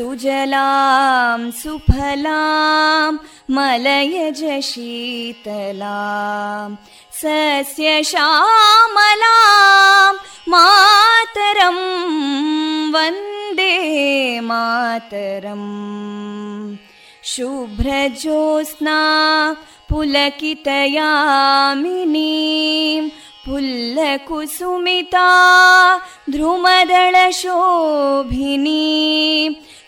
सुजलां सुफलां मलयज शीतलां सस्यश्यामलां मातरं वन्दे मातरम्। शुभ्रज्योत्स्ना पुलकितयामिनीं पुल्लकुसुमिता ध्रुमदळशोभिनीं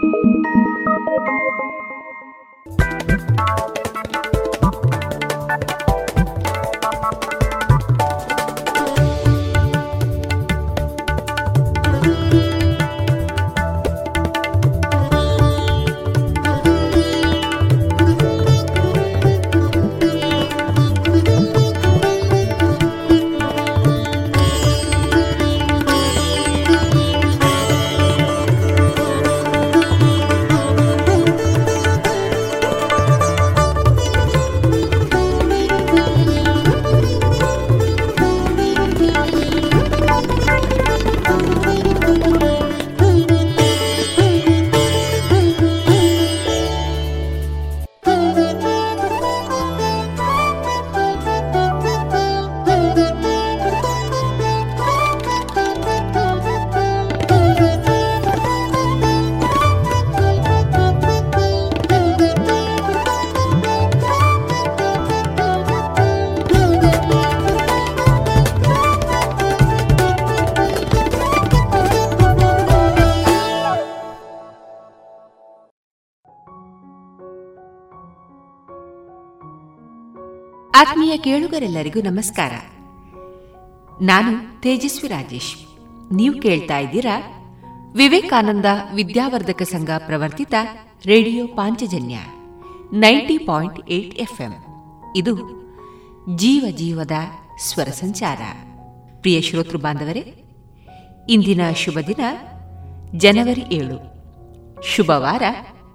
Thank you. ಆತ್ಮೀಯ ಕೇಳುಗರೆಲ್ಲರಿಗೂ ನಮಸ್ಕಾರ. ನಾನು ತೇಜಸ್ವಿ ರಾಜೇಶ್. ನೀವು ಕೇಳ್ತಾ ಇದ್ದೀರಾ Vivekananda Vidyavardhaka Sangha ಪ್ರವರ್ತಿತ radio Panchajanya ninety point eight FM. ಇದು ಜೀವ ಜೀವದ ಸ್ವರ ಸಂಚಾರ. ಪ್ರಿಯ ಶ್ರೋತೃ ಬಾಂಧವರೇ, ಇಂದಿನ ಶುಭ ದಿನ ಜನವರಿ ಏಳು. ಶುಭವಾರ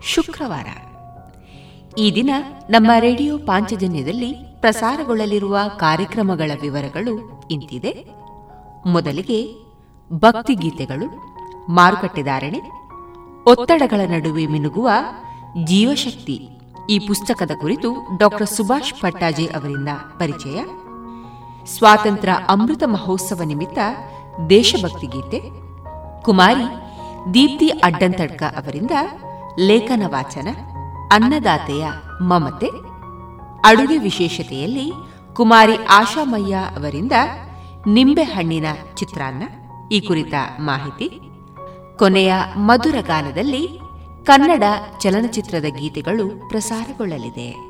ಶುಕ್ರವಾರ. ಈ ದಿನ ನಮ್ಮ ರೇಡಿಯೋ ಪಾಂಚಜನ್ಯದಲ್ಲಿ ಪ್ರಸಾರಗೊಳ್ಳಲಿರುವ ಕಾರ್ಯಕ್ರಮಗಳ ವಿವರಗಳು ಇಂತಿದೆ. ಮೊದಲಿಗೆ ಭಕ್ತಿಗೀತೆಗಳು ಮಾರುಕಟ್ಟೆದಾರಣೆ ಒತ್ತಡಗಳ ನಡುವೆ ಮಿನುಗುವ ಜೀವಶಕ್ತಿ ಈ ಪುಸ್ತಕದ ಕುರಿತು ಡಾಕ್ಟರ್ ಸುಭಾಷ್ ಪಟ್ಟಾಜೆ ಅವರಿಂದ ಪರಿಚಯ. ಸ್ವಾತಂತ್ರ್ಯ ಅಮೃತ ಮಹೋತ್ಸವ ನಿಮಿತ್ತ ದೇಶಭಕ್ತಿ ಗೀತೆ. ಕುಮಾರಿ ದೀಪ್ತಿ ಅಡ್ಡಂತಡ್ಕ ಅವರಿಂದ ಲೇಖನ ವಾಚನ. ಅನ್ನದಾತೆಯ ಮಮತೆ. ಅಡುಗೆ ವಿಶೇಷತೆಯಲ್ಲಿ ಕುಮಾರಿ ಆಶಾಮಯ್ಯ ಅವರಿಂದ ನಿಂಬೆಹಣ್ಣಿನ ಚಿತ್ರಾನ್ನ ಈ ಕುರಿತ ಮಾಹಿತಿ. ಕೊನೆಯ ಮಧುರ ಗಾನದಲ್ಲಿ ಕನ್ನಡ ಚಲನಚಿತ್ರದ ಗೀತೆಗಳು ಪ್ರಸಾರಗೊಳ್ಳಲಿದೆ.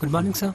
Good morning sir.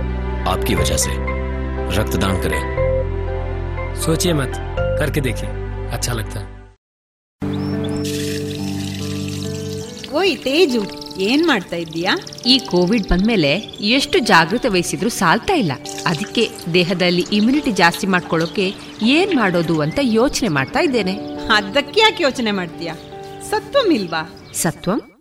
आपकी वजह से रक्तदान करें सोचिए मत करके देखिए अच्छा लगता है ಓಯ್ ತೇಜು ಏನ್ ಮಾಡ್ತಾ ಇದ್ದೀಯಾ ಈ ಕೋವಿಡ್ ಬಂದ್ಮೇಲೆ ಎಷ್ಟು ಜಾಗೃತಿ ವಹಿಸಿದ್ರು ಸಾಲ್ತಾ ಇಲ್ಲ ಅದಕ್ಕೆ ದೇಹದಲ್ಲಿ ಇಮ್ಯುನಿಟಿ ಜಾಸ್ತಿ ಮಾಡ್ಕೊಳ್ಳೋಕೆ ಏನ್ ಮಾಡೋದು ಅಂತ ಯೋಚನೆ ಮಾಡ್ತಾ ಇದ್ದೇನೆ ಅದಕ್ಕೆ ಯಾಕೆ ಯೋಚನೆ ಮಾಡ್ತೀಯಾ ಸತ್ವಂ ಇಲ್ವಾ ಸತ್ವಂ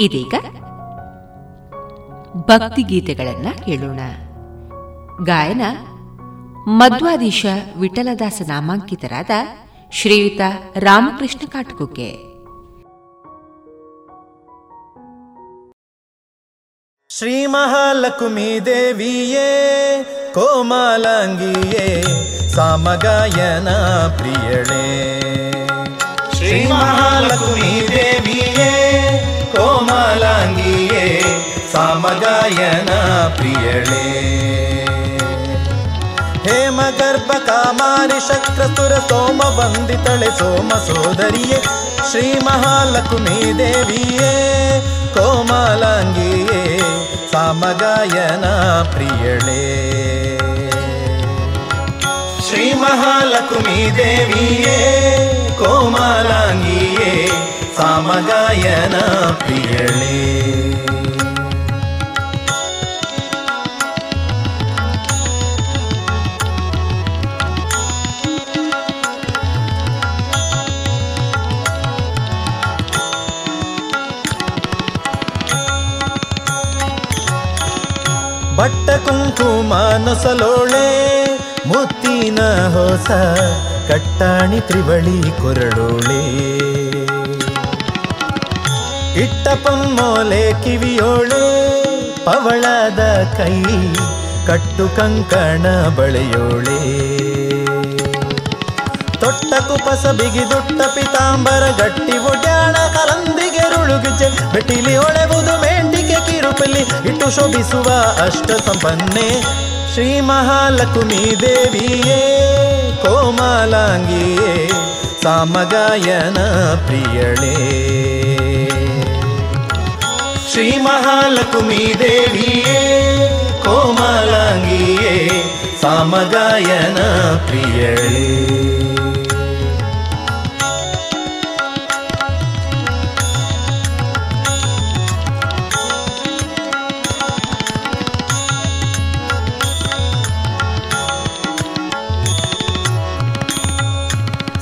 ಇದೀಗ ಭಕ್ತಿಗೀತೆಗಳನ್ನ ಕೇಳೋಣ. ಗಾಯನ ಮಧ್ವಾಧೀಶ ವಿಠಲದಾಸ ನಾಮಾಂಕಿತರಾದ ಶ್ರೀಯುತ ರಾಮಕೃಷ್ಣ ಕಾಟ್ಕುಕ್ಕೆ. ಶ್ರೀ ಮಹಾಲಕ್ಷ್ಮೀ ದೇವಿಯೇ ಕೋಮಲಾಂಗಿಯೇ, ಸಾಮಗಾಯನ ಪ್ರಿಯಳೇ. ಶ್ರೀ ಮಹಾಲಕ್ಷ್ಮೀ ದೇವಿಯೇ ಕೋಮಲಾಂಗಿಯೇ, ಸಾಮಗಾಯನ ಪ್ರಿಯಳೇ. ಹೇಮಗರ್ಭ ಕಾಮಾರಿ ಶಕ್ರಸುರ ಸೋಮ ವಂದಿತಳೆ ಸೋಮ ಸೋದರಿಯೇ ಶ್ರೀ ಮಹಾಲಕ್ಷ್ಮೀ ದೇವಿಯೇ ಕೋಮಲಾಂಗಿಯೇ, ಸಾಮಗಾಯನ ಪ್ರಿಯಳೇ. ಶ್ರೀ ಮಹಾಲಕ್ಷ್ಮೀ ದೇವಿಯೇ ಕೋಮಲಾಂಗಿಯೇ ಸಾಮಗಾಯನ ಪ್ರಿಯಳೇ. ಬಟ್ಟ ಕುಂಕುಮ ಮುತ್ತಿನ ಹೊಸ ಕಟ್ಟಾಣಿ ತ್ರಿವಳಿ ಕೊರಳೋಳೆ. ಇಟ್ಟ ಪೊಮ್ಮೋಲೆ ಕಿವಿಯೋಳು ಪವಳದ ಕೈ ಕಟ್ಟು ಕಂಕಣ ಬಳೆಯೋಳೆ. ತೊಟ್ಟ ಕುಪಸ ಬಿಗಿದುಟ್ಟ ಪಿತಾಂಬರ ಗಟ್ಟಿ ಒಡ್ಯಾಣ ಕಲಂದಿಗೆ ರುಳುಗಿಜೆ. ಬೆಟ್ಟಿಲಿ ಒಳೆವುದು ಮೇಂಟಿಗೆ ಕಿರುಪಲ್ಲಿ ಇಟ್ಟು ಶೋಭಿಸುವ ಅಷ್ಟ ಸಂಪನ್ನೆ. ಶ್ರೀ ಮಹಾಲಕ್ಷ್ಮಿ ದೇವಿಯೇ ಕೋಮಲಾಂಗಿಯೇ, ಸಾಮಗಾಯನ ಪ್ರಿಯಳೇ. ಶ್ರೀ ಮಹಾಲಕ್ಷ್ಮೀ ದೇವಿಯೇ ಕೋಮಲಾಂಗಿಯೇ ಸಾಮಗಾಯನ ಪ್ರಿಯಳೇ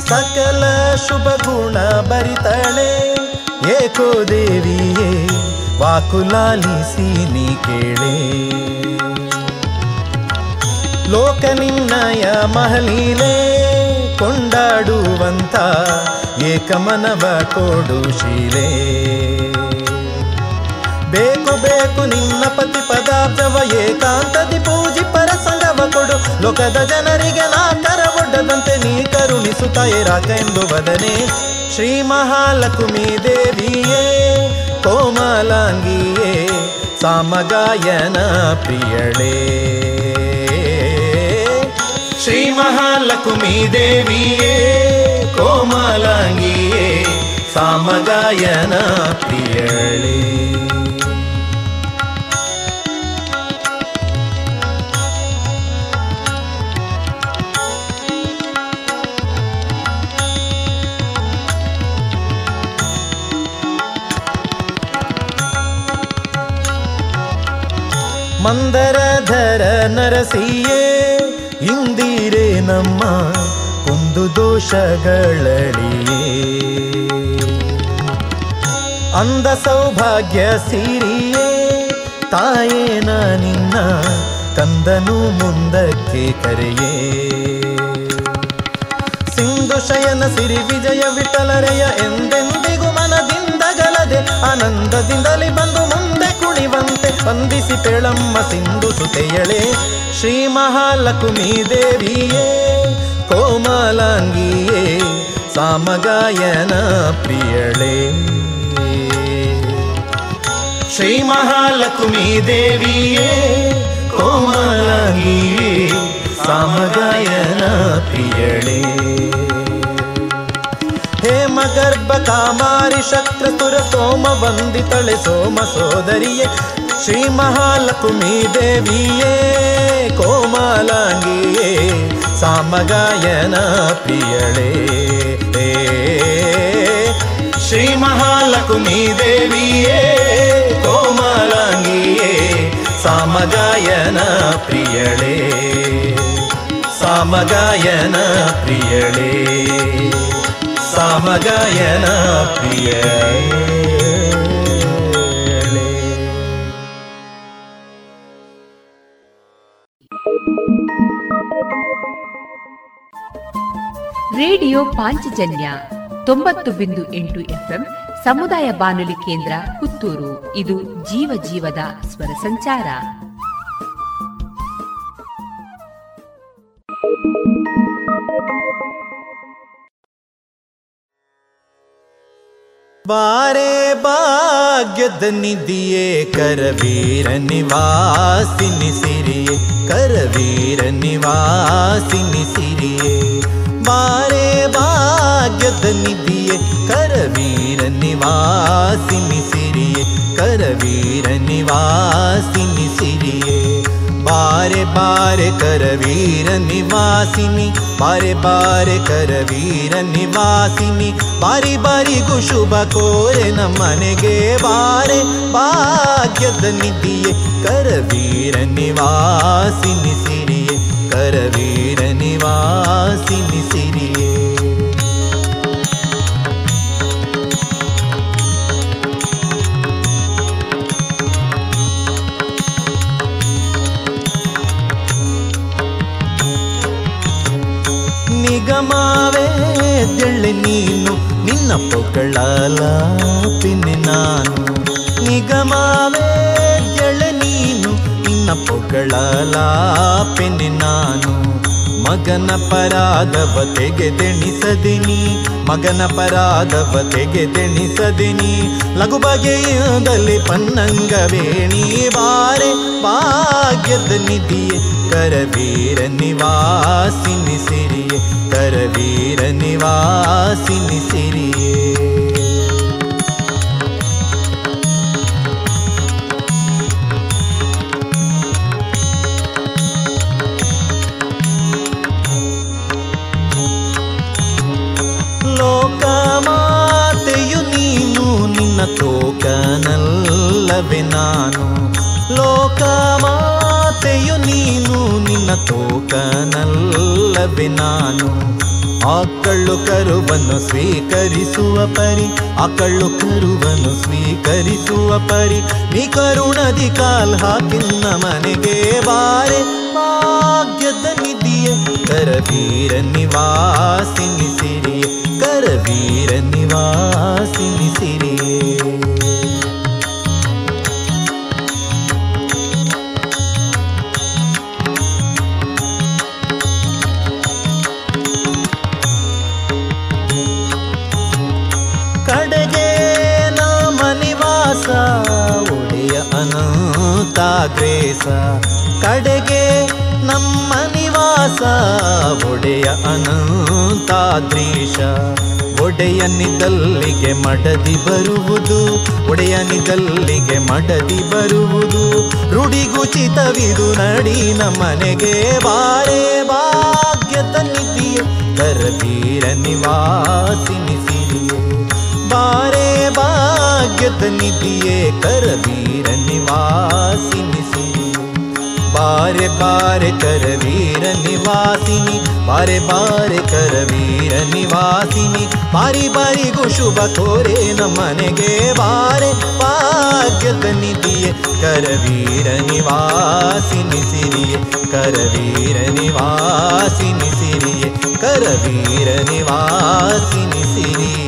ಸಕಲ ಶುಭ ಗುಣ ಬರಿತಳೆ ಏಕೋ ದೇವಿಯೇ ವಾಕುಲಾಲಿಸಿ ನೀ ಕೇಳೆ. ಲೋಕ ನಿನ್ನಯ ಮಹಲೀಲೆ ಕೊಂಡಾಡುವಂತ ಏಕಮನವ ಕೊಡು ಶೀಲೆ. ಬೇಕು ಬೇಕು ನಿನ್ನ ಪತಿ ಪದಾರ್ಥವ ಏಕಾಂತದಿ ಪೂಜಿ ಪರಸಂಗವ ಕೊಡು. ಲೋಕದ ಜನರಿಗೆ ನಾ ಕರ ಒಡ್ಡದಂತೆ ನೀ ಕರುಣಿಸುತ್ತ ರಾಜ ಎಂದು ವದನೆ. ಶ್ರೀ ಮಹಾಲಕ್ಷ್ಮೀ ದೇವಿಯೇ ಕೋಮಲಾಂಗಿಯೇ ಸಾಮಗಾಯನ ಪ್ರಿಯಳೇ. ಶ್ರೀ ಮಹಾಲಕ್ಷ್ಮೀ ದೇವಿಯೇ ಕೋಮಲಾಂಗಿಯೇ ಸಾಮಗಾಯನ ಪ್ರಿಯಳೇ. ಮಂದರಧರ ನರಸಿಯೇ, ಇಂದಿರೇ ನಮ್ಮ ಕುಂದು ದೋಷಗಳಳಿಯೇ ಅಂದ ಸೌಭಾಗ್ಯ ಸಿರಿಯೇ, ತಾಯೇನ ನಿನ್ನ ಕಂದನು ಮುಂದಕ್ಕೆ ಕರೆಯೇ. ಸಿಂಧು ಶಯನ ಸಿರಿ ವಿಜಯ ವಿಠಲರೆಯ ಎಂದೆಂದಿಗೂ ಮನದಿಂದಗಲದೆ ಆನಂದದಿಂದಲೇ ವಂದಿಸಿ ತೆಳಮ್ಮ ಸಿಂಧು ಸುತೆಯಳೆ, ಶ್ರೀ ಮಹಾಲಕ್ಷ್ಮೀ ದೇವಿಯೇ ಕೋಮಲಾಂಗಿಯೇ, ಸಾಮಗಾಯನ ಪ್ರಿಯಳೆ. ಶ್ರೀ ಮಹಾಲಕ್ಷ್ಮೀ ದೇವಿಯೇ ಕೋಮಲಾಂಗಿಯೇ, ಸಾಮಗಾಯನ ಪ್ರಿಯಳೆ. ಹೇಮಗರ್ಭ ಕಾಮಾರಿ ಶಕ್ರತುರ ಸೋಮ ವಂದಿತಳೆ ಸೋಮ ಸೋದರಿಯೇ ಶ್ರೀ ಮಹಾಲಕ್ಷ್ಮೀ ದೇವಿಯೇ, ಕೋಮಲಾಂಗಿಯೇ, ಸಾಮಗಾಯನ ಪ್ರಿಯಳೇ. ಶ್ರೀ ಮಹಾಲಕ್ಷ್ಮೀ ದೇವಿಯೇ, ಕೋಮಲಾಂಗಿಯೇ, ಸಾಮಗಾಯನ ಪ್ರಿಯಳೇ. ಸಾಮಗಾಯನ ಪ್ರಿಯಳೇ ಸಾಮಗಾಯನ ಪ್ರಿಯಳೇ. ರೇಡಿಯೋ ಪಾಂಚಜನ್ಯ ತೊಂಬತ್ತು ಬಿಂದು ಎಂಟು ಎಫ್ಎಂ ಸಮುದಾಯ ಬಾನುಲಿ ಕೇಂದ್ರ ಪುತ್ತೂರು. ಇದು ಜೀವ ಜೀವದ ಸ್ವರ ಸಂಚಾರ. ಬಾರೆ ಭಾಗ್ಯದ ನಿಧಿಯೇ ಕರವೀರ ನಿವಾಸಿನಿ ಸಿರಿಯೇ, ಕರವೀರ ನಿವಾಸಿನಿ ಸಿರಿಯೇ. ಬಾರೆ ಭಾಗ್ಯದ ನಿಧಿಯೇ ಕರವೀರ ನಿವಾಸಿನಿ ಸಿರಿಯೇ ಕರವೀರ ನಿವಾಸಿನಿ ಸಿರಿಯೇ ಬಾರೆ ಬಾರೆ ಕರವೀರ ನಿವಾಸಿನಿ ಬಾರೆ ಬಾರೆ ಕರವೀರ ನಿವಾಸಿನಿ ಬಾರಿ ಬಾರಿಗೂ ಶುಭ ಕೋರೆ ನಮ್ಮನೆಗೆ ಬಾರೆ ಭಾಗ್ಯದ ನಿಧಿಯೇ ಕರವೀರ ನಿವಾಸಿನಿ ಸಿರಿಯೇ ಕರವೀರ ನಿವಾಸಿನಿ ಸಿರಿಯೇ ನಿಗಮಾವೇ ಎದ್ದೇಳೆ ನೀನು, ನಿನ್ನ ಪೊಗಳಲ ಪಿನ್ನೆ ನಾನು. ನಿಗಮಾವೇ ಎದ್ದೇಳೆ ನೀನು, ನಿನ್ನ ಪೊಗಳಲ ಪಿನ್ನೆ ನಾನು. ಮಗನ ಪರಾದವ ತೆಗೆದೆಣಿಸದಿನಿ, ಮಗನ ಪರಾದವ ತೆಗೆದೆಣಿಸದಿನಿ. ಲಘು ಬಗೆಯಿಂದಲೇ ಪನ್ನಂಗವೇಣಿ, ಬಾರೆ ಭಾಗ್ಯದ ನಿಧಿಯೇ, ಕರವೀರ ನಿವಾಸಿನಿ ಸಿರಿಯೇ, ಕರವೀರ ನಿವಾಸಿನಿ ಸಿರಿಯೇ. ತೋಕನಲ್ಲವೇ ಲೋಕ ಮಾತೆಯು ನೀನು ನಿನ್ನ ತೋಕನಲ್ಲವೇ ನಾನು. ಆಕಳ್ಳು ಕರುವನ್ನು ಸ್ವೀಕರಿಸುವ ಪರಿ ಆಕಳ್ಳು ಕರುವನ್ನು ಸ್ವೀಕರಿಸುವ ಪರಿ, ನೀ ಕರುಣದಿ ಕಾಲ್ ಹಾಕಿನ್ನ ಮನೆಗೆ ಬಾರೆ. ಭಾಗ್ಯದ ನಿಧಿಯ, ಕರವೀರ ನಿವಾಸಿನಿ ಸಿರಿಯೇ ಕರವೀರ ನಿವಾಸಿನಿ ಸಿರಿಯೇ ಅನಂತಾಗ್ರೇಸ ಕಡೆಗೆ ನಮ್ಮ ನಿವಾಸ, ಒಡೆಯ ಅನಂತಾದ್ರೀಶ. ಒಡೆಯನಿದಲ್ಲಿಗೆ ಮಡದಿ ಬರುವುದು ಒಡೆಯನಿದಲ್ಲಿಗೆ ಮಡದಿ ಬರುವುದು. ರುಡಿಗುಚಿತವಿದು ನಡಿ ನಮ್ಮನೆಗೆ ಬಾರೆ ಭಾಗ್ಯದ ನಿಧಿಯ, ಕರವೀರ ನಿವಾಸಿನಿ ಬಾರೇ ಭಾಗ್ಯದ ನಿಧಿಯೇ, ಕರವೀರ ನಿವಾಸಿನಿ ಸಿರಿಯೇ ಬಾರೆ ಬಾರೆ ಕರವೀರ ನಿವಾಸಿನಿ ಬಾರೆ ಬಾರೆ ಕರವೀರ ನಿವಾಸಿನಿ ಬಾರಿ ಬಾರಿಗೂ ಶುಭ ಕೋರೆ ನಮ್ಮನೆಗೆ ಬಾರೆ ಭಾಗ್ಯದ ನಿಧಿಯೇ ಕರವೀರ ನಿವಾಸಿನಿ ಸಿರಿಯೇ ಕರವೀರ ನಿವಾಸಿನಿ ಸಿರಿಯೇ ಕರವೀರ ನಿವಾಸಿನಿ ಸಿರಿಯೇ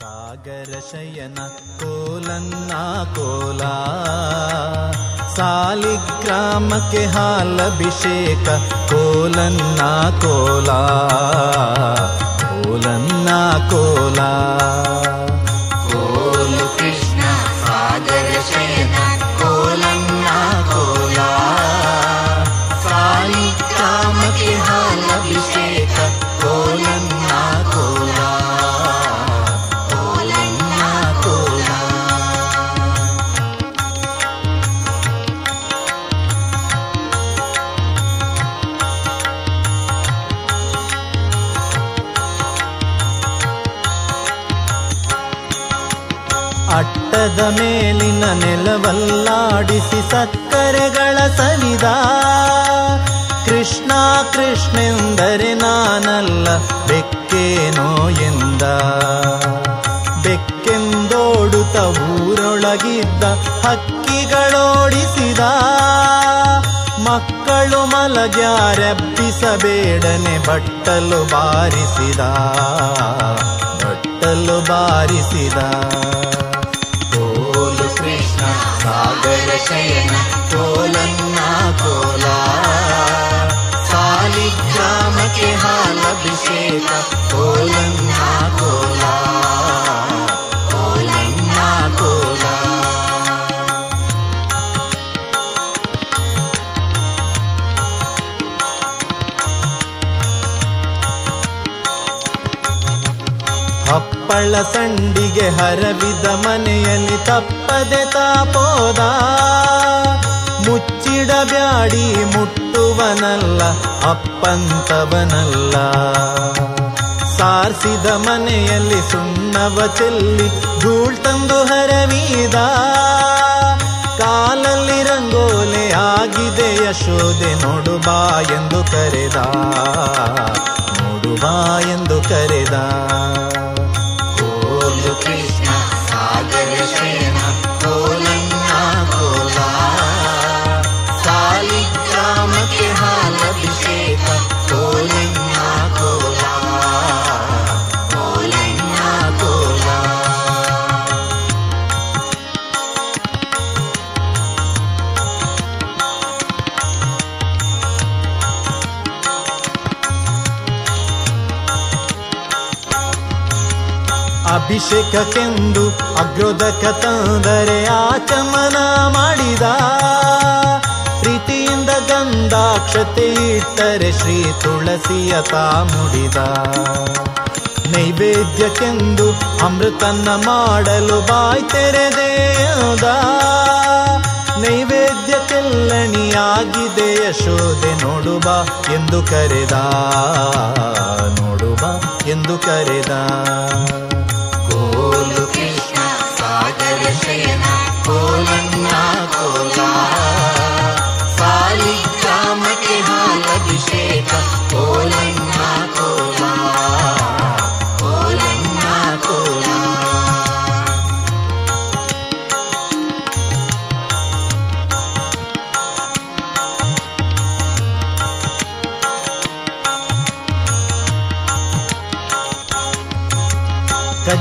ಸಾಗರ ಶಯನ ಕೋಲನ್ನ ಕೋಲ. ಸಾಲಿಗ್ರಾಮಕ್ಕೆ ಹಾಲಭಿಷೇಕ ಕೋಲನ್ನ ಕೋಲ. ಕೋಲನ್ನ ಕೋಲ. ಅಟ್ಟದ ಮೇಲಿನ ನೆಲವಲ್ಲಾಡಿಸಿ ಸಕ್ಕರೆಗಳ ಸವಿದ. ಕೃಷ್ಣ ಕೃಷ್ಣೆಂದರೆ ನಾನಲ್ಲ, ಬೆಕ್ಕೇನೋ ಎಂದ. ಬೆಕ್ಕೆಂದೋಡುತ್ತ ಊರೊಳಗಿದ್ದ ಹಕ್ಕಿಗಳೋಡಿಸಿದ. ಮಕ್ಕಳು ಮಲಗ್ಯಾರೆಬ್ಬಿಸಬೇಡನೆ, ಬಟ್ಟಲು ಬಾರಿಸಿದ. ಬಟ್ಟಲು ಬಾರಿಸಿದ. रसयन कोलन्ना कोला सालिग्रामके किमभिशेष ಹಪ್ಪಳ ಸಂಡಿಗೆ ಹರವಿದ ಮನೆಯಲ್ಲಿ ತಪ್ಪದೆ ತಾಪೋದ. ಮುಚ್ಚಿಡಬ್ಯಾಡಿ ಮುಟ್ಟುವನಲ್ಲ, ಅಪ್ಪಂತವನಲ್ಲ. ಸಾರ್ಸಿದ ಮನೆಯಲ್ಲಿ ಸುಣ್ಣವ ಚೆಲ್ಲಿ ಧೂಳ್ ತಂದು ಹರವಿದ. ಕಾಲಲ್ಲಿ ರಂಗೋಲೆ ಆಗಿದೆ ಯಶೋದೆ ನೋಡುಬಾ ಎಂದು ಕರೆದ. ನೋಡುಬಾ ಎಂದು ಕರೆದ. ಅಭಿಷೇಕಕ್ಕೆಂದು ಅಗ್ರೋದಕ ತಂದರೆ ಆಚಮನ ಮಾಡಿದ. ಪ್ರೀತಿಯಿಂದ ಗಂಧಾಕ್ಷತೆ ಇಟ್ಟರೆ ಶ್ರೀ ತುಳಸಿಯ ತಾ ಮುಡಿದ. ನೈವೇದ್ಯಕ್ಕೆಂದು ಅಮೃತನ್ನ ಮಾಡಲು ಬಾಯ್ ತೆರೆದೇದ ನೈವೇದ್ಯಕ್ಕೆಲ್ಲಣಿಯಾಗಿದೆ ಯಶೋದೆ ನೋಡು ಬಾ ಎಂದು ಕರೆದ. ನೋಡು ಬಾ ಎಂದು ಕರೆದ. पोलो कोला। महा लगे पोल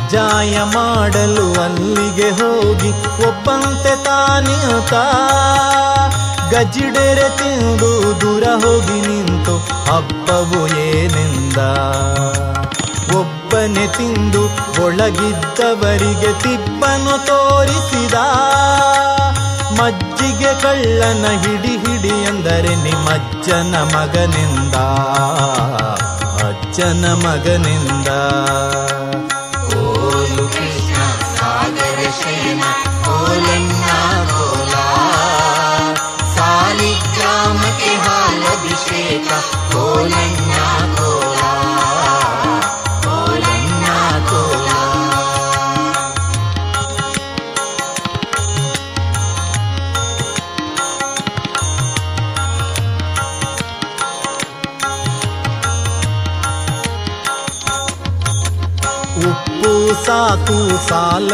ಕಜ್ಜಾಯ ಮಾಡಲು ಅಲ್ಲಿಗೆ ಹೋಗಿ ಒಬ್ಬಂತೆ ತಾನಿಯುತ ಗಜಿಡೆರೆ ತಿಂದು ದೂರ ಹೋಗಿ ನಿಂತು ಹಬ್ಬವು ಏನೆಂದ? ಒಬ್ಬನೆ ತಿಂದು ಒಳಗಿದ್ದವರಿಗೆ ತಿಪ್ಪನು ತೋರಿಸಿದ. ಮಜ್ಜಿಗೆ ಕಳ್ಳನ ಹಿಡಿ ಹಿಡಿ ಎಂದರೆ ನಿಮ್ಮಜ್ಜನ ಮಗನಿಂದ? ಅಜ್ಜನ ಮಗನಿಂದ?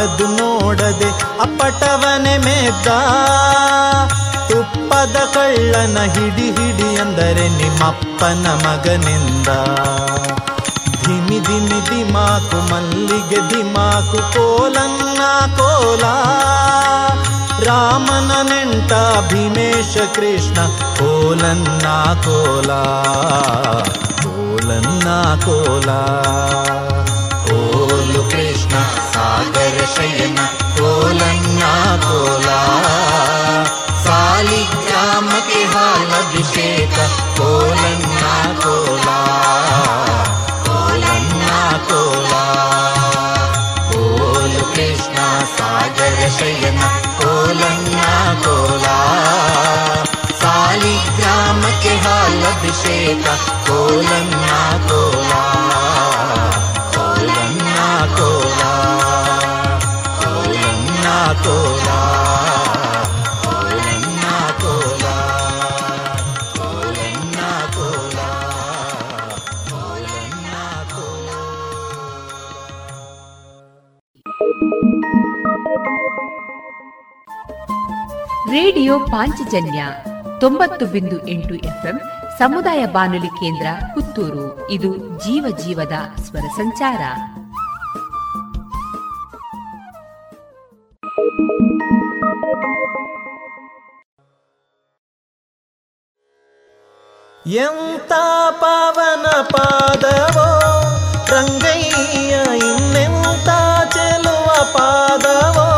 ಸಾಲದು ನೋಡದೆ ಅಪ್ಪಟವನೆ ಮೇದ್ದ ತುಪ್ಪದ ಕಳ್ಳನ ಹಿಡಿ ಹಿಡಿ ಅಂದರೆ ನಿಮ್ಮಪ್ಪನ ಮಗನಿಂದ. ಧಿಮಿ ದಿಮಿ ದಿಮಾಕು, ಮಲ್ಲಿಗೆ ದಿಮಾಕು, ಕೋಲನ್ನ ಕೋಲ. ರಾಮನ ನೆಂಟ ಭೀಮೇಶ ಕೃಷ್ಣ, ಕೋಲನ್ನ ಕೋಲ. ಕೋಲನ್ನ ಕೋಲ. कृष्ण सागर कोलन्ना कोला। सालिग्रामके हालभिषेक कोलन्ना कोला। कोलन्ना कोला। कोल कृष्ण सागर सयना कोलङ्ग्याोला कालिग्राम के हा लु सेता ರೇಡಿಯೋ ಪಾಂಚಜನ್ಯ ತೊಂಬತ್ತು ಬಿಂದು ಎಂಟು ಎಫ್ಎಂ ಸಮುದಾಯ ಬಾನುಲಿ ಕೇಂದ್ರ ಪುತ್ತೂರು. ಇದು ಜೀವ ಜೀವದ ಸ್ವರ ಸಂಚಾರ. ಎಂತ ಪಾವನ ಪಾದವೋ, ರಂಗಯ್ಯ ಇನ್ನೆಂತ ಚೆಲುವ ಪಾದವೋ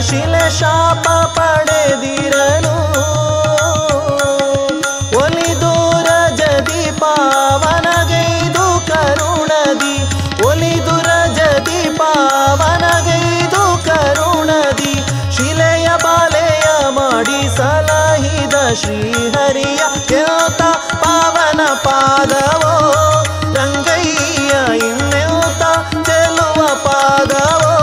ಶಿಲೆ ಶಾಪ ಪಡೆದಿರಲು ಒಲಿದೂರ ಜದಿ ಪಾವನಗೈದು ಕರುಣದಿ ಒಲಿದುರ ಜದಿ ಪಾವನಗೈದು ಕರುಣದಿ ಶಿಲೆಯ ಬಾಲೆಯ ಮಾಡಿ ಸಲಹಿದ ಶ್ರೀಹರಿಯ ಕೇತ ಪಾವನ ಪಾದವೋ. ರಂಗಯ್ಯ ಇನ್ನೆಂತ ಚೆಲುವ ಪಾದವೋ.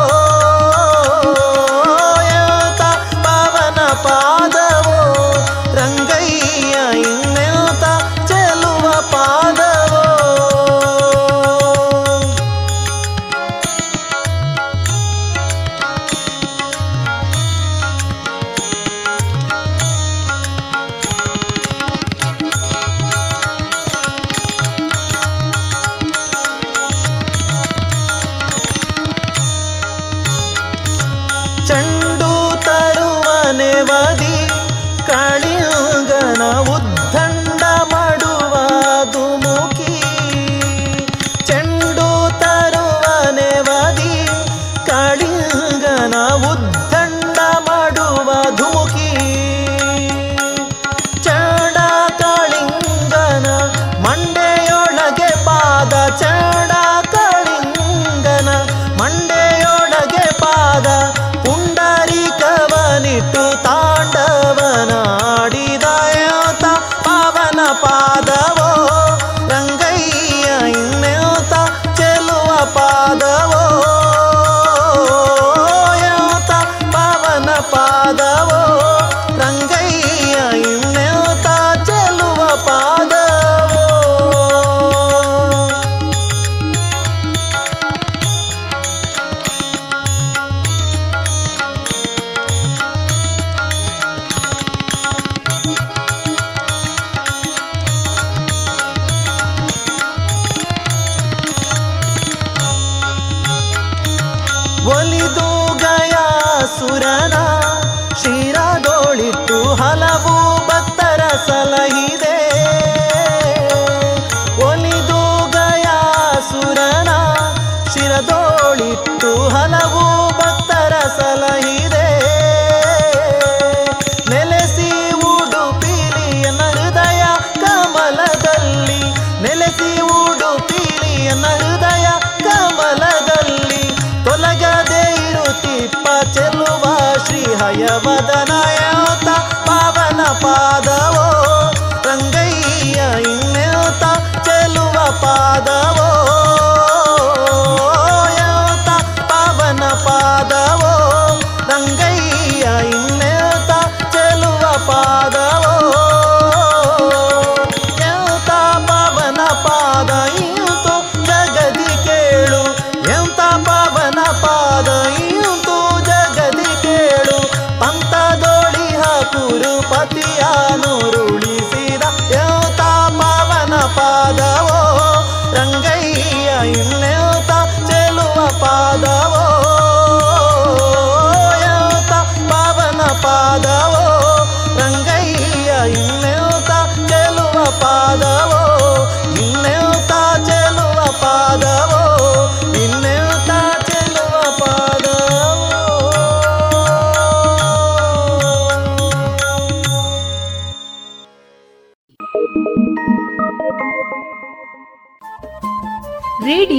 ಹಯವದನಯಾತ ಪಾವನ ಪಾದವೋ ರಂಗಯ್ಯ ಇನ್ನೇತ ಚೆಲುವ ಪಾದವೋ.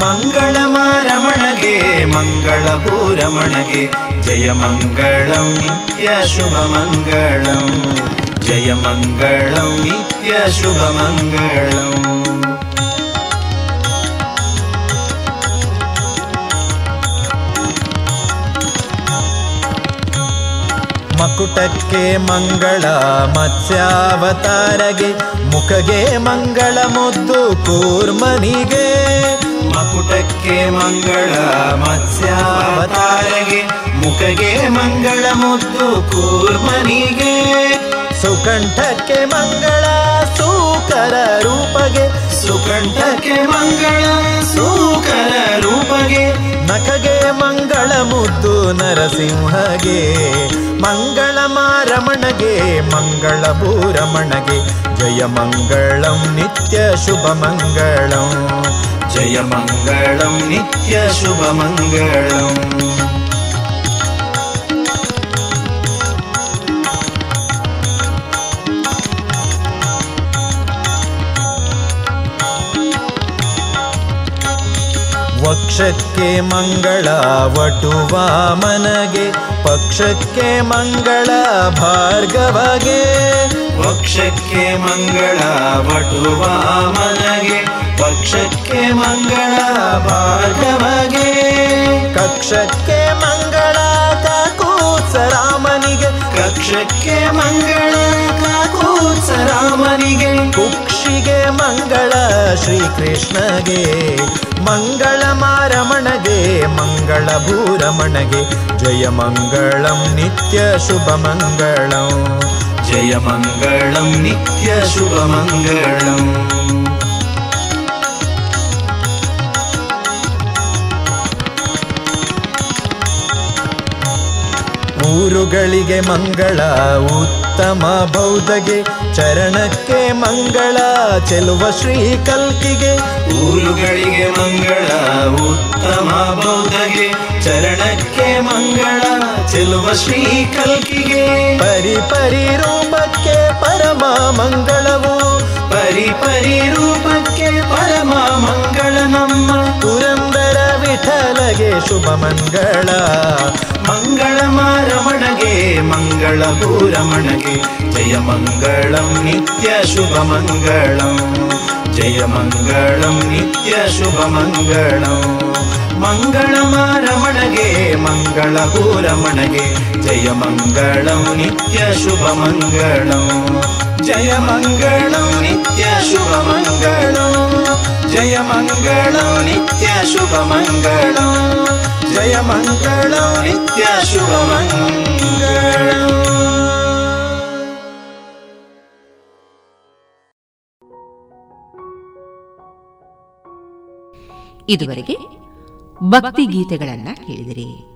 ಮಾರಮಣಗೆ ಮಂಗಳಂ ಮಂಗಳಮಾರಮಣಗೆ ಮಂಗಳ ಪೂರಮಣಗೆ ಜಯ ಮಂಗಳಂ, ನಿತ್ಯ ಶುಭ ಮಂಗಳಂ, ಜಯ ಮಂಗಳಂ, ನಿತ್ಯ ಶುಭ ಮಂಗಳಂ. ಮಕುಟಕ್ಕೆ ಮಂಗಳ ಮತ್ಸ್ಯಾವತಾರಗೆ, ಮುಖಗೆ ಮಂಗಳ ಮುದ್ದು ಕೂರ್ಮನಿಗೆ. ಮಕುಟಕ್ಕೆ ಮಂಗಳ ಮತ್ಸ್ಯಾವತಾರಗೆ ಮುಖಗೆ ಮಂಗಳ ಮುದ್ದು ಕೂರ್ಮನಿಗೆ. ಸುಕಂಠಕ್ಕೆ ಮಂಗಳ ಸೂಕರ ರೂಪಗೆ. ಸುಕಂಠಕ್ಕೆ ಮಂಗಳ ಸೂಕರ ರೂಪಗೆ. ನಖಗೆ ಮಂಗಳ ಮುದ್ದು ನರಸಿಂಹಗೆ. ಮಂಗಳ ಮಾರಮಣಗೆ ಮಂಗಳ ಭೂರಮಣಗೆ ಜಯ ಮಂಗಳಂ ನಿತ್ಯ ಶುಭ ಮಂಗಳಂ. ಜಯ ಮಂಗಳಂ ನಿತ್ಯ ಶುಭ ಮಂಗಳಂ. ವಕ್ಷಕ್ಕೆ ಮಂಗಳ ವಟುವಾಮನಗೆ ಪಕ್ಷಕ್ಕೆ ಮಂಗಳ ಭಾರ್ಗವಗೆ. ವಕ್ಷಕ್ಕೆ ಮಂಗಳ ವಟುವಾಮನಗೆ ಪಕ್ಷಕ್ಕೆ ಮಂಗಳ ಭಾರ್ಗವಗೆ ಕಕ್ಷಕ್ಕೆ ಮಂಗಳ ಕಾಕೂತ್ಸರಾಮನಿಗೆ ಕಕ್ಷಕ್ಕೆ ಮಂಗಳ ಕಾಕೂತ್ಸರಾಮನಿಗೆ ಕುಕ್ಷಿಗೆ ಮಂಗಳ ಶ್ರೀಕೃಷ್ಣಗೆ. ಮಂಗಳ ಮಾರಮಣಗೆ ಮಂಗಳ ಭೂರಮಣಗೆ. ಜಯ ಮಂಗಳಂ ನಿತ್ಯ ಶುಭ ಮಂಗಳಂ. ಜಯ ಮಂಗಳಂ ನಿತ್ಯ ಶುಭ ಮಂಗಳಂ. ಊರುಗಳಿಗೆ ಮಂಗಳ, ಉತ್ತಮ ಬೌದ್ಧಗೆ ಚರಣಕ್ಕೆ ಮಂಗಳ, ಚೆಲುವ ಶ್ರೀ ಕಲ್ಕಿಗೆ. ಊರುಗಳಿಗೆ ಮಂಗಳ, ಉತ್ತಮ ಬೌದ್ಧಗೆ ಚರಣಕ್ಕೆ ಮಂಗಳ, ಚೆಲುವ ಶ್ರೀ ಕಲ್ಕಿಗೆ. ಪರಿ ಪರಿ ರೂಪಕ್ಕೆ ಪರಮ ಮಂಗಳವು. ಪರಿ ಪರಿ ರೂಪಕ್ಕೆ ಪರಮ ಮಂಗಳ ನಮ್ಮ. ಪುರಂದರ ವಿಠಲಗೆ ಶುಭ ಮಂಗಳ. ಮಂಗಳ ಮಾರಮಣಗೆ, ಮಂಗಳ ಭೂರಮಣಗೆ ಜಯ ಮಂಗಳಂ, ನಿತ್ಯ ಶುಭ ಮಂಗಳಂ. ಜಯ ಮಂಗಳಂ, ನಿತ್ಯ ಶುಭ ಮಂಗಳಂ. ಮಂಗಳ ಮಾರಮಣಗೆ, ಮಂಗಳ ಭೂರಮಣಗೆ ಜಯ ಮಂಗಳಂ, ನಿತ್ಯ ಶುಭ ಮಂಗಳಂ. ಜಯ ಮಂಗಳೋ, ನಿತ್ಯ ಶುಭ ಮಂಗಳೋ. ಜಯ ಮಂಗಳೋ, ನಿತ್ಯ ಶುಭ ಮಂಗಳೋ. ಜಯ ಮಂಗಳೋ, ನಿತ್ಯ ಶುಭ ಮಂಗಳ. ಇದುವರೆಗೆ ಭಕ್ತಿ ಗೀತೆಗಳನ್ನ ಕೇಳಿದಿರಿ.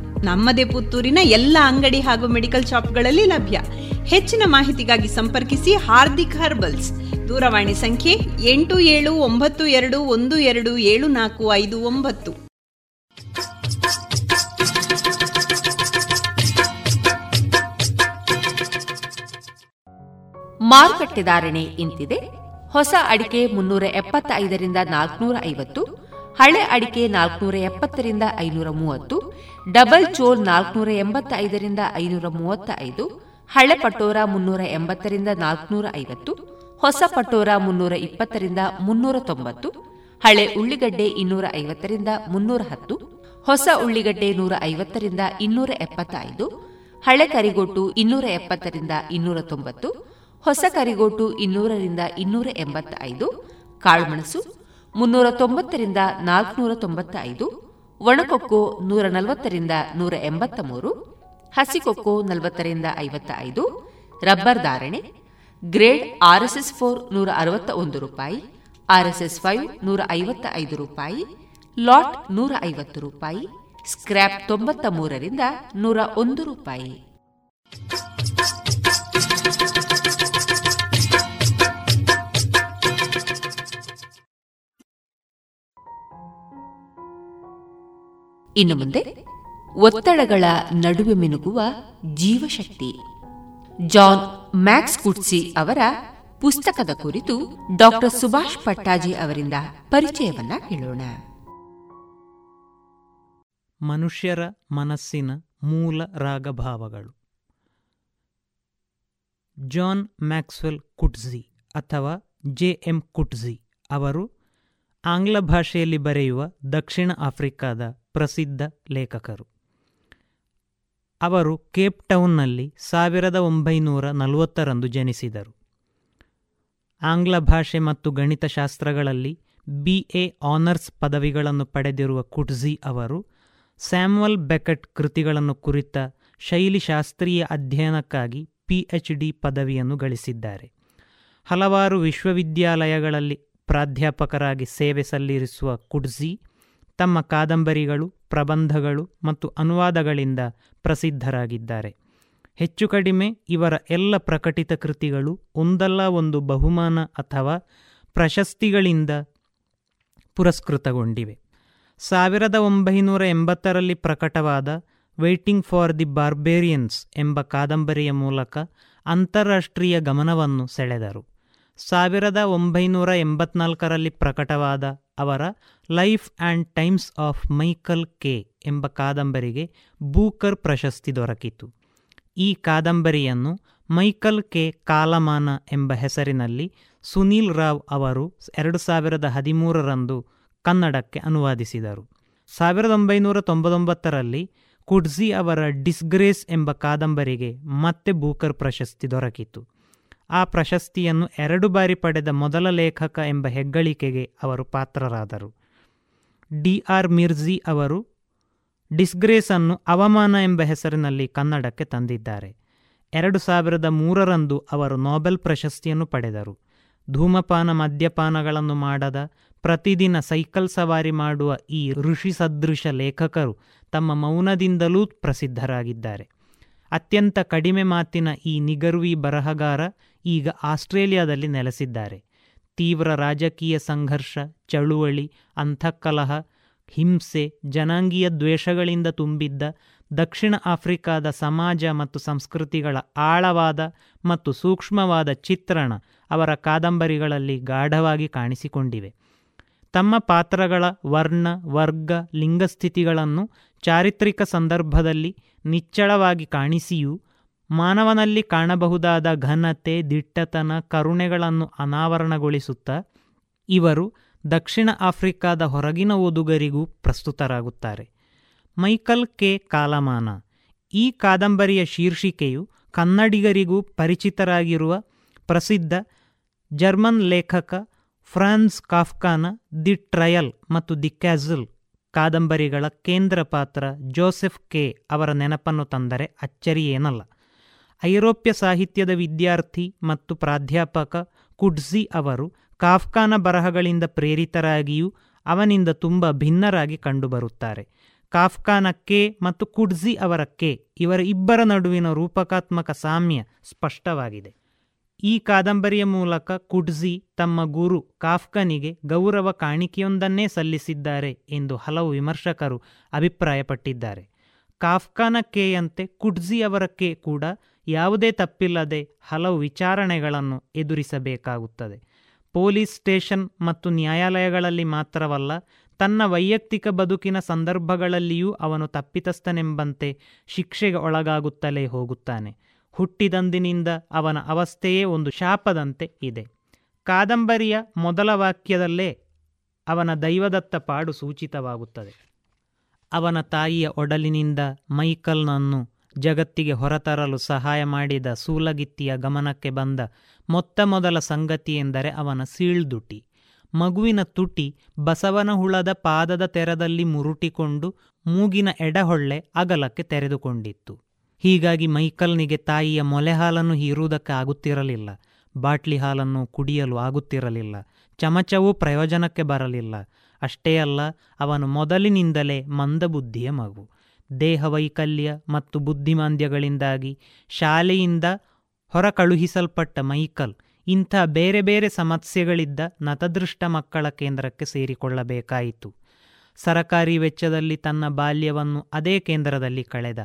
ನಮ್ಮದೇ ಪುತ್ತೂರಿನ ಎಲ್ಲ ಅಂಗಡಿ ಹಾಗೂ ಮೆಡಿಕಲ್ ಶಾಪ್ಗಳಲ್ಲಿ ಲಭ್ಯ. ಹೆಚ್ಚಿನ ಮಾಹಿತಿಗಾಗಿ ಸಂಪರ್ಕಿಸಿ ಹಾರ್ದಿಕ್ ಹರ್ಬಲ್ಸ್. ದೂರವಾಣಿ ಸಂಖ್ಯೆ ಎಂಟು ಏಳು ಒಂಬತ್ತು ಎರಡು ಒಂದು ಎರಡು ಏಳು ನಾಲ್ಕು ಐದು ಒಂಬತ್ತು. ಮಾರುಕಟ್ಟೆ ಧಾರಣೆ ಇಂತಿದೆ. ಹೊಸ ಅಡಿಕೆ ಮುನ್ನೂರ ಎಪ್ಪತ್ತೈದರಿಂದ ನಾಲ್ಕನೂರ ಐವತ್ತು, ಹಳೆ ಅಡಿಕೆ ನಾಲ್ಕನೂರ ಎಪ್ಪತ್ತರಿಂದ ಐನೂರ ಮೂವತ್ತು ಡಬಲ್ ಚೋಲ್ ನಾಲ್ಕನೂರ ಎಂಬತ್ತೈದರಿಂದ ಐನೂರ ಮೂವತ್ತ ಐದು ಹಳೆ ಪಟೋರ ಮುನ್ನೂರ ಎಂಬತ್ತರಿಂದ ನಾಲ್ಕನೂರ ಐವತ್ತು, ಹೊಸ ಪಟೋರ ಮುನ್ನೂರ ಇಪ್ಪತ್ತರಿಂದ ಮುನ್ನೂರ ತೊಂಬತ್ತು, ಹಳೆ ಉಳ್ಳಿಗಡ್ಡೆ ಇನ್ನೂರ ಐವತ್ತರಿಂದ ಮುನ್ನೂರ ಹತ್ತು, ಹೊಸ ಉಳ್ಳಿಗಡ್ಡೆ ನೂರ ಐವತ್ತರಿಂದ ಇನ್ನೂರ ಎಪ್ಪತ್ತೈದು, ಹಳೆ ಕರಿಗೋಟು ಇನ್ನೂರ ಎಪ್ಪತ್ತರಿಂದ ಇನ್ನೂರ ತೊಂಬತ್ತು, ಹೊಸ ಕರಿಗೋಟು ಇನ್ನೂರರಿಂದ ಇನ್ನೂರ ಎಂಬತ್ತೈದು ಕಾಳುಮೆಣಸು ಮುನ್ನೂರ ತೊಂಬತ್ತರಿಂದ ನಾಲ್ಕುನೂರ ತೊಂಬತ್ತ ಐದು ಒಣಕೊಕ್ಕೋ ನೂರ ನಲವತ್ತರಿಂದ ನೂರ ಎಂಬತ್ತ ಮೂರು ಹಸಿಕೊಕ್ಕೋ ನಲವತ್ತರಿಂದ ಐವತ್ತ ಐದು ರಬ್ಬರ್ ಧಾರಣೆ, ಗ್ರೇಡ್ ಆರ್ಎಸ್ಎಸ್ ಫೋರ್ ನೂರ ಅರವತ್ತ ಒಂದು ರೂಪಾಯಿ, ಆರ್ಎಸ್ಎಸ್ ಫೈವ್ ನೂರ ಐವತ್ತ ಐದು ರೂಪಾಯಿ, ಲಾಟ್ ನೂರ ಐವತ್ತು ರೂಪಾಯಿ, ಸ್ಕ್ರ್ಯಾಪ್ ತೊಂಬತ್ತ ಮೂರರಿಂದ ನೂರ ಒಂದು ರೂಪಾಯಿ. ಇನ್ನು ಮುಂದೆ ಒತ್ತಡಗಳ ನಡುವೆ ಮಿನುಗುವ ಜೀವಶಕ್ತಿ. ಜಾನ್ ಮ್ಯಾಕ್ಸ್ ಕುಟ್ಸಿ ಅವರ ಪುಸ್ತಕದ ಕುರಿತು ಡಾಕ್ಟರ್ ಸುಭಾಷ್ ಪಟ್ಟಾಜಿ ಅವರಿಂದ ಪರಿಚಯವನ್ನ ಕೇಳೋಣ. ಮನುಷ್ಯರ ಮನಸ್ಸಿನ ಮೂಲ ರಾಗಭಾವಗಳು. ಜಾನ್ ಮ್ಯಾಕ್ಸ್ವೆಲ್ ಕುಟ್ಜಿ ಅಥವಾ ಜೆ ಎಂ ಕುಟ್ಜಿ ಅವರು ಆಂಗ್ಲ ಭಾಷೆಯಲ್ಲಿ ಬರೆಯುವ ದಕ್ಷಿಣ ಆಫ್ರಿಕಾದ ಪ್ರಸಿದ್ಧ ಲೇಖಕರು. ಅವರು ಕೇಪ್ ಟೌನ್ನಲ್ಲಿ ಸಾವಿರದ ಒಂಬೈನೂರ ನಲವತ್ತರಂದು ಜನಿಸಿದರು. ಆಂಗ್ಲ ಭಾಷೆ ಮತ್ತು ಗಣಿತಶಾಸ್ತ್ರಗಳಲ್ಲಿ ಬಿ. ಎ. ಆನರ್ಸ್ ಪದವಿಗಳನ್ನು ಪಡೆದಿರುವ ಕುಟ್ಜಿ ಅವರು ಸ್ಯಾಮ್ವಲ್ ಬೆಕಟ್ ಕೃತಿಗಳನ್ನು ಕುರಿತ ಶೈಲಿಶಾಸ್ತ್ರೀಯ ಅಧ್ಯಯನಕ್ಕಾಗಿ ಪಿಎಚ್ ಡಿ. ಪದವಿಯನ್ನು ಗಳಿಸಿದ್ದಾರೆ. ಹಲವಾರು ವಿಶ್ವವಿದ್ಯಾಲಯಗಳಲ್ಲಿ ಪ್ರಾಧ್ಯಾಪಕರಾಗಿ ಸೇವೆ ಸಲ್ಲಿಸುವ ಕುಡ್ಜಿ ತಮ್ಮ ಕಾದಂಬರಿಗಳು, ಪ್ರಬಂಧಗಳು ಮತ್ತು ಅನುವಾದಗಳಿಂದ ಪ್ರಸಿದ್ಧರಾಗಿದ್ದಾರೆ. ಹೆಚ್ಚು ಕಡಿಮೆ ಇವರ ಎಲ್ಲ ಪ್ರಕಟಿತ ಕೃತಿಗಳು ಒಂದಲ್ಲ ಒಂದು ಬಹುಮಾನ ಅಥವಾ ಪ್ರಶಸ್ತಿಗಳಿಂದ ಪುರಸ್ಕೃತಗೊಂಡಿವೆ. ಸಾವಿರದ ಒಂಬೈನೂರ ಎಂಬತ್ತರಲ್ಲಿ ಪ್ರಕಟವಾದ ವೇಟಿಂಗ್ ಫಾರ್ ದಿ ಬಾರ್ಬೇರಿಯನ್ಸ್ ಎಂಬ ಕಾದಂಬರಿಯ ಮೂಲಕ ಅಂತಾರಾಷ್ಟ್ರೀಯ ಗಮನವನ್ನು ಸೆಳೆದರು. ಸಾವಿರದ ಒಂಬೈನೂರ ಎಂಬತ್ನಾಲ್ಕರಲ್ಲಿ ಪ್ರಕಟವಾದ ಅವರ life and times of Michael K ಎಂಬ ಕಾದಂಬರಿಗೆ ಬೂಕರ್ ಪ್ರಶಸ್ತಿ ದೊರಕಿತು. ಈ ಕಾದಂಬರಿಯನ್ನು ಮೈಕಲ್ ಕೆ. ಕಾಲಮಾನ ಎಂಬ ಹೆಸರಿನಲ್ಲಿ ಸುನೀಲ್ ರಾವ್ ಅವರು ಎರಡು ಸಾವಿರದ ಹದಿಮೂರರಂದು ಕನ್ನಡಕ್ಕೆ ಅನುವಾದಿಸಿದರು. ಸಾವಿರದ ಒಂಬೈನೂರ ತೊಂಬತ್ತೊಂಬತ್ತರಲ್ಲಿ ಕುಡ್ಜಿ ಅವರ ಡಿಸ್ಗ್ರೇಸ್ ಎಂಬ ಕಾದಂಬರಿಗೆ ಮತ್ತೆ ಬೂಕರ್ ಪ್ರಶಸ್ತಿ ದೊರಕಿತು. ಆ ಪ್ರಶಸ್ತಿಯನ್ನು ಎರಡು ಬಾರಿ ಪಡೆದ ಮೊದಲ ಲೇಖಕ ಎಂಬ ಹೆಗ್ಗಳಿಕೆಗೆ ಅವರು ಪಾತ್ರರಾದರು. ಡಿ ಆರ್ ಮಿರ್ಜಿ ಅವರು ಡಿಸ್ಗ್ರೇಸನ್ನು ಅವಮಾನ ಎಂಬ ಹೆಸರಿನಲ್ಲಿ ಕನ್ನಡಕ್ಕೆ ತಂದಿದ್ದಾರೆ. ಎರಡು ಸಾವಿರದ ಮೂರರಂದು ಅವರು ನೊಬೆಲ್ ಪ್ರಶಸ್ತಿಯನ್ನು ಪಡೆದರು. ಧೂಮಪಾನ ಮದ್ಯಪಾನಗಳನ್ನು ಮಾಡದ, ಪ್ರತಿದಿನ ಸೈಕಲ್ ಸವಾರಿ ಮಾಡುವ ಈ ಋಷಿ ಸದೃಶ ಲೇಖಕರು ತಮ್ಮ ಮೌನದಿಂದಲೂ ಪ್ರಸಿದ್ಧರಾಗಿದ್ದಾರೆ. ಅತ್ಯಂತ ಕಡಿಮೆ ಮಾತಿನ ಈ ನಿಗರ್ವಿ ಬರಹಗಾರ ಈಗ ಆಸ್ಟ್ರೇಲಿಯಾದಲ್ಲಿ ನೆಲೆಸಿದ್ದಾರೆ. ತೀವ್ರ ರಾಜಕೀಯ ಸಂಘರ್ಷ, ಚಳುವಳಿ ಅಂತಃಕಲಹ ಹಿಂಸೆ, ಜನಾಂಗೀಯ ದ್ವೇಷಗಳಿಂದ ತುಂಬಿದ್ದ ದಕ್ಷಿಣ ಆಫ್ರಿಕಾದ ಸಮಾಜ ಮತ್ತು ಸಂಸ್ಕೃತಿಗಳ ಆಳವಾದ ಮತ್ತು ಸೂಕ್ಷ್ಮವಾದ ಚಿತ್ರಣ ಅವರ ಕಾದಂಬರಿಗಳಲ್ಲಿ ಗಾಢವಾಗಿ ಕಾಣಿಸಿಕೊಂಡಿವೆ. ತಮ್ಮ ಪಾತ್ರಗಳ ವರ್ಣ, ವರ್ಗ, ಲಿಂಗಸ್ಥಿತಿಗಳನ್ನು ಚಾರಿತ್ರಿಕ ಸಂದರ್ಭದಲ್ಲಿ ನಿಚ್ಚಳವಾಗಿ ಕಾಣಿಸಿಯೂ, ಮಾನವನಲ್ಲಿ ಕಾಣಬಹುದಾದ ಘನತೆ, ದಿಟ್ಟತನ, ಕರುಣೆಗಳನ್ನು ಅನಾವರಣಗೊಳಿಸುತ್ತಾ ಇವರು ದಕ್ಷಿಣ ಆಫ್ರಿಕಾದ ಹೊರಗಿನ ಓದುಗರಿಗೂ ಪ್ರಸ್ತುತರಾಗುತ್ತಾರೆ. Michael K. ಕಾಲಮಾನ ಈ ಕಾದಂಬರಿಯ ಶೀರ್ಷಿಕೆಯು ಕನ್ನಡಿಗರಿಗೂ ಪರಿಚಿತರಾಗಿರುವ ಪ್ರಸಿದ್ಧ ಜರ್ಮನ್ ಲೇಖಕ ಫ್ರಾನ್ಸ್ ಕಾಫ್ಕಾನ ದಿ ಟ್ರಯಲ್ ಮತ್ತು ದಿ ಕ್ಯಾಸಲ್ ಕಾದಂಬರಿಗಳ ಕೇಂದ್ರ ಪಾತ್ರ ಜೋಸೆಫ್ ಕೆ ಅವರ ನೆನಪನ್ನು ತಂದರೆ ಅಚ್ಚರಿಯೇನಲ್ಲ ಐರೋಪ್ಯ ಸಾಹಿತ್ಯದ ವಿದ್ಯಾರ್ಥಿ ಮತ್ತು ಪ್ರಾಧ್ಯಾಪಕ ಕುಡ್ಜಿ ಅವರು ಕಾಫ್ಕಾನ ಬರಹಗಳಿಂದ ಪ್ರೇರಿತರಾಗಿಯೂ ಅವನಿಂದ ತುಂಬ ಭಿನ್ನರಾಗಿ ಕಂಡುಬರುತ್ತಾರೆ. ಕಾಫ್ಕಾನ ಕೆ ಮತ್ತು ಕುಡ್ಜಿ ಅವರ ಕೆ ಇವರ ಇಬ್ಬರ ನಡುವಿನ ರೂಪಕಾತ್ಮಕ ಸಾಮ್ಯ ಸ್ಪಷ್ಟವಾಗಿದೆ. ಈ ಕಾದಂಬರಿಯ ಮೂಲಕ ಕುಡ್ಜಿ ತಮ್ಮ ಗುರು ಕಾಫ್ಕನಿಗೆ ಗೌರವ ಕಾಣಿಕೆಯೊಂದನ್ನೇ ಸಲ್ಲಿಸಿದ್ದಾರೆ ಎಂದು ಹಲವು ವಿಮರ್ಶಕರು ಅಭಿಪ್ರಾಯಪಟ್ಟಿದ್ದಾರೆ. ಕಾಫ್ಕನ ಕೆಯಂತೆ ಕುಡ್ಜಿ ಅವರ ಕೆ ಕೂಡ ಯಾವುದೇ ತಪ್ಪಿಲ್ಲದೆ ಹಲವು ವಿಚಾರಣೆಗಳನ್ನು ಎದುರಿಸಬೇಕಾಗುತ್ತದೆ. ಪೊಲೀಸ್ ಸ್ಟೇಷನ್ ಮತ್ತು ನ್ಯಾಯಾಲಯಗಳಲ್ಲಿ ಮಾತ್ರವಲ್ಲ, ತನ್ನ ವೈಯಕ್ತಿಕ ಬದುಕಿನ ಸಂದರ್ಭಗಳಲ್ಲಿಯೂ ಅವನು ತಪ್ಪಿತಸ್ಥನೆಂಬಂತೆ ಶಿಕ್ಷೆಗೆ ಒಳಗಾಗುತ್ತಲೇ ಹೋಗುತ್ತಾನೆ. ಹುಟ್ಟಿದಂದಿನಿಂದ ಅವನ ಅವಸ್ಥೆಯೇ ಒಂದು ಶಾಪದಂತೆ ಇದೆ. ಕಾದಂಬರಿಯ ಮೊದಲ ವಾಕ್ಯದಲ್ಲೇ ಅವನ ದೈವದತ್ತ ಪಾಡು ಸೂಚಿತವಾಗುತ್ತದೆ. ಅವನ ತಾಯಿಯ ಒಡಲಿನಿಂದ ಮೈಕಲ್ನನ್ನು ಜಗತ್ತಿಗೆ ಹೊರತರಲು ಸಹಾಯ ಮಾಡಿದ ಸೂಲಗಿತ್ತಿಯ ಗಮನಕ್ಕೆ ಬಂದ ಮೊತ್ತ ಮೊದಲ ಸಂಗತಿ ಎಂದರೆ ಅವನ ಸೀಳ್ದುಟಿ. ಮಗುವಿನ ತುಟಿ ಬಸವನ ಹುಳದ ಪಾದದ ತೆರದಲ್ಲಿ ಮುರುಟಿಕೊಂಡು ಮೂಗಿನ ಎಡಹೊಳ್ಳೆ ಅಗಲಕ್ಕೆ ತೆರೆದುಕೊಂಡಿತ್ತು. ಹೀಗಾಗಿ ಮೈಕಲ್ನಿಗೆ ತಾಯಿಯ ಮೊಲೆ ಹಾಲನ್ನು ಹೀರುವುದಕ್ಕೆ ಆಗುತ್ತಿರಲಿಲ್ಲ. ಬಾಟ್ಲಿ ಹಾಲನ್ನು ಕುಡಿಯಲು ಆಗುತ್ತಿರಲಿಲ್ಲ. ಚಮಚವೂ ಪ್ರಯೋಜನಕ್ಕೆ ಬರಲಿಲ್ಲ. ಅಷ್ಟೇ ಅಲ್ಲ, ಅವನು ಮೊದಲಿನಿಂದಲೇ ಮಂದಬುದ್ಧಿಯ ಮಗು. ದೇಹವೈಕಲ್ಯ ಮತ್ತು ಬುದ್ಧಿಮಾಂದ್ಯಗಳಿಂದಾಗಿ ಶಾಲೆಯಿಂದ ಹೊರ ಕಳುಹಿಸಲ್ಪಟ್ಟ ಮೈಕಲ್, ಇಂಥ ಬೇರೆ ಬೇರೆ ಸಮಸ್ಯೆಗಳಿದ್ದ ನತದೃಷ್ಟ ಮಕ್ಕಳ ಕೇಂದ್ರಕ್ಕೆ ಸೇರಿಕೊಳ್ಳಬೇಕಾಯಿತು. ಸರಕಾರಿ ವೆಚ್ಚದಲ್ಲಿ ತನ್ನ ಬಾಲ್ಯವನ್ನು ಅದೇ ಕೇಂದ್ರದಲ್ಲಿ ಕಳೆದ.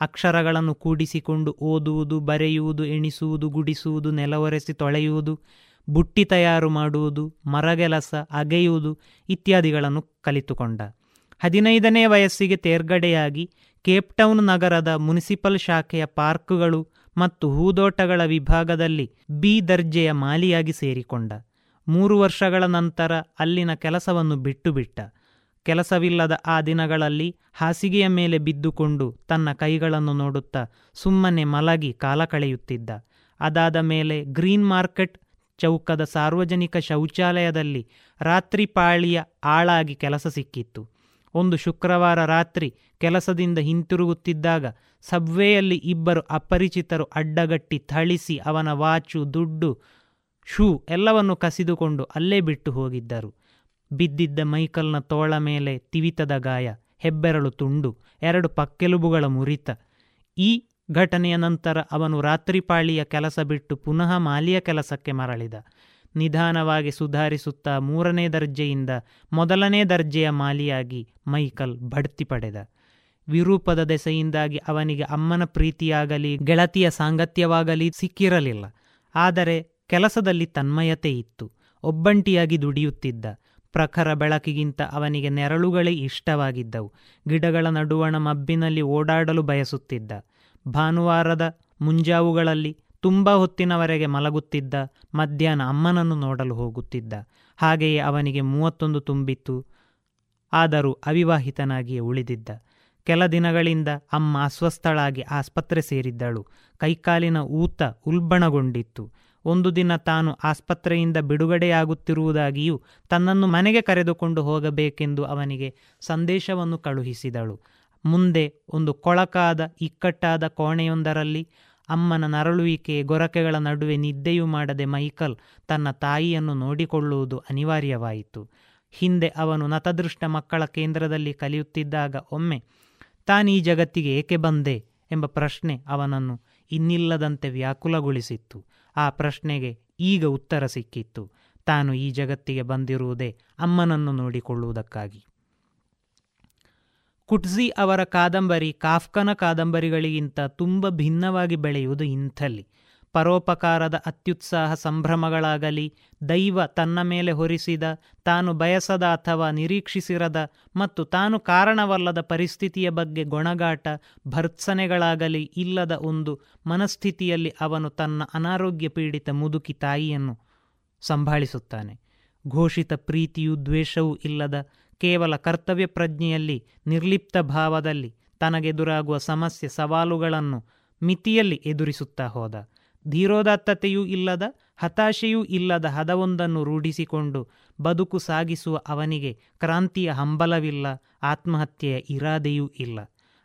ಅಕ್ಷರಗಳನ್ನು ಕೂಡಿಸಿಕೊಂಡು ಓದುವುದು, ಬರೆಯುವುದು, ಎಣಿಸುವುದು, ಗುಡಿಸುವುದು, ನೆಲವೊರೆಸಿ ತೊಳೆಯುವುದು, ಬುಟ್ಟಿ ತಯಾರು ಮಾಡುವುದು, ಮರಗೆಲಸ, ಅಗೆಯುವುದು ಇತ್ಯಾದಿಗಳನ್ನು ಕಲಿತುಕೊಂಡ. ಹದಿನೈದನೇ ವಯಸ್ಸಿಗೆ ತೇರ್ಗಡೆಯಾಗಿ ಕೇಪ್ಟೌನ್ ನಗರದ ಮುನಿಸಿಪಲ್ ಶಾಖೆಯ ಪಾರ್ಕ್ಗಳು ಮತ್ತು ಹೂದೋಟಗಳ ವಿಭಾಗದಲ್ಲಿ ಬಿ ದರ್ಜೆಯ ಮಾಲಿಯಾಗಿ ಸೇರಿಕೊಂಡ. ಮೂರು ವರ್ಷಗಳ ನಂತರ ಅಲ್ಲಿನ ಕೆಲಸವನ್ನು ಬಿಟ್ಟು ಬಿಟ್ಟ ಕೆಲಸವಿಲ್ಲದ ಆ ದಿನಗಳಲ್ಲಿ ಹಾಸಿಗೆಯ ಮೇಲೆ ಬಿದ್ದುಕೊಂಡು ತನ್ನ ಕೈಗಳನ್ನು ನೋಡುತ್ತಾ ಸುಮ್ಮನೆ ಮಲಗಿ ಕಾಲ ಕಳೆಯುತ್ತಿದ್ದ. ಅದಾದ ಮೇಲೆ ಗ್ರೀನ್ ಮಾರ್ಕೆಟ್ ಚೌಕದ ಸಾರ್ವಜನಿಕ ಶೌಚಾಲಯದಲ್ಲಿ ರಾತ್ರಿ ಪಾಳಿಯ ಆಳಾಗಿ ಕೆಲಸ ಸಿಕ್ಕಿತ್ತು. ಒಂದು ಶುಕ್ರವಾರ ರಾತ್ರಿ ಕೆಲಸದಿಂದ ಹಿಂತಿರುಗುತ್ತಿದ್ದಾಗ ಸಬ್ವೆಯಲ್ಲಿ ಇಬ್ಬರು ಅಪರಿಚಿತರು ಅಡ್ಡಗಟ್ಟಿ ಥಳಿಸಿ ಅವನ ವಾಚು, ದುಡ್ಡು, ಶೂ ಎಲ್ಲವನ್ನು ಕಸಿದುಕೊಂಡು ಅಲ್ಲೇ ಬಿಟ್ಟು ಹೋಗಿದ್ದರು. ಬಿದ್ದಿದ್ದ ಮೈಕಲ್ನ ತೋಳ ಮೇಲೆ ತಿವಿತದ ಗಾಯ, ಹೆಬ್ಬೆರಳು ತುಂಡು, ಎರಡು ಪಕ್ಕೆಲುಬುಗಳ ಮುರಿತ. ಈ ಘಟನೆಯ ನಂತರ ಅವನು ರಾತ್ರಿಪಾಳಿಯ ಕೆಲಸ ಬಿಟ್ಟು ಪುನಃ ಮಾಲಿಯ ಕೆಲಸಕ್ಕೆ ಮರಳಿದ. ನಿಧಾನವಾಗಿ ಸುಧಾರಿಸುತ್ತಾ ಮೂರನೇ ದರ್ಜೆಯಿಂದ ಮೊದಲನೇ ದರ್ಜೆಯ ಮಾಲಿಯಾಗಿ ಮೈಕಲ್ ಬಡ್ತಿ ಪಡೆದ. ವಿರೂಪದ ದೆಸೆಯಿಂದಾಗಿ ಅವನಿಗೆ ಅಮ್ಮನ ಪ್ರೀತಿಯಾಗಲಿ, ಗೆಳತಿಯ ಸಾಂಗತ್ಯವಾಗಲಿ ಸಿಕ್ಕಿರಲಿಲ್ಲ. ಆದರೆ ಕೆಲಸದಲ್ಲಿ ತನ್ಮಯತೆ ಇತ್ತು. ಒಬ್ಬಂಟಿಯಾಗಿ ದುಡಿಯುತ್ತಿದ್ದ. ಪ್ರಖರ ಬೆಳಕಿಗಿಂತ ಅವನಿಗೆ ನೆರಳುಗಳೇ ಇಷ್ಟವಾಗಿದ್ದವು. ಗಿಡಗಳ ನಡುವಣ ಮಬ್ಬಿನಲ್ಲಿ ಓಡಾಡಲು ಬಯಸುತ್ತಿದ್ದ. ಭಾನುವಾರದ ಮುಂಜಾವುಗಳಲ್ಲಿ ತುಂಬ ಹೊತ್ತಿನವರೆಗೆ ಮಲಗುತ್ತಿದ್ದ. ಮಧ್ಯಾಹ್ನ ಅಮ್ಮನನ್ನು ನೋಡಲು ಹೋಗುತ್ತಿದ್ದ. ಹಾಗೆಯೇ ಅವನಿಗೆ ಮೂವತ್ತೊಂದು ತುಂಬಿತ್ತು. ಆದರೂ ಅವಿವಾಹಿತನಾಗಿಯೇ ಉಳಿದಿದ್ದ. ಕೆಲ ದಿನಗಳಿಂದ ಅಮ್ಮ ಅಸ್ವಸ್ಥಳಾಗಿ ಆಸ್ಪತ್ರೆ ಸೇರಿದ್ದಳು. ಕೈಕಾಲಿನ ಊತ ಉಲ್ಬಣಗೊಂಡಿತ್ತು. ಒಂದು ದಿನ ತಾನು ಆಸ್ಪತ್ರೆಯಿಂದ ಬಿಡುಗಡೆಯಾಗುತ್ತಿರುವುದಾಗಿಯೂ ತನ್ನನ್ನು ಮನೆಗೆ ಕರೆದುಕೊಂಡು ಹೋಗಬೇಕೆಂದು ಅವನಿಗೆ ಸಂದೇಶವನ್ನು ಕಳುಹಿಸಿದಳು. ಮುಂದೆ ಒಂದು ಕೊಳಕಾದ, ಇಕ್ಕಟ್ಟಾದ ಕೋಣೆಯೊಂದರಲ್ಲಿ ಅಮ್ಮನ ನರಳುವಿಕೆ, ಗೊರಕೆಗಳ ನಡುವೆ ನಿದ್ದೆಯೂ ಮಾಡದೆ ಮೈಕಲ್ ತನ್ನ ತಾಯಿಯನ್ನು ನೋಡಿಕೊಳ್ಳುವುದು ಅನಿವಾರ್ಯವಾಯಿತು. ಹಿಂದೆ ಅವನು ನತದೃಷ್ಟ ಮಕ್ಕಳ ಕೇಂದ್ರದಲ್ಲಿ ಕಲಿಯುತ್ತಿದ್ದಾಗ ಒಮ್ಮೆ, ತಾನೀ ಜಗತ್ತಿಗೆ ಏಕೆ ಬಂದೆ? ಎಂಬ ಪ್ರಶ್ನೆ ಅವನನ್ನು ಇನ್ನಿಲ್ಲದಂತೆ ವ್ಯಾಕುಲಗೊಳಿಸಿತ್ತು. ಆ ಪ್ರಶ್ನೆಗೆ ಈಗ ಉತ್ತರ ಸಿಕ್ಕಿತ್ತು. ತಾನು ಈ ಜಗತ್ತಿಗೆ ಬಂದಿರುವುದೇ ಅಮ್ಮನನ್ನು ನೋಡಿಕೊಳ್ಳುವುದಕ್ಕಾಗಿ. ಕುಟ್ಜಿ ಅವರ ಕಾದಂಬರಿ, ಕಾಫ್ಕನ ಕಾದಂಬರಿಗಳಿಗಿಂತ ತುಂಬ ಭಿನ್ನವಾಗಿ ಬೆಳೆಯುವುದು ಇಂಥಲ್ಲಿ. ಪರೋಪಕಾರದ ಅತ್ಯುತ್ಸಾಹ ಸಂಭ್ರಮಗಳಾಗಲಿ, ದೈವ ತನ್ನ ಮೇಲೆ ಹೊರಿಸಿದ, ತಾನು ಬಯಸದ ಅಥವಾ ನಿರೀಕ್ಷಿಸಿರದ ಮತ್ತು ತಾನು ಕಾರಣವಲ್ಲದ ಪರಿಸ್ಥಿತಿಯ ಬಗ್ಗೆ ಗೊಣಗಾಟ, ಭರ್ತ್ಸನೆಗಳಾಗಲಿ ಇಲ್ಲದ ಒಂದು ಮನಸ್ಥಿತಿಯಲ್ಲಿ ಅವನು ತನ್ನ ಅನಾರೋಗ್ಯ ಪೀಡಿತ ಮುದುಕಿ ತಾಯಿಯನ್ನು ಸಂಭಾಳಿಸುತ್ತಾನೆ. ಘೋಷಿತ ಪ್ರೀತಿಯೂ ದ್ವೇಷವೂ ಇಲ್ಲದ, ಕೇವಲ ಕರ್ತವ್ಯ ಪ್ರಜ್ಞೆಯಲ್ಲಿ, ನಿರ್ಲಿಪ್ತ ಭಾವದಲ್ಲಿ ತನಗೆದುರಾಗುವ ಸಮಸ್ಯೆ ಸವಾಲುಗಳನ್ನು ಮಿತಿಯಲ್ಲಿ ಎದುರಿಸುತ್ತಾ ಹೋದ. ಧೀರೋದಾತ್ತತೆಯೂ ಇಲ್ಲದ, ಹತಾಶೆಯೂ ಇಲ್ಲದ ಹದವೊಂದನ್ನು ರೂಢಿಸಿಕೊಂಡು ಬದುಕು ಸಾಗಿಸುವ ಅವನಿಗೆ ಕ್ರಾಂತಿಯ ಹಂಬಲವಿಲ್ಲ, ಆತ್ಮಹತ್ಯೆಯ ಇರಾದೆಯೂ ಇಲ್ಲ.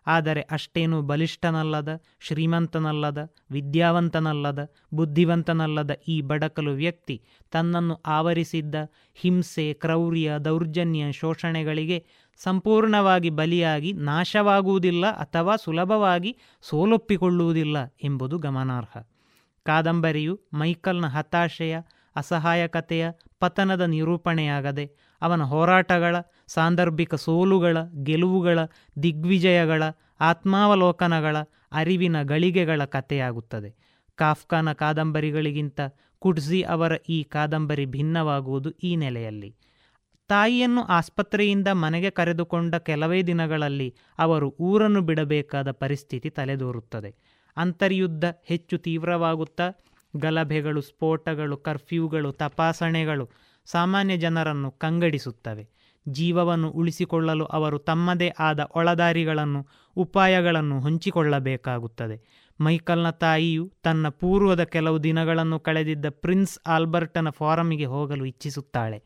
ಆದರೆ ಅಷ್ಟೇನೂ ಬಲಿಷ್ಠನಲ್ಲದ, ಶ್ರೀಮಂತನಲ್ಲದ, ವಿದ್ಯಾವಂತನಲ್ಲದ, ಬುದ್ಧಿವಂತನಲ್ಲದ ಈ ಬಡಕಲು ವ್ಯಕ್ತಿ ತನ್ನನ್ನು ಆವರಿಸಿದ್ದ ಹಿಂಸೆ, ಕ್ರೌರ್ಯ, ದೌರ್ಜನ್ಯ ಶೋಷಣೆಗಳಿಗೆ ಸಂಪೂರ್ಣವಾಗಿ ಬಲಿಯಾಗಿ ನಾಶವಾಗುವುದಿಲ್ಲ ಅಥವಾ ಸುಲಭವಾಗಿ ಸೋಲೊಪ್ಪಿಕೊಳ್ಳುವುದಿಲ್ಲ ಎಂಬುದು ಗಮನಾರ್ಹ. ಕಾದಂಬರಿಯು ಮೈಕಲ್ನ ಹತಾಶೆಯ, ಅಸಹಾಯಕತೆಯ, ಪತನದ ನಿರೂಪಣೆಯಾಗದೆ ಅವನ ಹೋರಾಟಗಳ, ಸಾಂದರ್ಭಿಕ ಸೋಲುಗಳ, ಗೆಲುವುಗಳ, ದಿಗ್ವಿಜಯಗಳ, ಆತ್ಮಾವಲೋಕನಗಳ ಅರಿವಿನ ಗಳಿಗೆಗಳ ಕಥೆಯಾಗುತ್ತದೆ. ಕಾಫ್ಕಾನ ಕಾದಂಬರಿಗಳಿಗಿಂತ ಕುಡ್ಜಿ ಅವರ ಈ ಕಾದಂಬರಿ ಭಿನ್ನವಾಗುವುದು ಈ ನೆಲೆಯಲ್ಲಿ. ತಾಯಿಯನ್ನು ಆಸ್ಪತ್ರೆಯಿಂದ ಮನೆಗೆ ಕರೆದುಕೊಂಡ ಕೆಲವೇ ದಿನಗಳಲ್ಲಿ ಅವರು ಊರನ್ನು ಬಿಡಬೇಕಾದ ಪರಿಸ್ಥಿತಿ ತಲೆದೋರುತ್ತದೆ. ಅಂತರ್ಯುದ್ಧ ಹೆಚ್ಚು ತೀವ್ರವಾಗುತ್ತಾ, ಗಲಭೆಗಳು, ಸ್ಫೋಟಗಳು, ಕರ್ಫ್ಯೂಗಳು, ತಪಾಸಣೆಗಳು ಸಾಮಾನ್ಯ ಜನರನ್ನು ಕಂಗಡಿಸುತ್ತವೆ. ಜೀವವನ್ನು ಉಳಿಸಿಕೊಳ್ಳಲು ಅವರು ತಮ್ಮದೇ ಆದ ಒಳದಾರಿಗಳನ್ನು, ಉಪಾಯಗಳನ್ನು ಹಂಚಿಕೊಳ್ಳಬೇಕಾಗುತ್ತದೆ. ಮೈಕಲ್ನ ತಾಯಿಯು ತನ್ನ ಪೂರ್ವದ ಕೆಲವು ದಿನಗಳನ್ನು ಕಳೆದಿದ್ದ ಪ್ರಿನ್ಸ್ ಆಲ್ಬರ್ಟನ ಫಾರಮಿಗೆ ಹೋಗಲು ಇಚ್ಛಿಸುತ್ತಾಳೆ.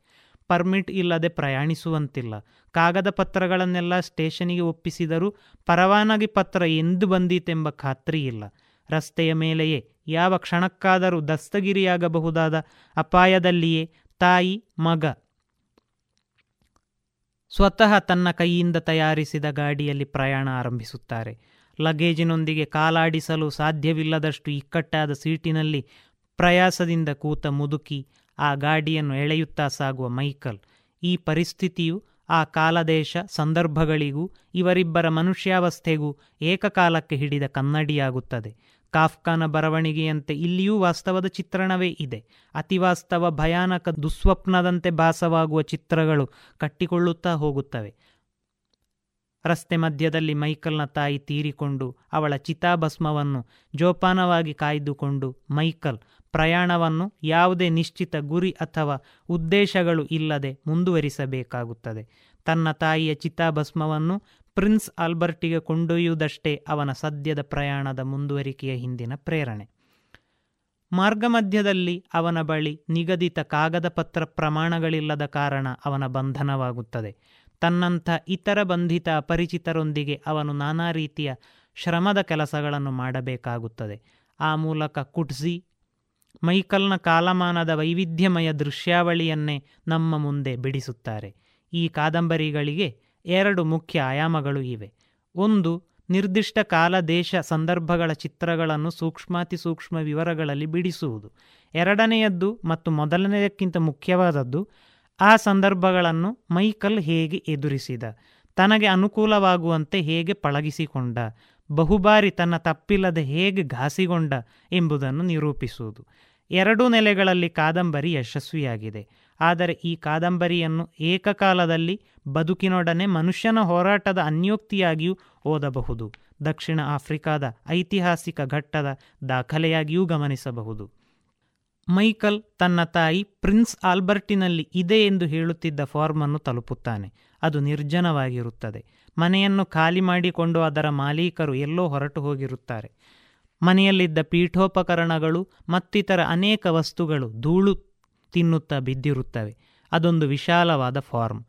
ಪರ್ಮಿಟ್ ಇಲ್ಲದೆ ಪ್ರಯಾಣಿಸುವಂತಿಲ್ಲ. ಕಾಗದ ಪತ್ರಗಳನ್ನೆಲ್ಲ ಸ್ಟೇಷನಿಗೆ ಒಪ್ಪಿಸಿದರೂ ಪರವಾನಗಿ ಪತ್ರ ಎಂದು ಬಂದೀತೆಂಬ ಖಾತ್ರಿ ಇಲ್ಲ. ರಸ್ತೆಯ ಮೇಲೆಯೇ ಯಾವ ಕ್ಷಣಕ್ಕಾದರೂ ದಸ್ತಗಿರಿಯಾಗಬಹುದಾದ ಅಪಾಯದಲ್ಲಿಯೇ ತಾಯಿ, ಮಗ ಸ್ವತಃ ತನ್ನ ಕೈಯಿಂದ ತಯಾರಿಸಿದ ಗಾಡಿಯಲ್ಲಿ ಪ್ರಯಾಣ ಆರಂಭಿಸುತ್ತಾರೆ. ಲಗೇಜಿನೊಂದಿಗೆ ಕಾಲಾಡಿಸಲು ಸಾಧ್ಯವಿಲ್ಲದಷ್ಟು ಇಕ್ಕಟ್ಟಾದ ಸೀಟಿನಲ್ಲಿ ಪ್ರಯಾಸದಿಂದ ಕೂತ ಮುದುಕಿ ಆ ಗಾಡಿಯನ್ನು ಎಳೆಯುತ್ತಾ ಸಾಗುವ ಮೈಕಲ್. ಈ ಪರಿಸ್ಥಿತಿಯು ಆ ಕಾಲದೇಶ ಸಂದರ್ಭಗಳಿಗೂ ಇವರಿಬ್ಬರ ಮನುಷ್ಯಾವಸ್ಥೆಗೂ ಏಕಕಾಲಕ್ಕೆ ಹಿಡಿದ ಕನ್ನಡಿಯಾಗುತ್ತದೆ. ಕಾಫ್ಕಾನ ಬರವಣಿಗೆಯಂತೆ ಇಲ್ಲಿಯೂ ವಾಸ್ತವದ ಚಿತ್ರಣವೇ ಇದೆ. ಅತಿವಾಸ್ತವ ಭಯಾನಕ ದುಸ್ವಪ್ನದಂತೆ ಭಾಸವಾಗುವ ಚಿತ್ರಗಳು ಕಟ್ಟಿಕೊಳ್ಳುತ್ತಾ ಹೋಗುತ್ತವೆ. ರಸ್ತೆ ಮಧ್ಯದಲ್ಲಿ ಮೈಕಲ್ನ ತಾಯಿ ತೀರಿಕೊಂಡು ಅವಳ ಚಿತಾಭಸ್ಮವನ್ನು ಜೋಪಾನವಾಗಿ ಕಾಯ್ದುಕೊಂಡು ಮೈಕಲ್ ಪ್ರಯಾಣವನ್ನು ಯಾವುದೇ ನಿಶ್ಚಿತ ಗುರಿ ಅಥವಾ ಉದ್ದೇಶಗಳು ಇಲ್ಲದೆ ಮುಂದುವರಿಸಬೇಕಾಗುತ್ತದೆ. ತನ್ನ ತಾಯಿಯ ಚಿತಾಭಸ್ಮವನ್ನು ಪ್ರಿನ್ಸ್ ಆಲ್ಬರ್ಟಿಗೆ ಕೊಂಡೊಯ್ಯುವುದಷ್ಟೇ ಅವನ ಸದ್ಯದ ಪ್ರಯಾಣದ ಮುಂದುವರಿಕೆಯ ಹಿಂದಿನ ಪ್ರೇರಣೆ. ಮಾರ್ಗಮಧ್ಯದಲ್ಲಿ ಅವನ ಬಳಿ ನಿಗದಿತ ಕಾಗದ ಪತ್ರ ಪ್ರಮಾಣಗಳಿಲ್ಲದ ಕಾರಣ ಅವನ ಬಂಧನವಾಗುತ್ತದೆ. ತನ್ನಂಥ ಇತರ ಬಂಧಿತ ಅಪರಿಚಿತರೊಂದಿಗೆ ಅವನು ನಾನಾ ರೀತಿಯ ಶ್ರಮದ ಕೆಲಸಗಳನ್ನು ಮಾಡಬೇಕಾಗುತ್ತದೆ. ಆ ಮೂಲಕ ಕುಟ್ಸಿ ಮೈಕಲ್ನ ಕಾಲಮಾನದ ವೈವಿಧ್ಯಮಯ ದೃಶ್ಯಾವಳಿಯನ್ನೇ ನಮ್ಮ ಮುಂದೆ ಬಿಡಿಸುತ್ತಾರೆ. ಈ ಕಾದಂಬರಿಗಳಿಗೆ ಎರಡು ಮುಖ್ಯ ಆಯಾಮಗಳು ಇವೆ. ಒಂದು, ನಿರ್ದಿಷ್ಟ ಕಾಲ ದೇಶ ಸಂದರ್ಭಗಳ ಚಿತ್ರಗಳನ್ನು ಸೂಕ್ಷ್ಮಾತಿ ಸೂಕ್ಷ್ಮ ವಿವರಗಳಲ್ಲಿ ಬಿಡಿಸುವುದು. ಎರಡನೆಯದ್ದು ಮತ್ತು ಮೊದಲನೆಯದಕ್ಕಿಂತ ಮುಖ್ಯವಾದದ್ದು, ಆ ಸಂದರ್ಭಗಳನ್ನು ಮೈಕಲ್ ಹೇಗೆ ಎದುರಿಸಿದ, ತನಗೆ ಅನುಕೂಲವಾಗುವಂತೆ ಹೇಗೆ ಪಳಗಿಸಿಕೊಂಡ ಬಹುಬಾರಿ ತನ್ನ ತಪ್ಪಿಲ್ಲದೆ ಹೇಗೆ ಘಾಸಿಗೊಂಡ ಎಂಬುದನ್ನು ನಿರೂಪಿಸುವುದು. ಎರಡೂ ನೆಲೆಗಳಲ್ಲಿ ಕಾದಂಬರಿ ಯಶಸ್ವಿಯಾಗಿದೆ. ಆದರೆ ಈ ಕಾದಂಬರಿಯನ್ನು ಏಕಕಾಲದಲ್ಲಿ ಬದುಕಿನೊಡನೆ ಮನುಷ್ಯನ ಹೋರಾಟದ ಅನ್ಯೋಕ್ತಿಯಾಗಿಯೂ ಓದಬಹುದು. ದಕ್ಷಿಣ ಆಫ್ರಿಕಾದ ಐತಿಹಾಸಿಕ ಘಟ್ಟದ ದಾಖಲೆಯಾಗಿಯೂ ಗಮನಿಸಬಹುದು. ಮೈಕಲ್ ತನ್ನ ತಾಯಿ ಪ್ರಿನ್ಸ್ ಆಲ್ಬರ್ಟಿನಲ್ಲಿ ಇದೆ ಎಂದು ಹೇಳುತ್ತಿದ್ದ ಫಾರ್ಮನ್ನು ತಲುಪುತ್ತಾನೆ. ಅದು ನಿರ್ಜನವಾಗಿರುತ್ತದೆ. ಮನೆಯನ್ನು ಖಾಲಿ ಮಾಡಿಕೊಂಡು ಅದರ ಮಾಲೀಕರು ಎಲ್ಲೋ ಹೊರಟು ಹೋಗಿರುತ್ತಾರೆ. ಮನೆಯಲ್ಲಿದ್ದ ಪೀಠೋಪಕರಣಗಳು ಮತ್ತಿತರ ಅನೇಕ ವಸ್ತುಗಳು ಧೂಳು ತಿನ್ನುತ್ತಾ ಬಿದ್ದಿರುತ್ತವೆ. ಅದೊಂದು ವಿಶಾಲವಾದ ಫಾರ್ಮ್.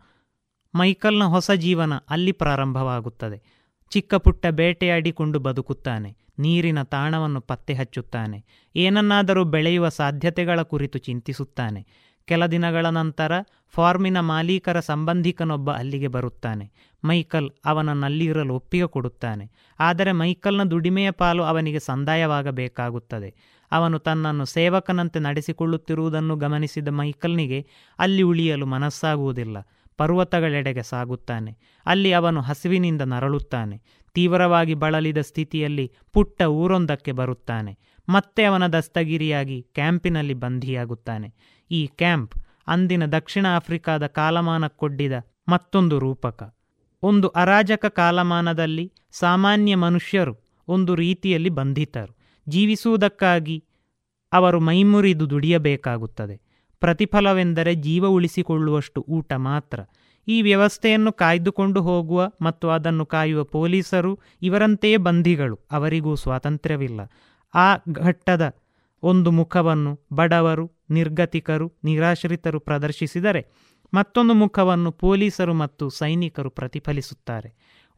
ಮೈಕಲ್ನ ಹೊಸ ಜೀವನ ಅಲ್ಲಿ ಪ್ರಾರಂಭವಾಗುತ್ತದೆ. ಚಿಕ್ಕ ಪುಟ್ಟ ಬೇಟೆಯಾಡಿಕೊಂಡು ಬದುಕುತ್ತಾನೆ. ನೀರಿನ ತಾಣವನ್ನು ಪತ್ತೆ ಹಚ್ಚುತ್ತಾನೆ. ಏನನ್ನಾದರೂ ಬೆಳೆಯುವ ಸಾಧ್ಯತೆಗಳ ಕುರಿತು ಚಿಂತಿಸುತ್ತಾನೆ. ಕೆಲ ದಿನಗಳ ನಂತರ ಫಾರ್ಮಿನ ಮಾಲೀಕರ ಸಂಬಂಧಿಕನೊಬ್ಬ ಅಲ್ಲಿಗೆ ಬರುತ್ತಾನೆ. ಮೈಕಲ್ ಅವನನ್ನಲ್ಲಿರಲು ಒಪ್ಪಿಗೆ ಕೊಡುತ್ತಾನೆ. ಆದರೆ ಮೈಕಲ್ನ ದುಡಿಮೆಯ ಪಾಲು ಅವನಿಗೆ ಸಂದಾಯವಾಗಬೇಕಾಗುತ್ತದೆ. ಅವನು ತನ್ನನ್ನು ಸೇವಕನಂತೆ ನಡೆಸಿಕೊಳ್ಳುತ್ತಿರುವುದನ್ನು ಗಮನಿಸಿದ ಮೈಕಲ್ನಿಗೆ ಅಲ್ಲಿ ಉಳಿಯಲು ಮನಸ್ಸಾಗುವುದಿಲ್ಲ. ಪರ್ವತಗಳೆಡೆಗೆ ಸಾಗುತ್ತಾನೆ. ಅಲ್ಲಿ ಅವನು ಹಸಿವಿನಿಂದ ನರಳುತ್ತಾನೆ. ತೀವ್ರವಾಗಿ ಬಳಲಿದ ಸ್ಥಿತಿಯಲ್ಲಿ ಪುಟ್ಟ ಊರೊಂದಕ್ಕೆ ಬರುತ್ತಾನೆ. ಮತ್ತೆ ಅವನ ದಸ್ತಗಿರಿಯಾಗಿ ಕ್ಯಾಂಪಿನಲ್ಲಿ ಬಂಧಿಯಾಗುತ್ತಾನೆ. ಈ ಕ್ಯಾಂಪ್ ಅಂದಿನ ದಕ್ಷಿಣ ಆಫ್ರಿಕಾದ ಕಾಲಮಾನಕ್ಕೊಡ್ಡಿದ ಮತ್ತೊಂದು ರೂಪಕ. ಒಂದು ಅರಾಜಕ ಕಾಲಮಾನದಲ್ಲಿ ಸಾಮಾನ್ಯ ಮನುಷ್ಯರು ಒಂದು ರೀತಿಯಲ್ಲಿ ಬಂಧಿತರು. ಜೀವಿಸುವುದಕ್ಕಾಗಿ ಅವರು ಮೈಮುರಿದು ದುಡಿಯಬೇಕಾಗುತ್ತದೆ. ಪ್ರತಿಫಲವೆಂದರೆ ಜೀವ ಉಳಿಸಿಕೊಳ್ಳುವಷ್ಟು ಊಟ ಮಾತ್ರ. ಈ ವ್ಯವಸ್ಥೆಯನ್ನು ಕಾಯ್ದುಕೊಂಡು ಹೋಗುವ ಮತ್ತು ಅದನ್ನು ಕಾಯುವ ಪೊಲೀಸರು ಇವರಂತೆಯೇ ಬಂಧಿಗಳು. ಅವರಿಗೂ ಸ್ವಾತಂತ್ರ್ಯವಿಲ್ಲ. ಆ ಘಟ್ಟದ ಒಂದು ಮುಖವನ್ನು ಬಡವರು, ನಿರ್ಗತಿಕರು, ನಿರಾಶ್ರಿತರು ಪ್ರದರ್ಶಿಸಿದರೆ ಮತ್ತೊಂದು ಮುಖವನ್ನು ಪೊಲೀಸರು ಮತ್ತು ಸೈನಿಕರು ಪ್ರತಿಫಲಿಸುತ್ತಾರೆ.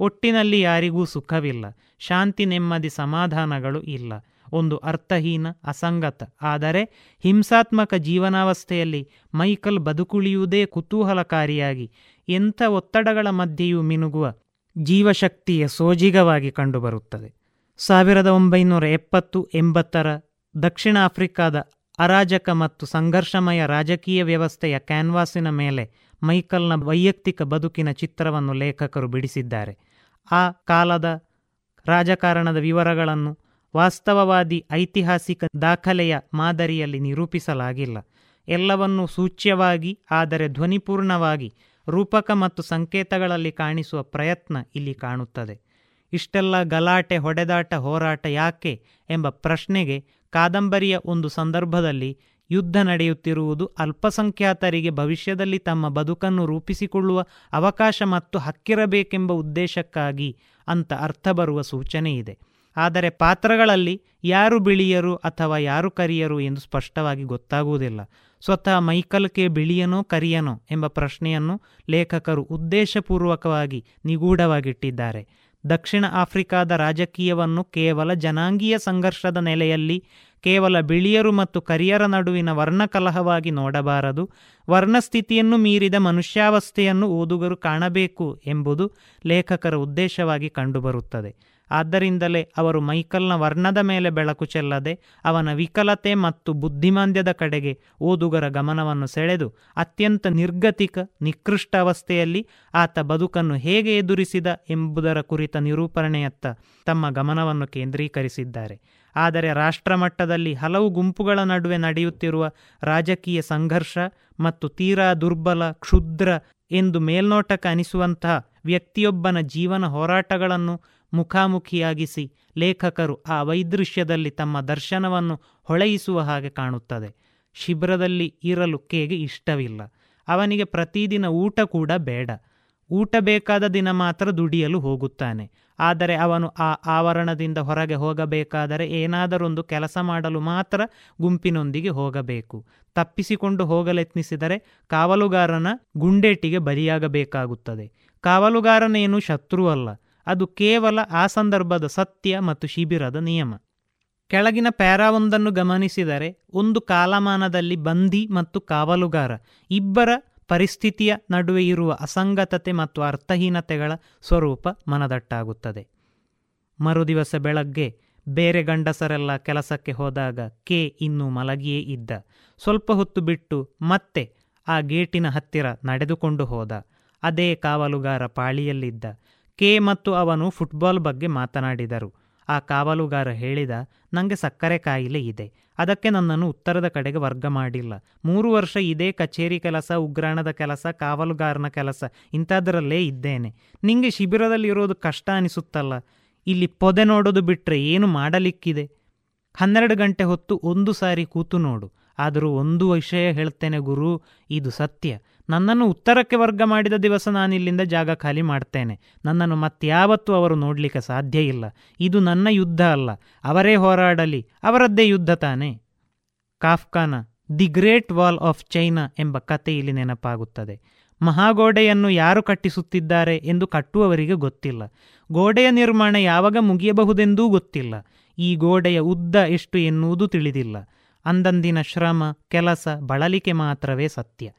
ಒಟ್ಟಿನಲ್ಲಿ ಯಾರಿಗೂ ಸುಖವಿಲ್ಲ, ಶಾಂತಿ ನೆಮ್ಮದಿ ಸಮಾಧಾನಗಳು ಇಲ್ಲ. ಒಂದು ಅರ್ಥಹೀನ, ಅಸಂಗತ, ಆದರೆ ಹಿಂಸಾತ್ಮಕ ಜೀವನಾವಸ್ಥೆಯಲ್ಲಿ ಮೈಕಲ್ ಬದುಕುಳಿಯುವುದೇ ಕುತೂಹಲಕಾರಿಯಾಗಿ ಎಂಥ ಒತ್ತಡಗಳ ಮಧ್ಯೆಯೂ ಮಿನುಗುವ ಜೀವಶಕ್ತಿಯ ಸೋಜಿಗವಾಗಿ ಕಂಡುಬರುತ್ತದೆ. ಸಾವಿರದ ಒಂಬೈನೂರ ಎಪ್ಪತ್ತು ಎಂಬತ್ತರ ದಕ್ಷಿಣ ಆಫ್ರಿಕಾದ ಅರಾಜಕ ಮತ್ತು ಸಂಘರ್ಷಮಯ ರಾಜಕೀಯ ವ್ಯವಸ್ಥೆಯ ಕ್ಯಾನ್ವಾಸಿನ ಮೇಲೆ ಮೈಕಲ್ನ ವೈಯಕ್ತಿಕ ಬದುಕಿನ ಚಿತ್ರವನ್ನು ಲೇಖಕರು ಬಿಡಿಸಿದ್ದಾರೆ. ಆ ಕಾಲದ ರಾಜಕಾರಣದ ವಿವರಗಳನ್ನು ವಾಸ್ತವವಾದಿ ಐತಿಹಾಸಿಕ ದಾಖಲೆಯ ಮಾದರಿಯಲ್ಲಿ ನಿರೂಪಿಸಲಾಗಿಲ್ಲ. ಎಲ್ಲವನ್ನೂ ಸೂಚ್ಯವಾಗಿ, ಆದರೆ ಧ್ವನಿಪೂರ್ಣವಾಗಿ, ರೂಪಕ ಮತ್ತು ಸಂಕೇತಗಳಲ್ಲಿ ಕಾಣಿಸುವ ಪ್ರಯತ್ನ ಇಲ್ಲಿ ಕಾಣುತ್ತದೆ. ಇಷ್ಟೆಲ್ಲ ಗಲಾಟೆ, ಹೊಡೆದಾಟ, ಹೋರಾಟ ಯಾಕೆ ಎಂಬ ಪ್ರಶ್ನೆಗೆ ಕಾದಂಬರಿಯ ಒಂದು ಸಂದರ್ಭದಲ್ಲಿ ಯುದ್ಧ ನಡೆಯುತ್ತಿರುವುದು ಅಲ್ಪಸಂಖ್ಯಾತರಿಗೆ ಭವಿಷ್ಯದಲ್ಲಿ ತಮ್ಮ ಬದುಕನ್ನು ರೂಪಿಸಿಕೊಳ್ಳುವ ಅವಕಾಶ ಮತ್ತು ಹಕ್ಕಿರಬೇಕೆಂಬ ಉದ್ದೇಶಕ್ಕಾಗಿ ಅಂತ ಅರ್ಥ ಬರುವ ಸೂಚನೆ ಇದೆ ಆದರೆ ಪಾತ್ರಗಳಲ್ಲಿ ಯಾರು ಬಿಳಿಯರು ಅಥವಾ ಯಾರು ಕರಿಯರು ಎಂದು ಸ್ಪಷ್ಟವಾಗಿ ಗೊತ್ತಾಗುವುದಿಲ್ಲ. ಸ್ವತಃ ಮೈಕಲ್ ಕೆ. ಬಿಳಿಯನೋ ಕರಿಯನೋ ಎಂಬ ಪ್ರಶ್ನೆಯನ್ನು ಲೇಖಕರು ಉದ್ದೇಶಪೂರ್ವಕವಾಗಿ ನಿಗೂಢವಾಗಿಟ್ಟಿದ್ದಾರೆ. ದಕ್ಷಿಣ ಆಫ್ರಿಕಾದ ರಾಜಕೀಯವನ್ನು ಕೇವಲ ಜನಾಂಗೀಯ ಸಂಘರ್ಷದ ನೆಲೆಯಲ್ಲಿ, ಕೇವಲ ಬಿಳಿಯರು ಮತ್ತು ಕರಿಯರ ನಡುವಿನ ವರ್ಣಕಲಹವಾಗಿ ನೋಡಬಾರದು. ವರ್ಣಸ್ಥಿತಿಯನ್ನು ಮೀರಿದ ಮನುಷ್ಯಾವಸ್ಥೆಯನ್ನು ಓದುಗರು ಕಾಣಬೇಕು ಎಂಬುದು ಲೇಖಕರ ಉದ್ದೇಶವಾಗಿ ಕಂಡುಬರುತ್ತದೆ. ಆದ್ದರಿಂದಲೇ ಅವರು ಮೈಕಲ್ನ ವರ್ಣದ ಮೇಲೆ ಬೆಳಕು ಚೆಲ್ಲದೆ ಅವನ ವಿಕಲತೆ ಮತ್ತು ಬುದ್ಧಿಮಾಂದ್ಯದ ಕಡೆಗೆ ಓದುಗರ ಗಮನವನ್ನು ಸೆಳೆದು ಅತ್ಯಂತ ನಿರ್ಗತಿಕ, ನಿಕೃಷ್ಟ ಅವಸ್ಥೆಯಲ್ಲಿ ಆತ ಬದುಕನ್ನು ಹೇಗೆ ಎದುರಿಸಿದ ಎಂಬುದರ ಕುರಿತ ನಿರೂಪಣೆಯತ್ತ ತಮ್ಮ ಗಮನವನ್ನು ಕೇಂದ್ರೀಕರಿಸಿದ್ದಾರೆ. ಆದರೆ ರಾಷ್ಟ್ರಮಟ್ಟದಲ್ಲಿ ಹಲವು ಗುಂಪುಗಳ ನಡುವೆ ನಡೆಯುತ್ತಿರುವ ರಾಜಕೀಯ ಸಂಘರ್ಷ ಮತ್ತು ತೀರಾ ದುರ್ಬಲ, ಕ್ಷುದ್ರ ಎಂದು ಮೇಲ್ನೋಟಕ್ಕೆ ಅನಿಸುವಂತಹ ವ್ಯಕ್ತಿಯೊಬ್ಬನ ಜೀವನ ಹೋರಾಟಗಳನ್ನು ಮುಖಾಮುಖಿಯಾಗಿಸಿ ಲೇಖಕರು ಆ ವೈದೃಶ್ಯದಲ್ಲಿ ತಮ್ಮ ದರ್ಶನವನ್ನು ಹೊಳೆಯಿಸುವ ಹಾಗೆ ಕಾಣುತ್ತದೆ. ಶಿಬಿರದಲ್ಲಿ ಇರಲು ಕೇಗೆ ಇಷ್ಟವಿಲ್ಲ. ಅವನಿಗೆ ಪ್ರತಿದಿನ ಊಟ ಕೂಡ ಬೇಡ. ಊಟ ಬೇಕಾದ ದಿನ ಮಾತ್ರ ದುಡಿಯಲು ಹೋಗುತ್ತಾನೆ. ಆದರೆ ಅವನು ಆ ಆವರಣದಿಂದ ಹೊರಗೆ ಹೋಗಬೇಕಾದರೆ ಏನಾದರೊಂದು ಕೆಲಸ ಮಾಡಲು ಮಾತ್ರ ಗುಂಪಿನೊಂದಿಗೆ ಹೋಗಬೇಕು. ತಪ್ಪಿಸಿಕೊಂಡು ಹೋಗಲೆತ್ನಿಸಿದರೆ ಕಾವಲುಗಾರನ ಗುಂಡೇಟಿಗೆ ಬಲಿಯಾಗಬೇಕಾಗುತ್ತದೆ. ಕಾವಲುಗಾರನೇನು ಶತ್ರುವಲ್ಲ ಅದು ಕೇವಲ ಆ ಸಂದರ್ಭದ ಸತ್ಯ ಮತ್ತು ಶಿಬಿರದ ನಿಯಮ. ಕೆಳಗಿನ ಪ್ಯಾರಾವೊಂದನ್ನು ಗಮನಿಸಿದರೆ, ಒಂದು ಕಾಲಮಾನದಲ್ಲಿ ಬಂದಿ ಮತ್ತು ಕಾವಲುಗಾರ, ಇಬ್ಬರ ಪರಿಸ್ಥಿತಿಯ ನಡುವೆ ಇರುವ ಅಸಂಗತತೆ ಮತ್ತು ಅರ್ಥಹೀನತೆಗಳ ಸ್ವರೂಪ ಮನದಟ್ಟಾಗುತ್ತದೆ. ಮರುದಿವಸ ಬೆಳಗ್ಗೆ ಬೇರೆ ಗಂಡಸರೆಲ್ಲ ಕೆಲಸಕ್ಕೆ ಹೋದಾಗ ಕೆ ಇನ್ನೂ ಮಲಗಿಯೇ ಇದ್ದ. ಸ್ವಲ್ಪ ಹೊತ್ತು ಬಿಟ್ಟು ಮತ್ತೆ ಆ ಗೇಟಿನ ಹತ್ತಿರ ನಡೆದುಕೊಂಡು ಹೋದ. ಅದೇ ಕಾವಲುಗಾರ ಪಾಳಿಯಲ್ಲಿದ್ದ. ಕೆ ಮತ್ತು ಅವನು ಫುಟ್ಬಾಲ್ ಬಗ್ಗೆ ಮಾತನಾಡಿದರು. ಆ ಕಾವಲುಗಾರ ಹೇಳಿದ ನನಗೆ ಸಕ್ಕರೆ ಕಾಯಿಲೆ ಇದೆ. ಅದಕ್ಕೆ ನನ್ನನ್ನು ಉತ್ತರದ ಕಡೆಗೆ ವರ್ಗ ಮಾಡಿಲ್ಲ. ಮೂರು ವರ್ಷ ಇದೇ ಕಚೇರಿ ಕೆಲಸ, ಉಗ್ರಾಣದ ಕೆಲಸ, ಕಾವಲುಗಾರನ ಕೆಲಸ, ಇಂಥದ್ರಲ್ಲೇ ಇದ್ದೇನೆ. ನಿಂಗೆ ಶಿಬಿರದಲ್ಲಿರೋದು ಕಷ್ಟ ಅನಿಸುತ್ತಲ್ಲ. ಇಲ್ಲಿ ಪೊದೆ ನೋಡೋದು ಬಿಟ್ಟರೆ ಏನು ಮಾಡಲಿಕ್ಕಿದೆ? ಹನ್ನೆರಡು ಗಂಟೆ ಹೊತ್ತು ಒಂದು ಸಾರಿ ಕೂತು ನೋಡು. ಆದರೂ ಒಂದು ವಿಷಯ ಹೇಳ್ತೇನೆ ಗುರು, ಇದು ಸತ್ಯ. ನನ್ನನ್ನು ಉತ್ತರಕ್ಕೆ ವರ್ಗ ಮಾಡಿದ ದಿವಸ ನಾನಿಲ್ಲಿಂದ ಜಾಗ ಖಾಲಿ ಮಾಡ್ತೇನೆ. ನನ್ನನ್ನು ಮತ್ಯಾವತ್ತೂ ಅವರು ನೋಡಲಿಕ್ಕೆ ಸಾಧ್ಯ ಇಲ್ಲ. ಇದು ನನ್ನ ಯುದ್ಧ ಅಲ್ಲ. ಅವರೇ ಹೋರಾಡಲಿ. ಅವರದ್ದೇ ಯುದ್ಧ ತಾನೆ. ಕಾಫ್ಕಾನ, the great wall of China ಎಂಬ ಕತೆ ಇಲ್ಲಿ ನೆನಪಾಗುತ್ತದೆ. ಮಹಾಗೋಡೆಯನ್ನು ಯಾರು ಕಟ್ಟಿಸುತ್ತಿದ್ದಾರೆ ಎಂದು ಕಟ್ಟುವವರಿಗೆ ಗೊತ್ತಿಲ್ಲ. ಗೋಡೆಯ ನಿರ್ಮಾಣ ಯಾವಾಗ ಮುಗಿಯಬಹುದೆಂದೂ ಗೊತ್ತಿಲ್ಲ. ಈ ಗೋಡೆಯ ಉದ್ದ ಎಷ್ಟು ಎನ್ನುವುದು ತಿಳಿದಿಲ್ಲ. ಅಂದಂದಿನ ಶ್ರಮ, ಕೆಲಸ, ಬಳಲಿಕೆ ಮಾತ್ರವೇ ಸತ್ಯ.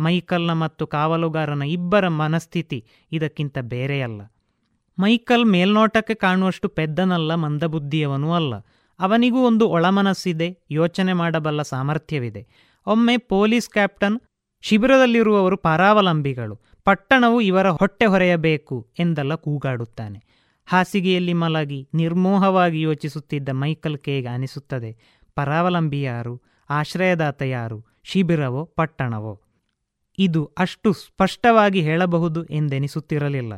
ಮೈಕಲ್ನ ಮತ್ತು ಕಾವಲುಗಾರನ ಇಬ್ಬರ ಮನಸ್ಥಿತಿ ಇದಕ್ಕಿಂತ ಬೇರೆಯಲ್ಲ. ಮೈಕಲ್ ಮೇಲ್ನೋಟಕ್ಕೆ ಕಾಣುವಷ್ಟು ಪೆದ್ದನಲ್ಲ, ಮಂದಬುದ್ಧಿಯವನೂ ಅಲ್ಲ. ಅವನಿಗೂ ಒಂದು ಒಳಮನಸ್ಸಿದೆ, ಯೋಚನೆ ಮಾಡಬಲ್ಲ ಸಾಮರ್ಥ್ಯವಿದೆ. ಒಮ್ಮೆ ಪೊಲೀಸ್ ಕ್ಯಾಪ್ಟನ್ ಶಿಬಿರದಲ್ಲಿರುವವರು ಪರಾವಲಂಬಿಗಳು. ಪಟ್ಟಣವು ಇವರ ಹೊಟ್ಟೆ ಹೊರೆಯಬೇಕು ಎಂದೆಲ್ಲ ಕೂಗಾಡುತ್ತಾನೆ. ಹಾಸಿಗೆಯಲ್ಲಿ ಮಲಗಿ ನಿರ್ಮೋಹವಾಗಿ ಯೋಚಿಸುತ್ತಿದ್ದ ಮೈಕಲ್ ಕೇಗೆ ಅನಿಸುತ್ತದೆ, ಪರಾವಲಂಬಿ ಯಾರು, ಆಶ್ರಯದಾತ ಯಾರು, ಶಿಬಿರವೋ, ಪಟ್ಟಣವೋ? ಇದು ಅಷ್ಟು ಸ್ಪಷ್ಟವಾಗಿ ಹೇಳಬಹುದು ಎಂದೆನಿಸುತ್ತಿರಲಿಲ್ಲ.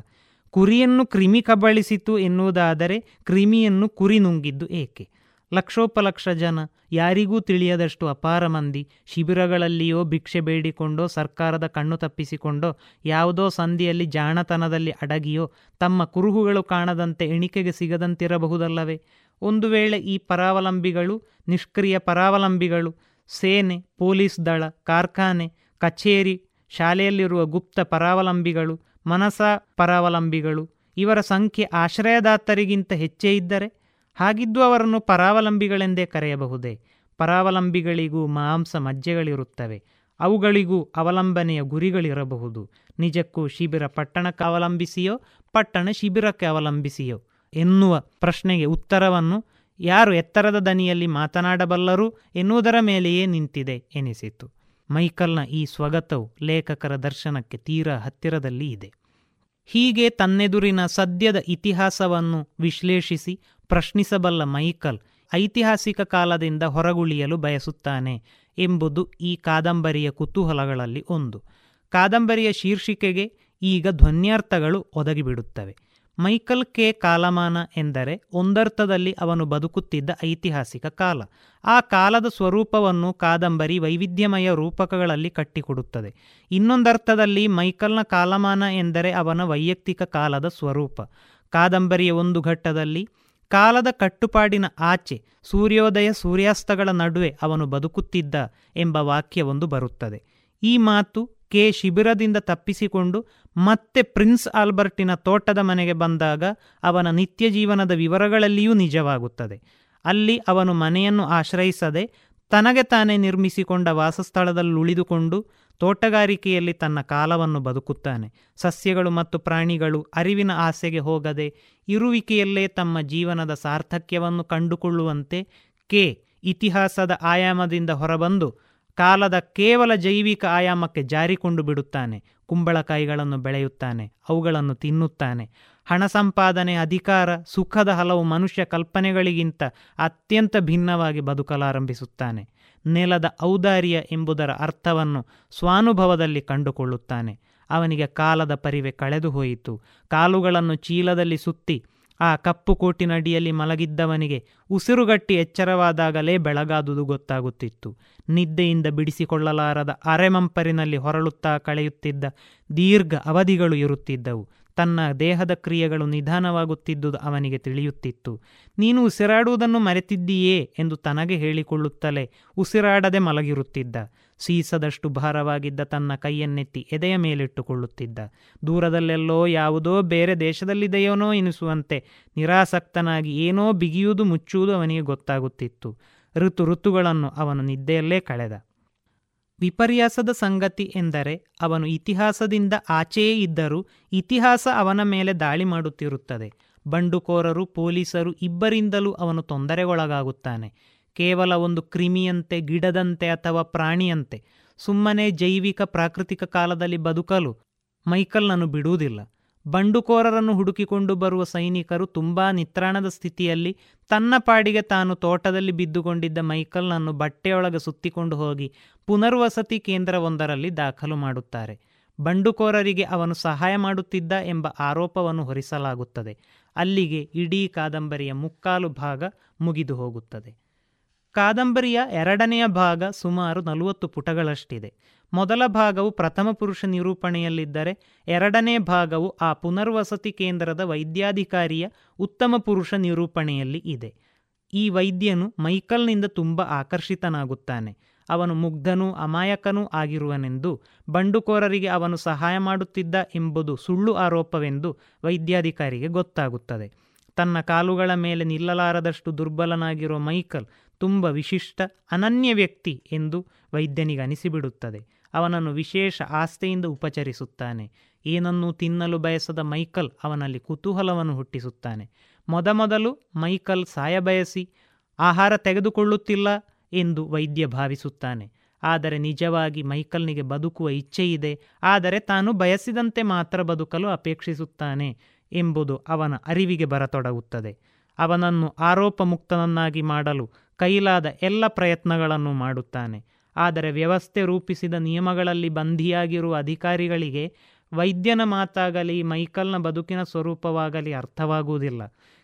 ಕುರಿಯನ್ನು ಕ್ರಿಮಿ ಕಬಳಿಸಿತು ಎನ್ನುವುದಾದರೆ ಕ್ರಿಮಿಯನ್ನು ಕುರಿ ನುಂಗಿದ್ದು ಏಕೆ? ಲಕ್ಷೋಪಲಕ್ಷ ಜನ, ಯಾರಿಗೂ ತಿಳಿಯದಷ್ಟು ಅಪಾರ ಮಂದಿ, ಶಿಬಿರಗಳಲ್ಲಿಯೋ ಭಿಕ್ಷೆ ಬೇಡಿಕೊಂಡೋ ಸರ್ಕಾರದ ಕಣ್ಣು ತಪ್ಪಿಸಿಕೊಂಡೋ, ಯಾವುದೋ ಸಂಧಿಯಲ್ಲಿ ಜಾಣತನದಲ್ಲಿ ಅಡಗಿಯೋ, ತಮ್ಮ ಕುರುಹುಗಳು ಕಾಣದಂತೆ ಎಣಿಕೆಗೆ ಸಿಗದಂತಿರಬಹುದಲ್ಲವೇ? ಒಂದು ವೇಳೆ ಈ ಪರಾವಲಂಬಿಗಳು, ನಿಷ್ಕ್ರಿಯ ಪರಾವಲಂಬಿಗಳು, ಸೇನೆ, ಪೊಲೀಸ್ ದಳ, ಕಾರ್ಖಾನೆ, ಕಚೇರಿ ಶಾಲೆಯಲ್ಲಿರುವ ಗುಪ್ತ ಪರಾವಲಂಬಿಗಳು, ಮನಸ ಪರಾವಲಂಬಿಗಳು, ಇವರ ಸಂಖ್ಯೆ ಆಶ್ರಯದಾತರಿಗಿಂತ ಹೆಚ್ಚೇ ಇದ್ದರೆ ಹಾಗಿದ್ದು ಅವರನ್ನು ಪರಾವಲಂಬಿಗಳೆಂದೇ ಕರೆಯಬಹುದೇ? ಪರಾವಲಂಬಿಗಳಿಗೂ ಮಾಂಸ ಮಜ್ಜೆಗಳಿರುತ್ತವೆ, ಅವುಗಳಿಗೂ ಅವಲಂಬನೆಯ ಗುರಿಗಳಿರಬಹುದು. ನಿಜಕ್ಕೂ ಶಿಬಿರ ಪಟ್ಟಣಕ್ಕೆ ಅವಲಂಬಿಸಿಯೋ, ಪಟ್ಟಣ ಶಿಬಿರಕ್ಕೆ ಅವಲಂಬಿಸಿಯೋ ಎನ್ನುವ ಪ್ರಶ್ನೆಗೆ ಉತ್ತರವನ್ನು ಯಾರು ಎತ್ತರದ ದನಿಯಲ್ಲಿ ಮಾತನಾಡಬಲ್ಲರು ಎನ್ನುವುದರ ಮೇಲೆಯೇ ನಿಂತಿದೆ ಎನಿಸಿತು. ಮೈಕಲ್ನ ಈ ಸ್ವಗತವು ಲೇಖಕರ ದರ್ಶನಕ್ಕೆ ತೀರಾ ಹತ್ತಿರದಲ್ಲಿ ಇದೆ. ಹೀಗೆ ತನ್ನೆದುರಿನ ಸದ್ಯದ ಇತಿಹಾಸವನ್ನು ವಿಶ್ಲೇಷಿಸಿ ಪ್ರಶ್ನಿಸಬಲ್ಲ ಮೈಕಲ್ ಐತಿಹಾಸಿಕ ಕಾಲದಿಂದ ಹೊರಗುಳಿಯಲು ಬಯಸುತ್ತಾನೆ ಎಂಬುದು ಈ ಕಾದಂಬರಿಯ ಕುತೂಹಲಗಳಲ್ಲಿ ಒಂದು. ಕಾದಂಬರಿಯ ಶೀರ್ಷಿಕೆಗೆ ಈಗ ಧ್ವನ್ಯಾರ್ಥಗಳು ಒದಗಿಬಿಡುತ್ತವೆ. Michael K. ಕಾಲಮಾನ ಎಂದರೆ ಒಂದರ್ಥದಲ್ಲಿ ಅವನು ಬದುಕುತ್ತಿದ್ದ ಐತಿಹಾಸಿಕ ಕಾಲ. ಆ ಕಾಲದ ಸ್ವರೂಪವನ್ನು ಕಾದಂಬರಿ ವೈವಿಧ್ಯಮಯ ರೂಪಕಗಳಲ್ಲಿ ಕಟ್ಟಿಕೊಡುತ್ತದೆ. ಇನ್ನೊಂದರ್ಥದಲ್ಲಿ ಮೈಕಲ್ನ ಕಾಲಮಾನ ಎಂದರೆ ಅವನ ವೈಯಕ್ತಿಕ ಕಾಲದ ಸ್ವರೂಪ. ಕಾದಂಬರಿಯ ಒಂದು ಘಟ್ಟದಲ್ಲಿ ಕಾಲದ ಕಟ್ಟುಪಾಡಿನ ಆಚೆ ಸೂರ್ಯೋದಯ ಸೂರ್ಯಾಸ್ತಗಳ ನಡುವೆ ಅವನು ಬದುಕುತ್ತಿದ್ದ ಎಂಬ ವಾಕ್ಯವೊಂದು ಬರುತ್ತದೆ. ಈ ಮಾತು ಕೆ. ಶಿಬಿರದಿಂದ ತಪ್ಪಿಸಿಕೊಂಡು ಮತ್ತೆ ಪ್ರಿನ್ಸ್ ಆಲ್ಬರ್ಟಿನ ತೋಟದ ಮನೆಗೆ ಬಂದಾಗ ಅವನ ನಿತ್ಯ ಜೀವನದ ವಿವರಗಳಲ್ಲಿಯೂ ನಿಜವಾಗುತ್ತದೆ. ಅಲ್ಲಿ ಅವನು ಮನೆಯನ್ನು ಆಶ್ರಯಿಸದೆ ತನಗೆ ತಾನೇ ನಿರ್ಮಿಸಿಕೊಂಡ ವಾಸಸ್ಥಳದಲ್ಲಿ ಉಳಿದುಕೊಂಡು ತೋಟಗಾರಿಕೆಯಲ್ಲಿ ತನ್ನ ಕಾಲವನ್ನು ಬದುಕುತ್ತಾನೆ. ಸಸ್ಯಗಳು ಮತ್ತು ಪ್ರಾಣಿಗಳು ಅರಿವಿನ ಆಸೆಗೆ ಹೋಗದೆ ಇರುವಿಕೆಯಲ್ಲೇ ತಮ್ಮ ಜೀವನದ ಸಾರ್ಥಕ್ಯವನ್ನು ಕಂಡುಕೊಳ್ಳುವಂತೆ ಕೆ ಇತಿಹಾಸದ ಆಯಾಮದಿಂದ ಹೊರಬಂದು ಕಾಲದ ಕೇವಲ ಜೈವಿಕ ಆಯಾಮಕ್ಕೆ ಜಾರಿಕೊಂಡು ಬಿಡುತ್ತಾನೆ. ಕುಂಬಳಕಾಯಿಗಳನ್ನು ಬೆಳೆಯುತ್ತಾನೆ, ಅವುಗಳನ್ನು ತಿನ್ನುತ್ತಾನೆ. ಹಣ ಸಂಪಾದನೆ, ಅಧಿಕಾರ, ಸುಖದ ಹಲವು ಮನುಷ್ಯ ಕಲ್ಪನೆಗಳಿಗಿಂತ ಅತ್ಯಂತ ಭಿನ್ನವಾಗಿ ಬದುಕಲಾರಂಭಿಸುತ್ತಾನೆ. ನೆಲದ ಔದಾರ್ಯ ಎಂಬುದರ ಅರ್ಥವನ್ನು ಸ್ವಾನುಭವದಲ್ಲಿ ಕಂಡುಕೊಳ್ಳುತ್ತಾನೆ. ಅವನಿಗೆ ಕಾಲದ ಪರಿವೆ ಕಳೆದು ಹೋಯಿತು ಕಾಲುಗಳನ್ನು ಚೀಲದಲ್ಲಿ ಸುತ್ತಿ ಆ ಕಪ್ಪು ಕೋಟಿನಡಿಯಲ್ಲಿ ಮಲಗಿದ್ದವನಿಗೆ ಉಸಿರುಗಟ್ಟಿ ಎಚ್ಚರವಾದಾಗಲೇ ಬೆಳಗಾದುದು ಗೊತ್ತಾಗುತ್ತಿತ್ತು. ನಿದ್ದೆಯಿಂದ ಬಿಡಿಸಿಕೊಳ್ಳಲಾರದ ಅರೆಮಂಪರಿನಲ್ಲಿ ಹೊರಳುತ್ತಾ ಕಳೆಯುತ್ತಿದ್ದ ದೀರ್ಘ ಅವಧಿಗಳು ಇರುತ್ತಿದ್ದವು. ತನ್ನ ದೇಹದ ಕ್ರಿಯೆಗಳು ನಿಧಾನವಾಗುತ್ತಿದ್ದುದು ಅವನಿಗೆ ತಿಳಿಯುತ್ತಿತ್ತು. ನೀನು ಉಸಿರಾಡುವುದನ್ನು ಮರೆತಿದ್ದೀಯೇ ಎಂದು ತನಗೆ ಹೇಳಿಕೊಳ್ಳುತ್ತಲೇ ಉಸಿರಾಡದೆ ಮಲಗಿರುತ್ತಿದ್ದ. ಸೀಸದಷ್ಟು ಭಾರವಾಗಿದ್ದ ತನ್ನ ಕೈಯನ್ನೆತ್ತಿ ಎದೆಯ ಮೇಲಿಟ್ಟುಕೊಳ್ಳುತ್ತಿದ್ದ. ದೂರದಲ್ಲೆಲ್ಲೋ ಯಾವುದೋ ಬೇರೆ ದೇಶದಲ್ಲಿದೆಯೋನೋ ಎನಿಸುವಂತೆ ನಿರಾಸಕ್ತನಾಗಿ ಏನೋ ಬಿಗಿಯುವುದು ಮುಚ್ಚುವುದು ಅವನಿಗೆ ಗೊತ್ತಾಗುತ್ತಿತ್ತು. ಋತು ಋತುಗಳನ್ನು ಅವನು ನಿದ್ದೆಯಲ್ಲೇ ಕಳೆದ. ವಿಪರ್ಯಾಸದ ಸಂಗತಿ ಎಂದರೆ ಅವನು ಇತಿಹಾಸದಿಂದ ಆಚೆಯೇ ಇದ್ದರೂ ಇತಿಹಾಸ ಅವನ ಮೇಲೆ ದಾಳಿ ಮಾಡುತ್ತಿರುತ್ತದೆ. ಬಂಡುಕೋರರು, ಪೊಲೀಸರು ಇಬ್ಬರಿಂದಲೂ ಅವನು ತೊಂದರೆಗೊಳಗಾಗುತ್ತಾನೆ. ಕೇವಲ ಒಂದು ಕ್ರಿಮಿಯಂತೆ, ಗಿಡದಂತೆ ಅಥವಾ ಪ್ರಾಣಿಯಂತೆ, ಸುಮ್ಮನೆ ಜೈವಿಕ ಪ್ರಾಕೃತಿಕ ಕಾಲದಲ್ಲಿ ಬದುಕಲು ಮೈಕಲ್ನನ್ನು ಬಿಡುವುದಿಲ್ಲ. ಬಂಡುಕೋರರನ್ನು ಹುಡುಕಿಕೊಂಡು ಬರುವ ಸೈನಿಕರು ತುಂಬಾ ನಿತ್ರಾಣದ ಸ್ಥಿತಿಯಲ್ಲಿ ತನ್ನ ಪಾಡಿಗೆ ತಾನು ತೋಟದಲ್ಲಿ ಬಿದ್ದುಕೊಂಡಿದ್ದ ಮೈಕಲ್ನನ್ನು ಬಟ್ಟೆಯೊಳಗೆ ಸುತ್ತಿಕೊಂಡು ಹೋಗಿ ಪುನರ್ವಸತಿ ಕೇಂದ್ರವೊಂದರಲ್ಲಿ ದಾಖಲು ಮಾಡುತ್ತಾರೆ. ಬಂಡುಕೋರರಿಗೆ ಅವನು ಸಹಾಯ ಮಾಡುತ್ತಿದ್ದ ಎಂಬ ಆರೋಪವನ್ನು ಹೊರಿಸಲಾಗುತ್ತದೆ. ಅಲ್ಲಿಗೆ ಇಡೀ ಕಾದಂಬರಿಯ ಮುಕ್ಕಾಲು ಭಾಗ ಮುಗಿದು ಹೋಗುತ್ತದೆ ಕಾದಂಬರಿಯ ಎರಡನೆಯ ಭಾಗ ಸುಮಾರು ನಲವತ್ತು ಪುಟಗಳಷ್ಟಿದೆ. ಮೊದಲ ಭಾಗವು ಪ್ರಥಮ ಪುರುಷ ನಿರೂಪಣೆಯಲ್ಲಿದ್ದರೆ, ಎರಡನೇ ಭಾಗವು ಆ ಪುನರ್ವಸತಿ ಕೇಂದ್ರದ ವೈದ್ಯಾಧಿಕಾರಿಯ ಉತ್ತಮ ಪುರುಷ ನಿರೂಪಣೆಯಲ್ಲಿ ಇದೆ. ಈ ವೈದ್ಯನು ಮೈಕಲ್ನಿಂದ ತುಂಬ ಆಕರ್ಷಿತನಾಗುತ್ತಾನೆ. ಅವನು ಮುಗ್ಧನೂ ಅಮಾಯಕನೂ ಆಗಿರುವನೆಂದು, ಬಂಡುಕೋರರಿಗೆ ಅವನು ಸಹಾಯ ಮಾಡುತ್ತಿದ್ದ ಎಂಬುದು ಸುಳ್ಳು ಆರೋಪವೆಂದು ವೈದ್ಯಾಧಿಕಾರಿಗೆ ಗೊತ್ತಾಗುತ್ತದೆ. ತನ್ನ ಕಾಲುಗಳ ಮೇಲೆ ನಿಲ್ಲಲಾರದಷ್ಟು ದುರ್ಬಲನಾಗಿರುವ ಮೈಕಲ್ ತುಂಬ ವಿಶಿಷ್ಟ ಅನನ್ಯ ವ್ಯಕ್ತಿ ಎಂದು ವೈದ್ಯನಿಗೆ ಅನಿಸಿಬಿಡುತ್ತದೆ ಅವನನ್ನು ವಿಶೇಷ ಆಸ್ತೆಯಿಂದ ಉಪಚರಿಸುತ್ತಾನೆ. ಏನನ್ನೂ ತಿನ್ನಲು ಬಯಸದ ಮೈಕಲ್ ಅವನಲ್ಲಿ ಕುತೂಹಲವನ್ನು ಹುಟ್ಟಿಸುತ್ತಾನೆ. ಮೊದಮೊದಲು ಮೈಕಲ್ ಸಾಯಬಯಸಿ ಆಹಾರ ತೆಗೆದುಕೊಳ್ಳುತ್ತಿಲ್ಲ ಎಂದು ವೈದ್ಯ ಭಾವಿಸುತ್ತಾನೆ. ಆದರೆ ನಿಜವಾಗಿ ಮೈಕಲ್ನಿಗೆ ಬದುಕುವ ಇಚ್ಛೆಯಿದೆ. ಆದರೆ ತಾನು ಬಯಸಿದಂತೆ ಮಾತ್ರ ಬದುಕಲು ಅಪೇಕ್ಷಿಸುತ್ತಾನೆ ಎಂಬುದು ಅವನ ಅರಿವಿಗೆ ಬರತೊಡಗುತ್ತದೆ. ಅವನನ್ನು ಆರೋಪ ಮುಕ್ತನನ್ನಾಗಿ ಮಾಡಲು ಕೈಲಾದ ಎಲ್ಲ ಪ್ರಯತ್ನಗಳನ್ನು ಮಾಡುತ್ತಾನೆ. ಆದರೆ ವ್ಯವಸ್ಥೆ ರೂಪಿಸಿದ ನಿಯಮಗಳಲ್ಲಿ ಬಂಧಿಯಾಗಿರುವ ಅಧಿಕಾರಿಗಳಿಗೆ ವೈದ್ಯನ ಮಾತಾಗಲಿ ಮೈಕಲ್ನ ಬದುಕಿನ ಸ್ವರೂಪವಾಗಲಿ ಅರ್ಥವಾಗುವುದಿಲ್ಲ.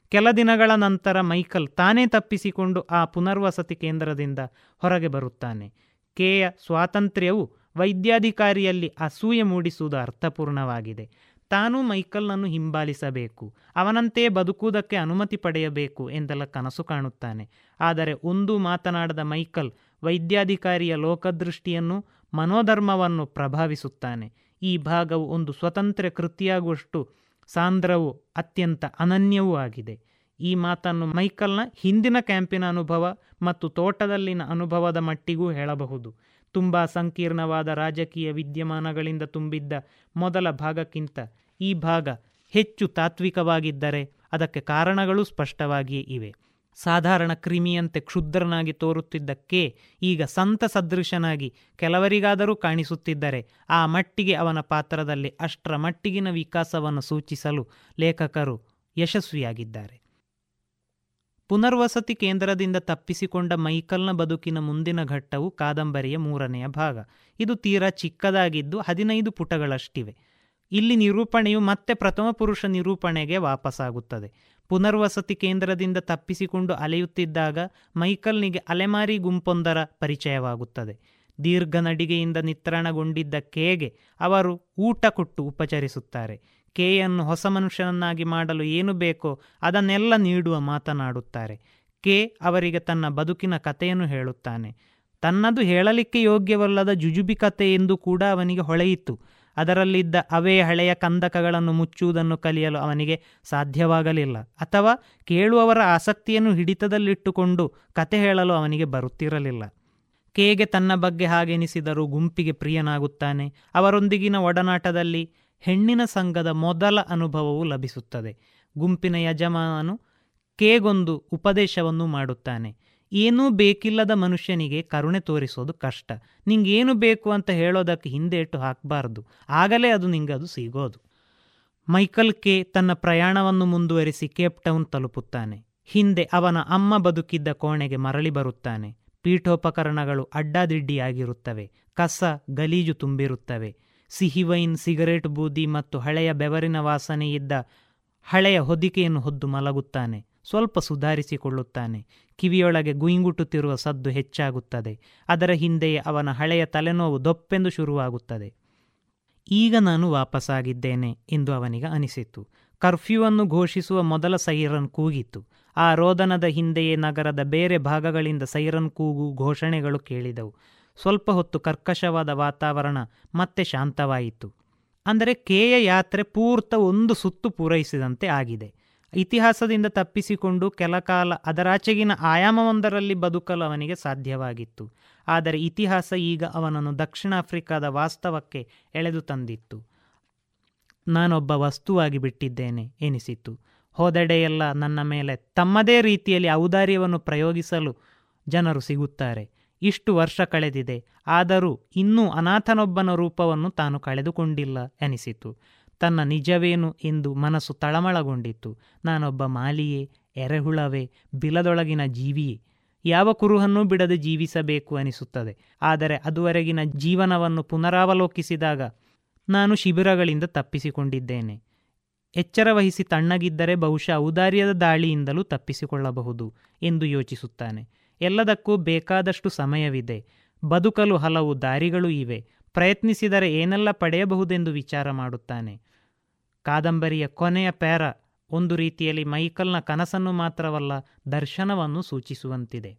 ಕೆಲ ದಿನಗಳ ನಂತರ ಮೈಕಲ್ ತಾನೇ ತಪ್ಪಿಸಿಕೊಂಡು ಆ ಪುನರ್ವಸತಿ ಕೇಂದ್ರದಿಂದ ಹೊರಗೆ ಬರುತ್ತಾನೆ. ಕೆಯ ಸ್ವಾತಂತ್ರ್ಯವು ವೈದ್ಯಾಧಿಕಾರಿಯಲ್ಲಿ ಅಸೂಯೆ ಮೂಡಿಸುವುದು ಅರ್ಥಪೂರ್ಣವಾಗಿದೆ. ತಾನೂ ಮೈಕಲ್ನನ್ನು ಹಿಂಬಾಲಿಸಬೇಕು. ಅವನಂತೆ ಬದುಕುವುದಕ್ಕೆ ಅನುಮತಿ ಪಡೆಯಬೇಕು ಎಂದೆಲ್ಲ ಕನಸು ಕಾಣುತ್ತಾನೆ. ಆದರೆ ಒಂದು ಮಾತನಾಡದ ಮೈಕಲ್ ವೈದ್ಯಾಧಿಕಾರಿಯ ಲೋಕದೃಷ್ಟಿಯನ್ನು, ಮನೋಧರ್ಮವನ್ನು ಪ್ರಭಾವಿಸುತ್ತಾನೆ. ಈ ಭಾಗವು ಒಂದು ಸ್ವತಂತ್ರ ಕೃತಿಯಾಗುವಷ್ಟು ಸಾಂದ್ರವು ಅತ್ಯಂತ ಅನನ್ಯವೂ ಆಗಿದೆ. ಈ ಮಾತನ್ನು ಮೈಕಲ್ನ ಹಿಂದಿನ ಕ್ಯಾಂಪಿನ ಅನುಭವ ಮತ್ತು ತೋಟದಲ್ಲಿನ ಅನುಭವದ ಮಟ್ಟಿಗೂ ಹೇಳಬಹುದು. ತುಂಬ ಸಂಕೀರ್ಣವಾದ ರಾಜಕೀಯ ವಿದ್ಯಮಾನಗಳಿಂದ ತುಂಬಿದ್ದ ಮೊದಲ ಭಾಗಕ್ಕಿಂತ ಈ ಭಾಗ ಹೆಚ್ಚು ತಾತ್ವಿಕವಾಗಿದ್ದರೆ ಅದಕ್ಕೆ ಕಾರಣಗಳು ಸ್ಪಷ್ಟವಾಗಿಯೇ ಇವೆ. ಸಾಧಾರಣ ಕ್ರಿಮಿಯಂತೆ ಕ್ಷುದ್ರನಾಗಿ ತೋರುತ್ತಿದ್ದ ಕೆ ಈಗ ಸಂತ ಸದೃಶನಾಗಿ ಕೆಲವರಿಗಾದರೂ ಕಾಣಿಸುತ್ತಿದ್ದರೆ ಆ ಮಟ್ಟಿಗೆ ಅವನ ಪಾತ್ರದಲ್ಲಿ ಅಷ್ಟರ ಮಟ್ಟಿಗಿನ ವಿಕಾಸವನ್ನು ಸೂಚಿಸಲು ಲೇಖಕರು ಯಶಸ್ವಿಯಾಗಿದ್ದಾರೆ. ಪುನರ್ವಸತಿ ಕೇಂದ್ರದಿಂದ ತಪ್ಪಿಸಿಕೊಂಡ ಮೈಕಲ್ನ ಬದುಕಿನ ಮುಂದಿನ ಘಟ್ಟವು ಕಾದಂಬರಿಯ ಮೂರನೆಯ ಭಾಗ. ಇದು ತೀರಾ ಚಿಕ್ಕದಾಗಿದ್ದು ಹದಿನೈದು ಪುಟಗಳಷ್ಟಿವೆ. ಇಲ್ಲಿ ನಿರೂಪಣೆಯು ಮತ್ತೆ ಪ್ರಥಮ ಪುರುಷ ನಿರೂಪಣೆಗೆ ವಾಪಸ್ಸಾಗುತ್ತದೆ. ಪುನರ್ವಸತಿ ಕೇಂದ್ರದಿಂದ ತಪ್ಪಿಸಿಕೊಂಡು ಅಲೆಯುತ್ತಿದ್ದಾಗ ಮೈಕಲ್ನಿಗೆ ಅಲೆಮಾರಿ ಗುಂಪೊಂದರ ಪರಿಚಯವಾಗುತ್ತದೆ. ದೀರ್ಘ ನಡಿಗೆಯಿಂದ ನಿತ್ರಾಣಗೊಂಡಿದ್ದ ಕೇಗೆ ಅವರು ಊಟ ಕೊಟ್ಟು ಉಪಚರಿಸುತ್ತಾರೆ. ಕೆಯನ್ನು ಹೊಸ ಮನುಷ್ಯನನ್ನಾಗಿ ಮಾಡಲು ಏನು ಬೇಕೋ ಅದನ್ನೆಲ್ಲ ನೀಡುವ ಮಾತನಾಡುತ್ತಾರೆ. ಕೆ ಅವರಿಗೆ ತನ್ನ ಬದುಕಿನ ಕಥೆಯನ್ನು ಹೇಳುತ್ತಾನೆ. ತನ್ನದು ಹೇಳಲಿಕ್ಕೆ ಯೋಗ್ಯವಲ್ಲದ ಜುಜುಬಿ ಕತೆ ಎಂದು ಕೂಡ ಅವನಿಗೆ ಹೊಳೆಯಿತು. ಅದರಲ್ಲಿದ್ದ ಅವೇ ಹಳೆಯ ಕಂದಕಗಳನ್ನು ಮುಚ್ಚುವುದನ್ನು ಕಲಿಯಲು ಅವನಿಗೆ ಸಾಧ್ಯವಾಗಲಿಲ್ಲ. ಅಥವಾ ಕೇಳುವವರ ಆಸಕ್ತಿಯನ್ನು ಹಿಡಿತದಲ್ಲಿಟ್ಟುಕೊಂಡು ಕತೆ ಹೇಳಲು ಅವನಿಗೆ ಬರುತ್ತಿರಲಿಲ್ಲ. ಕೇಗೆ ತನ್ನ ಬಗ್ಗೆ ಹಾಗೆನಿಸಿದರೂ ಗುಂಪಿಗೆ ಪ್ರಿಯನಾಗುತ್ತಾನೆ. ಅವರೊಂದಿಗಿನ ಒಡನಾಟದಲ್ಲಿ ಹೆಣ್ಣಿನ ಸಂಘದ ಮೊದಲ ಅನುಭವವು ಲಭಿಸುತ್ತದೆ. ಗುಂಪಿನ ಯಜಮಾನನು ಕೇಗೊಂದು ಉಪದೇಶವನ್ನು ಮಾಡುತ್ತಾನೆ. ಏನೂ ಬೇಕಿಲ್ಲದ ಮನುಷ್ಯನಿಗೆ ಕರುಣೆ ತೋರಿಸೋದು ಕಷ್ಟ. ನಿಂಗೇನು ಬೇಕು ಅಂತ ಹೇಳೋದಕ್ಕೆ ಹಿಂದೇಟು ಹಾಕಬಾರ್ದು. ಆಗಲೇ ಅದು ನಿಂಗೆ ಅದು ಸಿಗೋದು. ಮೈಕಲ್ ಕೆ ತನ್ನ ಪ್ರಯಾಣವನ್ನು ಮುಂದುವರಿಸಿ ಕೇಪ್ ಟೌನ್ ತಲುಪುತ್ತಾನೆ. ಹಿಂದೆ ಅವನ ಅಮ್ಮ ಬದುಕಿದ್ದ ಕೋಣೆಗೆ ಮರಳಿ ಬರುತ್ತಾನೆ. ಪೀಠೋಪಕರಣಗಳು ಅಡ್ಡಾದಿಡ್ಡಿಯಾಗಿರುತ್ತವೆ. ಕಸ, ಗಲೀಜು ತುಂಬಿರುತ್ತವೆ. ಸಿಹಿ ವೈನ್, ಸಿಗರೇಟ್ ಬೂದಿ ಮತ್ತು ಹಳೆಯ ಬೆವರಿನ ವಾಸನೆಯಿದ್ದ ಹಳೆಯ ಹೊದಿಕೆಯನ್ನು ಹೊದ್ದು ಮಲಗುತ್ತಾನೆ, ಸ್ವಲ್ಪ ಸುಧಾರಿಸಿಕೊಳ್ಳುತ್ತಾನೆ. ಕಿವಿಯೊಳಗೆ ಗುಯಿಂಗುಟುತ್ತಿರುವ ಸದ್ದು ಹೆಚ್ಚಾಗುತ್ತದೆ, ಅದರ ಹಿಂದೆಯೇ ಅವನ ಹಳೆಯ ತಲೆನೋವು ದೊಪ್ಪೆಂದು ಶುರುವಾಗುತ್ತದೆ. ಈಗ ನಾನು ವಾಪಸಾಗಿದ್ದೇನೆ ಎಂದು ಅವನಿಗೆ ಅನಿಸಿತು. ಕರ್ಫ್ಯೂವನ್ನು ಘೋಷಿಸುವ ಮೊದಲ ಸೈರನ್ ಕೂಗಿತ್ತು ಆ ರೋದನದ ಹಿಂದೆಯೇ ನಗರದ ಬೇರೆ ಭಾಗಗಳಿಂದ ಸೈರನ್ ಕೂಗು ಘೋಷಣೆಗಳು ಕೇಳಿದವು. ಸ್ವಲ್ಪ ಹೊತ್ತು ಕರ್ಕಶವಾದ ವಾತಾವರಣ ಮತ್ತೆ ಶಾಂತವಾಯಿತು. ಅಂದರೆ ಕೇಯ ಯಾತ್ರೆ ಪೂರ್ತ ಒಂದು ಸುತ್ತು ಪೂರೈಸಿದಂತೆ ಆಗಿದೆ. ಇತಿಹಾಸದಿಂದ ತಪ್ಪಿಸಿಕೊಂಡು ಕೆಲಕಾಲ ಅದರಾಚೆಗಿನ ಆಯಾಮವೊಂದರಲ್ಲಿ ಬದುಕಲು ಅವನಿಗೆ ಸಾಧ್ಯವಾಗಿತ್ತು. ಆದರೆ ಇತಿಹಾಸ ಈಗ ಅವನನ್ನು ದಕ್ಷಿಣ ಆಫ್ರಿಕಾದ ವಾಸ್ತವಕ್ಕೆ ಎಳೆದು ತಂದಿತ್ತು. ನಾನೊಬ್ಬ ವಸ್ತುವಾಗಿ ಬಿಟ್ಟಿದ್ದೇನೆ ಎನಿಸಿತು. ಹೋದೆಡೆಯೆಲ್ಲ ನನ್ನ ಮೇಲೆ ತಮ್ಮದೇ ರೀತಿಯಲ್ಲಿ ಔದಾರ್ಯವನ್ನು ಪ್ರಯೋಗಿಸಲು ಜನರು ಸಿಗುತ್ತಾರೆ. ಇಷ್ಟು ವರ್ಷ ಕಳೆದಿದೆ. ಆದರೂ ಇನ್ನೂ ಅನಾಥನೊಬ್ಬನ ರೂಪವನ್ನು ತಾನು ಕಳೆದುಕೊಂಡಿಲ್ಲ ಎನಿಸಿತು. ತನ್ನ ನಿಜವೇನು ಎಂದು ಮನಸ್ಸು ತಳಮಳಗೊಂಡಿತ್ತು. ನಾನೊಬ್ಬ ಮಾಲಿಯೇ, ಎರೆಹುಳವೇ, ಬಿಲದೊಳಗಿನ ಜೀವಿಯೇ. ಯಾವ ಕುರುಹನ್ನೂ ಬಿಡದೆ ಜೀವಿಸಬೇಕು ಅನಿಸುತ್ತದೆ ಆದರೆ ಅದುವರೆಗಿನ ಜೀವನವನ್ನು ಪುನರಾವಲೋಕಿಸಿದಾಗ ನಾನು ಶಿಬಿರಗಳಿಂದ ತಪ್ಪಿಸಿಕೊಂಡಿದ್ದೇನೆ. ಎಚ್ಚರವಹಿಸಿ ತಣ್ಣಗಿದ್ದರೆ ಬಹುಶಃ ಔದಾರ್ಯದ ದಾಳಿಯಿಂದಲೂ ತಪ್ಪಿಸಿಕೊಳ್ಳಬಹುದು ಎಂದು ಯೋಚಿಸುತ್ತಾನೆ. ಎಲ್ಲದಕ್ಕೂ ಬೇಕಾದಷ್ಟು ಸಮಯವಿದೆ. ಬದುಕಲು ಹಲವು ದಾರಿಗಳು ಇವೆ. ಪ್ರಯತ್ನಿಸಿದರೆ ಏನೆಲ್ಲ ಪಡೆಯಬಹುದೆಂದು ವಿಚಾರ ಮಾಡುತ್ತಾನೆ. ಕಾದಂಬರಿಯ ಕೊನೆಯ ಪ್ಯಾರ ಒಂದು ರೀತಿಯಲ್ಲಿ ಮೈಕಲ್ನ ಕನಸನ್ನು ಮಾತ್ರವಲ್ಲ, ದರ್ಶನವನ್ನು ಸೂಚಿಸುವಂತಿದೆ.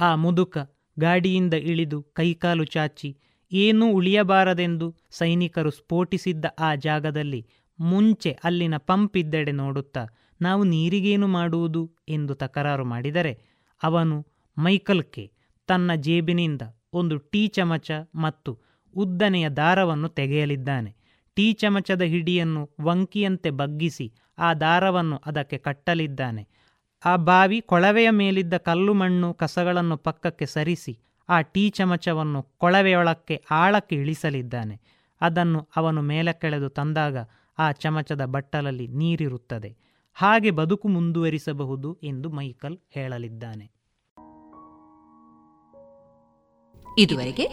ಆ ಮುದುಕ ಗಾಡಿಯಿಂದ ಇಳಿದು ಕೈಕಾಲು ಚಾಚಿ, ಏನೂ ಉಳಿಯಬಾರದೆಂದು ಸೈನಿಕರು ಸ್ಫೋಟಿಸಿದ್ದ ಆ ಜಾಗದಲ್ಲಿ ಮುಂಚೆ ಅಲ್ಲಿನ ಪಂಪ್ ಇದ್ದೆಡೆ ನೋಡುತ್ತಾ, ನಾವು ನೀರಿಗೇನು ಮಾಡುವುದು ಎಂದು ತಕರಾರು ಮಾಡಿದರೆ ಅವನು ಮೈಕಲ್ ಕೆ ತನ್ನ ಜೇಬಿನಿಂದ ಒಂದು ಟೀ ಚಮಚ ಮತ್ತು ಉದ್ದನೆಯ ದಾರವನ್ನು ತೆಗೆಯಲಿದ್ದಾನೆ. ಟೀ ಚಮಚದ ಹಿಡಿಯನ್ನು ವಂಕಿಯಂತೆ ಬಗ್ಗಿಸಿ ಆ ದಾರವನ್ನು ಅದಕ್ಕೆ ಕಟ್ಟಲಿದ್ದಾನೆ. ಆ ಬಾವಿ ಕೊಳವೆಯ ಮೇಲಿದ್ದ ಕಲ್ಲು ಮಣ್ಣು ಕಸಗಳನ್ನು ಪಕ್ಕಕ್ಕೆ ಸರಿಸಿ ಆ ಟೀ ಚಮಚವನ್ನು ಕೊಳವೆಯೊಳಕ್ಕೆ ಆಳಕ್ಕೆ ಇಳಿಸಲಿದ್ದಾನೆ. ಅದನ್ನು ಅವನು ಮೇಲಕ್ಕೆಳೆದು ತಂದಾಗ ಆ ಚಮಚದ ಬಟ್ಟಲಲ್ಲಿ ನೀರಿರುತ್ತದೆ. ಹಾಗೆ ಬದುಕು ಮುಂದುವರಿಸಬಹುದು ಎಂದು ಮೈಕಲ್ ಹೇಳಲಿದ್ದಾನೆ. ಇದುವರೆಗೆ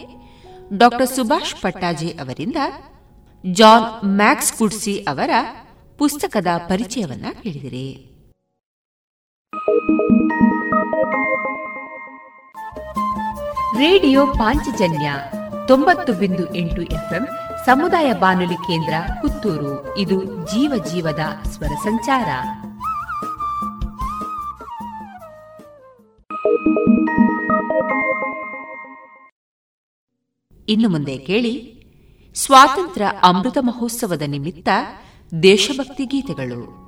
ಡಾಕ್ಟರ್ ಸುಭಾಷ್ ಪಟ್ಟಾಜಿ ಅವರಿಂದ ಜಾನ್ ಮ್ಯಾಕ್ಸ್ ಕುಡ್ಸಿ ಅವರ ಪುಸ್ತಕದ ಪರಿಚಯವನ್ನ ಕೇಳಿದಿರಿ. ರೇಡಿಯೋ ಪಾಂಚಜನ್ಯ ತೊಂಬತ್ತು ಬಿಂದು ಎಂಟು ಎಫ್ಎಂ ಸಮುದಾಯ ಬಾನುಲಿ ಕೇಂದ್ರ ಪುತ್ತೂರು. ಇದು ಜೀವ ಜೀವದ ಸ್ವರ ಸಂಚಾರ. ಇನ್ನು ಮುಂದೆ ಕೇಳಿ, ಸ್ವಾತಂತ್ರ್ಯ ಅಮೃತ ಮಹೋತ್ಸವದ ನಿಮಿತ್ತ ದೇಶಭಕ್ತಿ ಗೀತೆಗಳು.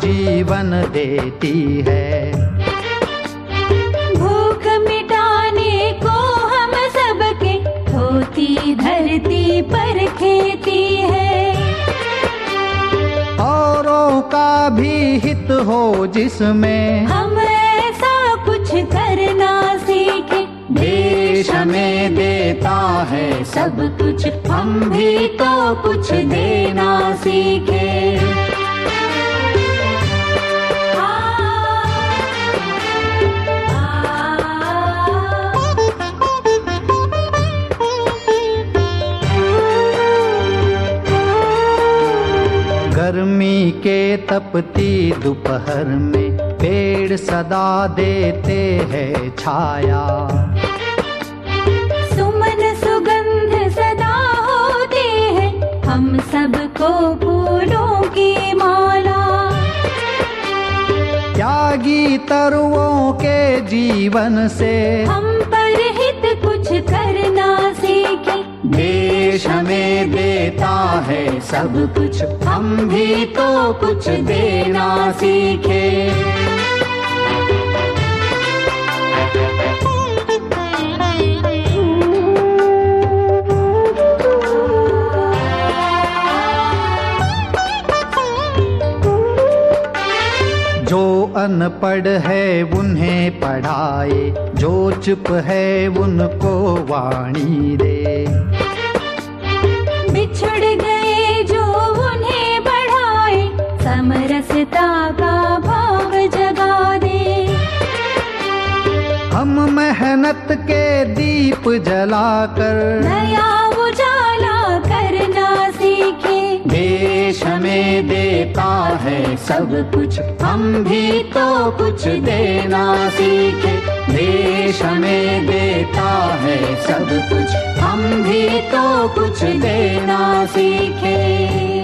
जीवन देती है। भूख मिटाने को हम सबके होती धरती पर खेती है। औरों का भी हित हो जिसमें हम ऐसा कुछ करना सीखे देश हमें देता है सब कुछ। हम भी तो कुछ देना सीखे। तपती दोपहर में पेड़ सदा देते हैं छाया। सुमन सुगंध सदा होते हैं हम सबको फूलों की माला। त्यागी तरुओं के जीवन से हम पर हित कुछ करना सीखे। देश हमें देता है सब कुछ। हम भी तो कुछ देना सीखे। जो अनपढ़ है उन्हें पढ़ाए, जो चुप है उनको वाणी दे। समरसता का भाव जगा दे। हम मेहनत के दीप जलाकर नया उजाला करना सीखे। देश हमें देता है सब कुछ हम भी तो कुछ देना सीखे। देश हमें देता है सब कुछ हम भी तो कुछ देना सीखे।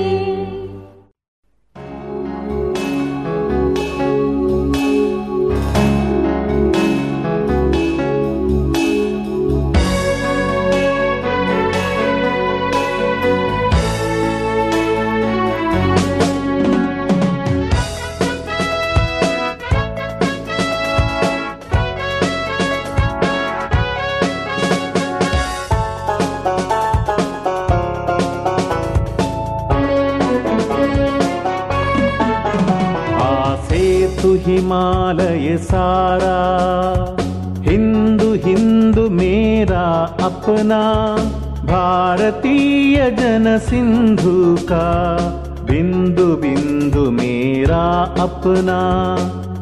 हिमालय सारा हिंदू हिंदू मेरा अपना भारतीय जन सिंधु का बिंदु बिंदु मेरा अपना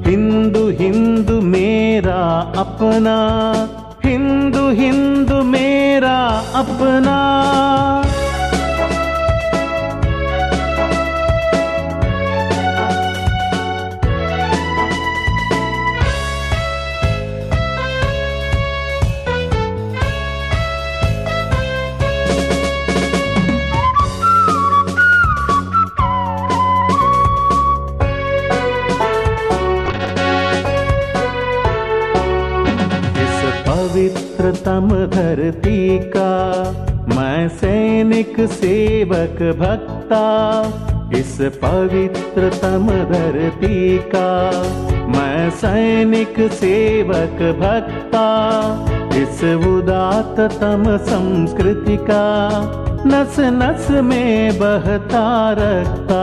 हिंदू हिंदू मेरा अपना हिंदू हिंदू मेरा अपना धरती का, मैं सैनिक सेवक भक्ता, इस पवित्रतम धरती का, मैं सैनिक सेवक भक्ता, इस उदात्ततम संस्कृति का, नस नस में बहता रखता,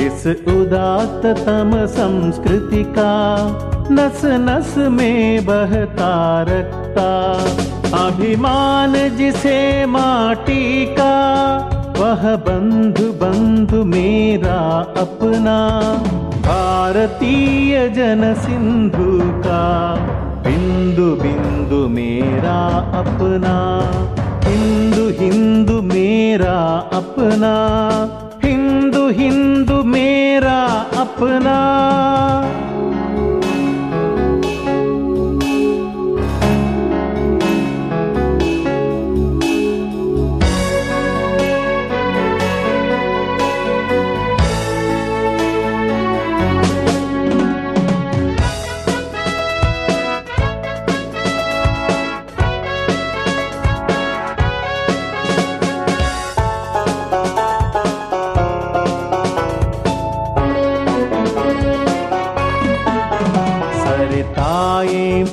इस उदात्ततम संस्कृति का, नस नस में बहता रखता। अभिमान जिसे माटी का वह बंधु बंधु मेरा अपना। भारतीय जन सिंधु का बिंदु बिंदु मेरा अपना। हिंदू हिंदू मेरा अपना। हिंदू हिंदू मेरा अपना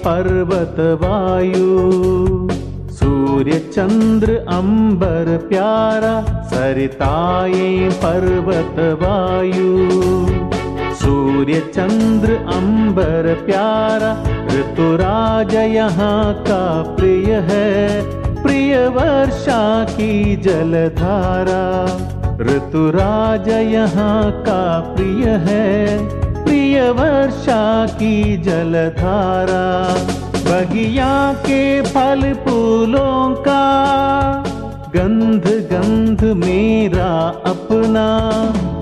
पर्वत वायु सूर्य चंद्र अंबर, प्यारा सरिताए पर्वत वायु सूर्य चंद्र अंबर, प्यारा, ऋतुराज यहाँ का प्रिय है। प्रिय वर्षा की जलधारा, ऋतुराज यहाँ का प्रिय है। प्रिय वर्षा की जलधारा, बगिया के फल फूलों का गंध गंध मेरा अपना।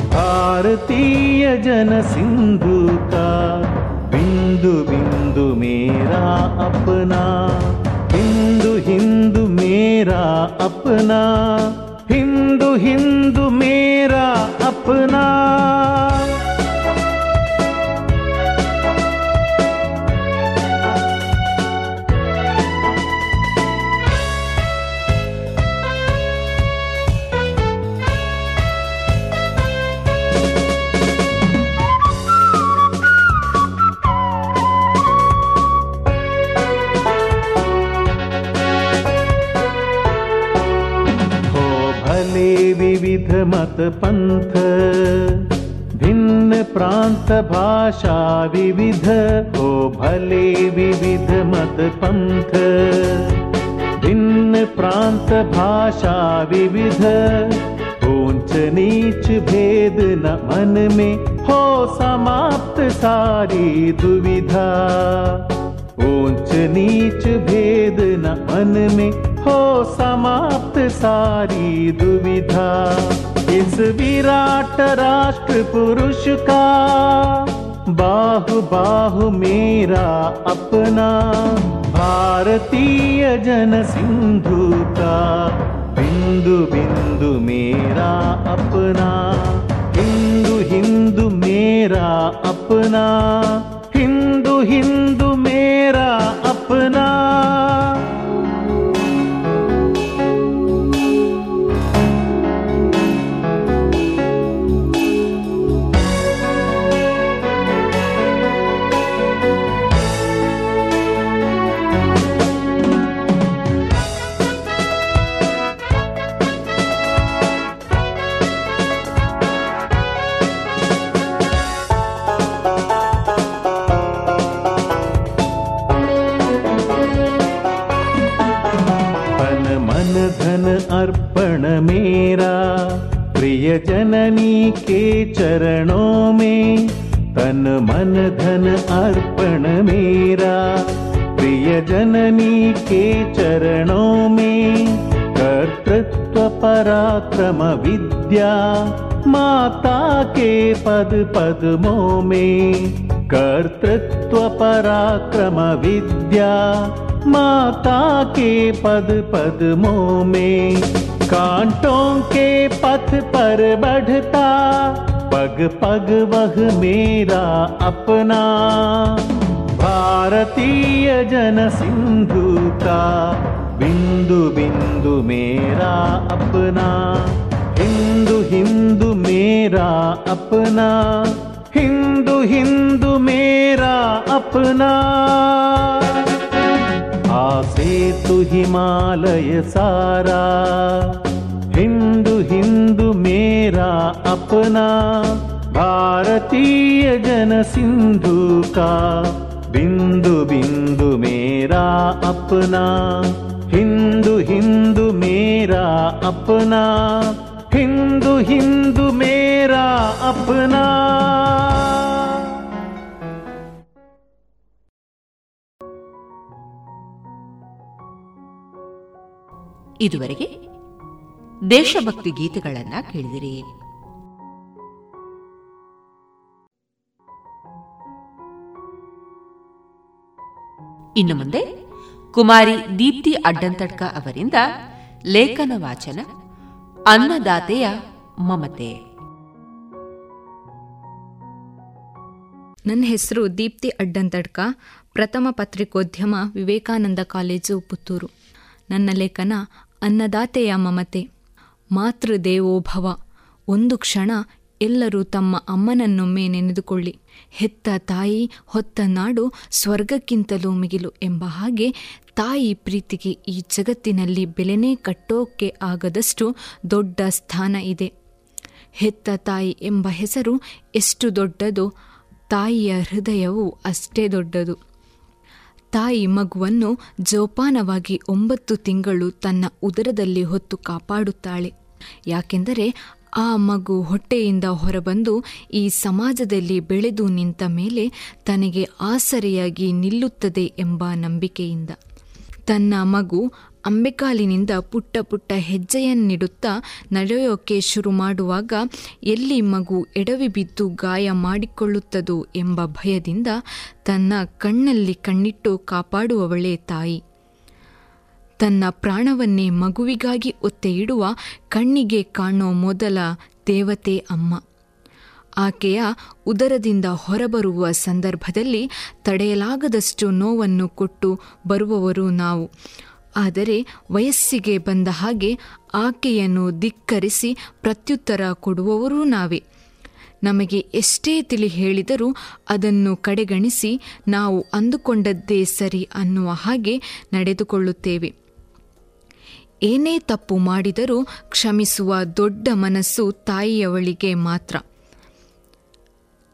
भारतीय जन सिंधु का बिंदु बिंदु मेरा अपना। हिंदू हिंदू मेरा अपना। हिंदू हिंदू मेरा अपना। पंथ भिन्न प्रांत भाषा विविध हो भले विविध मत पंथ भिन्न प्रांत भाषा विविध, ऊंच नीच भेद न मन में, हो समाप्त सारी दुविधा। ऊंच नीच भेद न मन में, हो समाप्त सारी दुविधा। इस विराट राष्ट्र पुरुष का बाहु बाहु मेरा अपना, भारतीय जन सिंधु का, बिंदु बिंदु मेरा अपना, हिंदू हिंदू मेरा अपना, हिंदू हिंदू मेरा अपना। जननी के चरणों में, तन मन धन अर्पण मेरा। प्रिय जननी के चरणों में, कर्तृत्व पराक्रम विद्या, माता के पद पद्मों में। कर्तृत्व पराक्रम विद्या, माता के पद पद्मों में। कांटों के पथ पर बढ़ता पग पग वह मेरा अपना भारतीय जन सिंधु का बिंदु बिंदु मेरा अपना हिंदू हिंदू मेरा अपना हिंदू हिंदू मेरा अपना आसे तु हिमालय सारा हिंदू हिंदू मेरा अपना भारतीय जन सिंधु का बिंदु बिंदु मेरा अपना हिंदू हिंदू मेरा अपना हिंदू हिंदू मेरा अपना ಇದುವರೆಗೆ ದೇಶಭಕ್ತಿ ಗೀತೆಗಳನ್ನ ಕೇಳಿದಿರಿ. ಇನ್ನು ಮುಂದೆ ಕುಮಾರಿ ದೀಪ್ತಿ ಅಡ್ಡಂತಡ್ಕ ಅವರಿಂದ ಲೇಖನ ವಾಚನ ಅನ್ನದಾತೆಯ ಮಮತೆ. ನನ್ನ ಹೆಸರು ದೀಪ್ತಿ ಅಡ್ಡಂತಡ್ಕ, ಪ್ರಥಮ ಪತ್ರಿಕೋದ್ಯಮ ವಿವೇಕಾನಂದ ಕಾಲೇಜು ಪುತ್ತೂರು. ನನ್ನ ಲೇಖನ ಅನ್ನದಾತೆಯ ಮಮತೆ. ಮಾತೃದೇವೋಭವ. ಒಂದು ಕ್ಷಣ ಎಲ್ಲರೂ ತಮ್ಮ ಅಮ್ಮನನ್ನೊಮ್ಮೆ ನೆನೆದುಕೊಳ್ಳಿ ಹೆತ್ತ ತಾಯಿ, ಹೊತ್ತ ನಾಡು ಸ್ವರ್ಗಕ್ಕಿಂತಲೂ ಮಿಗಿಲು ಎಂಬ ಹಾಗೆ ತಾಯಿ ಪ್ರೀತಿಗೆ ಈ ಜಗತ್ತಿನಲ್ಲಿ ಬೆಲೆನೇ ಕಟ್ಟೋಕೆ ಆಗದಷ್ಟು ದೊಡ್ಡ ಸ್ಥಾನ ಇದೆ. ಹೆತ್ತ ತಾಯಿ ಎಂಬ ಹೆಸರು ಎಷ್ಟು ದೊಡ್ಡದೋ, ತಾಯಿಯ ಹೃದಯವು ಅಷ್ಟೇ ದೊಡ್ಡದು. ತಾಯಿ ಮಗುವನ್ನು ಜೋಪಾನವಾಗಿ ಒಂಬತ್ತು ತಿಂಗಳು ತನ್ನ ಉದರದಲ್ಲಿ ಹೊತ್ತು ಕಾಪಾಡುತ್ತಾಳೆ. ಯಾಕೆಂದರೆ ಆ ಮಗು ಹೊಟ್ಟೆಯಿಂದ ಹೊರಬಂದು ಈ ಸಮಾಜದಲ್ಲಿ ಬೆಳೆದು ನಿಂತ ಮೇಲೆ ತನಗೆ ಆಸರೆಯಾಗಿ ನಿಲ್ಲುತ್ತದೆ ಎಂಬ ನಂಬಿಕೆಯಿಂದ. ತನ್ನ ಮಗು ಅಂಬೆಕಾಲಿನಿಂದ ಪುಟ್ಟ ಪುಟ್ಟ ಹೆಜ್ಜೆಯನ್ನಿಡುತ್ತಾ ನಡೆಯೋಕೆ ಶುರು ಮಾಡುವಾಗ ಎಲ್ಲಿ ಮಗು ಎಡವಿ ಬಿದ್ದು ಗಾಯ ಮಾಡಿಕೊಳ್ಳುತ್ತದೋ ಎಂಬ ಭಯದಿಂದ ತನ್ನ ಕಣ್ಣಲ್ಲಿ ಕಣ್ಣಿಟ್ಟು ಕಾಪಾಡುವವಳೇ ತಾಯಿ. ತನ್ನ ಪ್ರಾಣವನ್ನೇ ಮಗುವಿಗಾಗಿ ಒತ್ತೆ ಕಣ್ಣಿಗೆ ಕಾಣೋ ಮೊದಲ ದೇವತೆ ಅಮ್ಮ. ಆಕೆಯ ಉದರದಿಂದ ಹೊರಬರುವ ಸಂದರ್ಭದಲ್ಲಿ ತಡೆಯಲಾಗದಷ್ಟು ನೋವನ್ನು ಕೊಟ್ಟು ಬರುವವರು ನಾವು. ಆದರೆ ವಯಸ್ಸಿಗೆ ಬಂದ ಹಾಗೆ ಆಕೆಯನ್ನು ಧಿಕ್ಕರಿಸಿ ಪ್ರತ್ಯುತ್ತರ ಕೊಡುವವರೂ ನಾವೇ. ನಮಗೆ ಎಷ್ಟೇ ತಿಳಿ ಹೇಳಿದರೂ ಅದನ್ನು ಕಡೆಗಣಿಸಿ ನಾವು ಅಂದುಕೊಂಡದ್ದೇ ಸರಿ ಅನ್ನುವ ಹಾಗೆ ನಡೆದುಕೊಳ್ಳುತ್ತೇವೆ. ಏನೇ ತಪ್ಪು ಮಾಡಿದರೂ ಕ್ಷಮಿಸುವ ದೊಡ್ಡ ಮನಸ್ಸು ತಾಯಿಯವಳಿಗೆ ಮಾತ್ರ.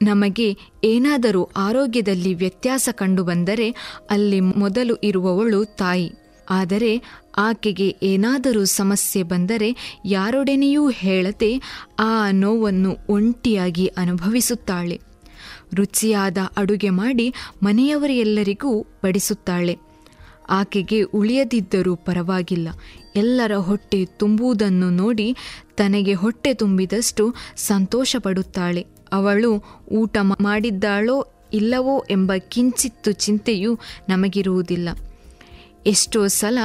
ನಮಗೆ ಏನಾದರೂ ಆರೋಗ್ಯದಲ್ಲಿ ವ್ಯತ್ಯಾಸ ಕಂಡುಬಂದರೆ ಅಲ್ಲಿ ಮೊದಲು ಇರುವವಳು ತಾಯಿ. ಆದರೆ ಆಕೆಗೆ ಏನಾದರೂ ಸಮಸ್ಯೆ ಬಂದರೆ ಯಾರೊಡನೆಯೂ ಹೇಳದೆ ಆ ನೋವನ್ನು ಒಂಟಿಯಾಗಿ ಅನುಭವಿಸುತ್ತಾಳೆ. ರುಚಿಯಾದ ಅಡುಗೆ ಮಾಡಿ ಮನೆಯವರೆಲ್ಲರಿಗೂ ಬಡಿಸುತ್ತಾಳೆ. ಆಕೆಗೆ ಉಳಿಯದಿದ್ದರೂ ಪರವಾಗಿಲ್ಲ. ಎಲ್ಲರ ಹೊಟ್ಟೆ ತುಂಬುವುದನ್ನು ನೋಡಿ ತನಗೆ ಹೊಟ್ಟೆ ತುಂಬಿದಷ್ಟು ಸಂತೋಷಪಡುತ್ತಾಳೆ. ಅವಳು ಊಟ ಮಾಡಿದ್ದಾಳೋ ಇಲ್ಲವೋ ಎಂಬ ಕಿಂಚಿತ್ತು ಚಿಂತೆಯೂ ನಮಗಿರುವುದಿಲ್ಲ. ಎಷ್ಟೋ ಸಲ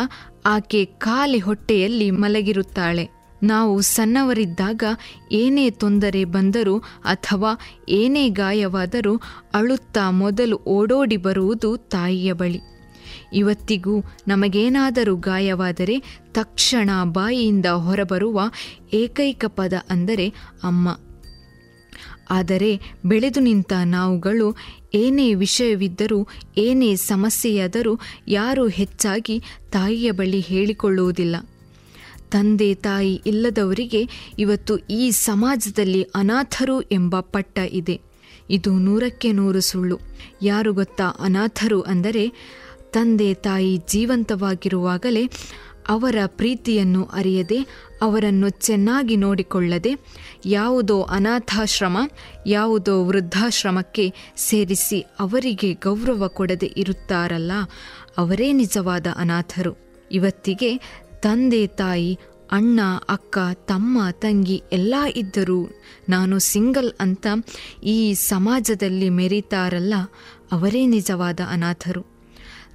ಆಕೆ ಖಾಲಿ ಹೊಟ್ಟೆಯಲ್ಲಿ ಮಲಗಿರುತ್ತಾಳೆ. ನಾವು ಸಣ್ಣವರಿದ್ದಾಗ ಏನೇ ತೊಂದರೆ ಬಂದರೂ ಅಥವಾ ಏನೇ ಗಾಯವಾದರೂ ಅಳುತ್ತಾ ಮೊದಲು ಓಡೋಡಿ ಬರುವುದು ತಾಯಿಯ ಬಳಿ. ಇವತ್ತಿಗೂ ನಮಗೇನಾದರೂ ಗಾಯವಾದರೆ ತಕ್ಷಣ ಬಾಯಿಯಿಂದ ಹೊರಬರುವ ಏಕೈಕ ಪದ ಅಂದರೆ ಅಮ್ಮ. ಆದರೆ ಬೆಳೆದು ನಿಂತ ನಾವುಗಳು ಏನೇ ವಿಷಯವಿದ್ದರೂ, ಏನೇ ಸಮಸ್ಯೆಯಾದರೂ ಯಾರೂ ಹೆಚ್ಚಾಗಿ ತಾಯಿಯ ಬಳಿ ಹೇಳಿಕೊಳ್ಳುವುದಿಲ್ಲ. ತಂದೆ ತಾಯಿ ಇಲ್ಲದವರಿಗೆ ಇವತ್ತು ಈ ಸಮಾಜದಲ್ಲಿ ಅನಾಥರು ಎಂಬ ಪಟ್ಟ ಇದೆ. ಇದು ನೂರಕ್ಕೆ ನೂರು ಸುಳ್ಳು. ಯಾರು ಗೊತ್ತಾ ಅನಾಥರು ಅಂದರೆ ತಂದೆ ತಾಯಿ ಜೀವಂತವಾಗಿರುವಾಗಲೇ ಅವರ ಪ್ರೀತಿಯನ್ನು ಅರಿಯದೆ, ಅವರನ್ನು ಚೆನ್ನಾಗಿ ನೋಡಿಕೊಳ್ಳದೆ, ಯಾವುದೋ ಅನಾಥಾಶ್ರಮ, ಯಾವುದೋ ವೃದ್ಧಾಶ್ರಮಕ್ಕೆ ಸೇರಿಸಿ ಅವರಿಗೆ ಗೌರವ ಕೊಡದೆ ಇರುತ್ತಾರಲ್ಲ, ಅವರೇ ನಿಜವಾದ ಅನಾಥರು. ಇವತ್ತಿಗೆ ತಂದೆ, ತಾಯಿ, ಅಣ್ಣ, ಅಕ್ಕ, ತಮ್ಮ, ತಂಗಿ ಎಲ್ಲ ಇದ್ದರೂ ನಾನು ಸಿಂಗಲ್ ಅಂತ ಈ ಸಮಾಜದಲ್ಲಿ ಮೆರೀತಾರಲ್ಲ, ಅವರೇ ನಿಜವಾದ ಅನಾಥರು.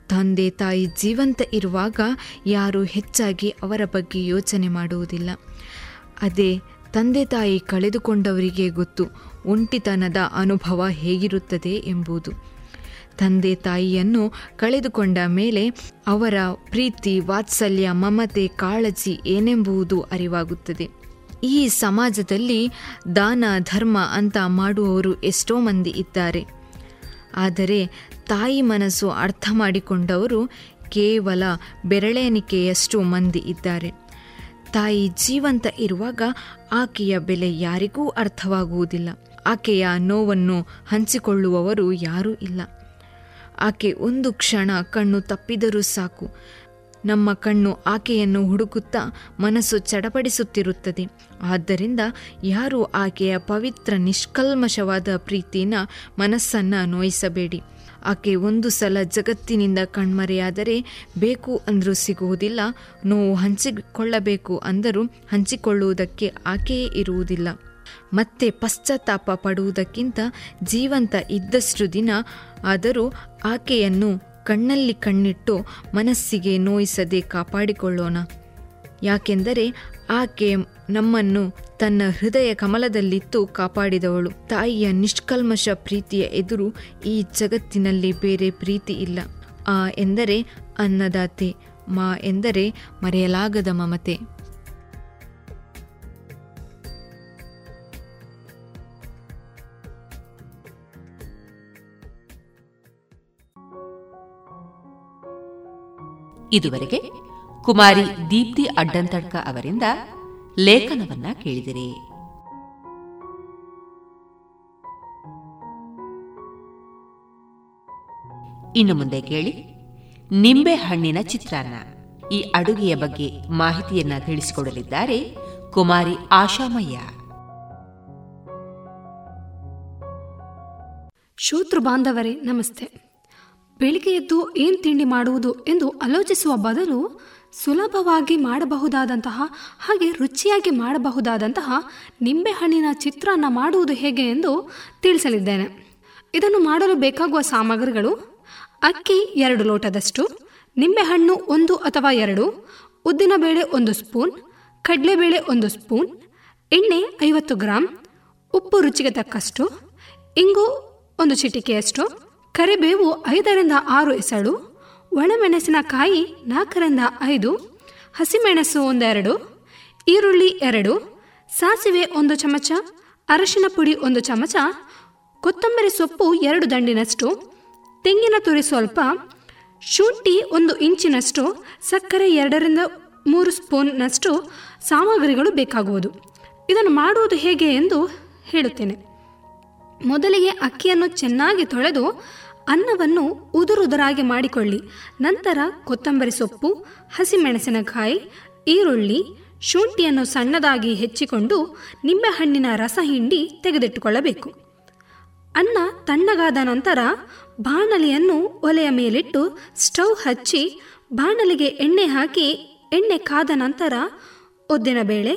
ತಂದೆ ತಾಯಿ ಜೀವಂತ ಇರುವಾಗ ಯಾರು ಹೆಚ್ಚಾಗಿ ಅವರ ಬಗ್ಗೆ ಯೋಚನೆ ಮಾಡುವುದಿಲ್ಲ. ಅದೇ ತಂದೆ ತಾಯಿ ಕಳೆದುಕೊಂಡವರಿಗೆ ಗೊತ್ತು ಒಂಟಿತನದ ಅನುಭವ ಹೇಗಿರುತ್ತದೆ ಎಂಬುದು. ತಂದೆ ತಾಯಿಯನ್ನು ಕಳೆದುಕೊಂಡ ಮೇಲೆ ಅವರ ಪ್ರೀತಿ, ವಾತ್ಸಲ್ಯ, ಮಮತೆ, ಕಾಳಜಿ ಏನೆಂಬುದು ಅರಿವಾಗುತ್ತದೆ. ಈ ಸಮಾಜದಲ್ಲಿ ದಾನ, ಧರ್ಮ ಅಂತ ಮಾಡುವವರು ಎಷ್ಟೋ ಮಂದಿ ಇದ್ದಾರೆ. ಆದರೆ ತಾಯಿ ಮನಸ್ಸು ಅರ್ಥ ಮಾಡಿಕೊಂಡವರು ಕೇವಲ ಬೆರಳೆಣಿಕೆಯಷ್ಟು ಮಂದಿ ಇದ್ದಾರೆ. ತಾಯಿ ಜೀವಂತ ಇರುವಾಗ ಆಕೆಯ ಬೆಲೆ ಯಾರಿಗೂ ಅರ್ಥವಾಗುವುದಿಲ್ಲ. ಆಕೆಯ ನೋವನ್ನು ಹಂಚಿಕೊಳ್ಳುವವರು ಯಾರೂ ಇಲ್ಲ. ಆಕೆ ಒಂದು ಕ್ಷಣ ಕಣ್ಣು ತಪ್ಪಿದರೂ ಸಾಕು. ನಮ್ಮ ಕಣ್ಣು ಆಕೆಯನ್ನು ಹುಡುಕುತ್ತಾ ಮನಸ್ಸು ಚಡಪಡಿಸುತ್ತಿರುತ್ತದೆ. ಆದ್ದರಿಂದ ಯಾರೂ ಆಕೆಯ ಪವಿತ್ರ ನಿಷ್ಕಲ್ಮಶವಾದ ಪ್ರೀತಿನ ಮನಸ್ಸನ್ನು ನೋಯಿಸಬೇಡಿ. ಆಕೆ ಒಂದು ಸಲ ಜಗತ್ತಿನಿಂದ ಕಣ್ಮರೆಯಾದರೆ ಬೇಕು ಅಂದರೂ ಸಿಗುವುದಿಲ್ಲ, ನೋವು ಹಂಚಿಕೊಳ್ಳಬೇಕು ಅಂದರೂ ಹಂಚಿಕೊಳ್ಳುವುದಕ್ಕೆ ಆಕೆಯೇ ಇರುವುದಿಲ್ಲ. ಮತ್ತೆ ಪಶ್ಚಾತ್ತಾಪ ಪಡುವುದಕ್ಕಿಂತ ಜೀವಂತ ಇದ್ದಷ್ಟು ದಿನ ಆದರೂ ಆಕೆಯನ್ನು ಕಣ್ಣಲ್ಲಿ ಕಣ್ಣಿಟ್ಟು ಮನಸ್ಸಿಗೆ ನೋಯಿಸದೆ ಕಾಪಾಡಿಕೊಳ್ಳೋಣ. ಯಾಕೆಂದರೆ ಆಕೆ ನಮ್ಮನ್ನು ತನ್ನ ಹೃದಯ ಕಮಲದಲ್ಲಿತ್ತು ಕಾಪಾಡಿದವಳು. ತಾಯಿಯ ನಿಷ್ಕಲ್ಮಶ ಪ್ರೀತಿಯ ಎದುರು ಈ ಜಗತ್ತಿನಲ್ಲಿ ಬೇರೆ ಪ್ರೀತಿ ಇಲ್ಲ. ಆ ಎಂದರೆ ಅನ್ನದಾತೆ, ಮಾ ಎಂದರೆ ಮರೆಯಲಾಗದ ಮಮತೆ. ಇದುವರೆಗೆ ಕುಮಾರಿ ದೀಪ್ತಿ ಅಡ್ಡಂತಡ್ಕ ಅವರಿಂದ ಲೇಖನವನ್ನ ಕೇಳಿದಿರಿ. ಇನ್ನು ಮುಂದೆ ಕೇಳಿ, ನಿಂಬೆ ಹಣ್ಣಿನ ಚಿತ್ರಾನ್ನ. ಈ ಅಡುಗೆಯ ಬಗ್ಗೆ ಮಾಹಿತಿಯನ್ನ ತಿಳಿಸಿಕೊಡಲಿದ್ದಾರೆ ಕುಮಾರಿ ಆಶಾಮಯ್ಯ. ಶೂತ್ರ ಬಾಂಧವರೇ, ನಮಸ್ತೆ. ಬೆಳಿಗ್ಗೆ ಎದ್ದು ಏನ್ ತಿಂಡಿ ಮಾಡುವುದು ಎಂದು ಆಲೋಚಿಸುವ ಬದಲು ಸುಲಭವಾಗಿ ಮಾಡಬಹುದಾದಂತಹ, ಹಾಗೆ ರುಚಿಯಾಗಿ ಮಾಡಬಹುದಾದಂತಹ ನಿಂಬೆಹಣ್ಣಿನ ಚಿತ್ರಾನ್ನ ಮಾಡುವುದು ಹೇಗೆ ಎಂದು ತಿಳಿಸಲಿದ್ದೇನೆ. ಇದನ್ನು ಮಾಡಲು ಬೇಕಾಗುವ ಸಾಮಗ್ರಿಗಳು, ಅಕ್ಕಿ ಎರಡು ಲೋಟದಷ್ಟು, ನಿಂಬೆಹಣ್ಣು ಒಂದು ಅಥವಾ ಎರಡು ಉದ್ದಿನಬೇಳೆ ಒಂದು ಸ್ಪೂನ್ ಕಡಲೆಬೇಳೆ ಒಂದು ಸ್ಪೂನ್, ಎಣ್ಣೆ ಐವತ್ತು ಗ್ರಾಂ, ಉಪ್ಪು ರುಚಿಗೆ ತಕ್ಕಷ್ಟು, ಇಂಗು ಒಂದು ಚಿಟಿಕೆಯಷ್ಟು, ಕರಿಬೇವು ಐದರಿಂದ ಆರು ಎಸಳು ಒಣಮೆಣಸಿನಕಾಯಿ ನಾಲ್ಕರಿಂದ ಐದು, ಹಸಿಮೆಣಸು ಒಂದೆರಡು, ಈರುಳ್ಳಿ ಎರಡು, ಸಾಸಿವೆ ಒಂದು ಚಮಚ, ಅರಶಿನ ಪುಡಿ ಒಂದು ಚಮಚ, ಕೊತ್ತಂಬರಿ ಸೊಪ್ಪು ಎರಡು ದಂಡಿನಷ್ಟು, ತೆಂಗಿನ ತುರಿ ಸ್ವಲ್ಪ, ಶುಂಠಿ ಒಂದು ಇಂಚಿನಷ್ಟು, ಸಕ್ಕರೆ ಎರಡರಿಂದ ಮೂರು ಸ್ಪೂನ್ನಷ್ಟು ಸಾಮಗ್ರಿಗಳು ಬೇಕಾಗುವುದು. ಇದನ್ನು ಮಾಡುವುದು ಹೇಗೆ ಎಂದು ಹೇಳುತ್ತೇನೆ. ಮೊದಲಿಗೆ ಅಕ್ಕಿಯನ್ನು ಚೆನ್ನಾಗಿ ತೊಳೆದು ಅನ್ನವನ್ನು ಉದುರುದುರಾಗಿ ಮಾಡಿಕೊಳ್ಳಿ. ನಂತರ ಕೊತ್ತಂಬರಿ ಸೊಪ್ಪು, ಹಸಿಮೆಣಸಿನಕಾಯಿ, ಈರುಳ್ಳಿ, ಶುಂಠಿಯನ್ನು ಸಣ್ಣದಾಗಿ ಹೆಚ್ಚಿಕೊಂಡು ನಿಂಬೆಹಣ್ಣಿನ ರಸ ಹಿಂಡಿ ತೆಗೆದಿಟ್ಟುಕೊಳ್ಳಬೇಕು. ಅನ್ನ ತಣ್ಣಗಾದ ನಂತರ ಬಾಣಲಿಯನ್ನು ಒಲೆಯ ಮೇಲಿಟ್ಟು ಸ್ಟವ್ ಹಚ್ಚಿ ಬಾಣಲಿಗೆ ಎಣ್ಣೆ ಹಾಕಿ ಎಣ್ಣೆ ಕಾದ ನಂತರ ಉದ್ದಿನಬೇಳೆ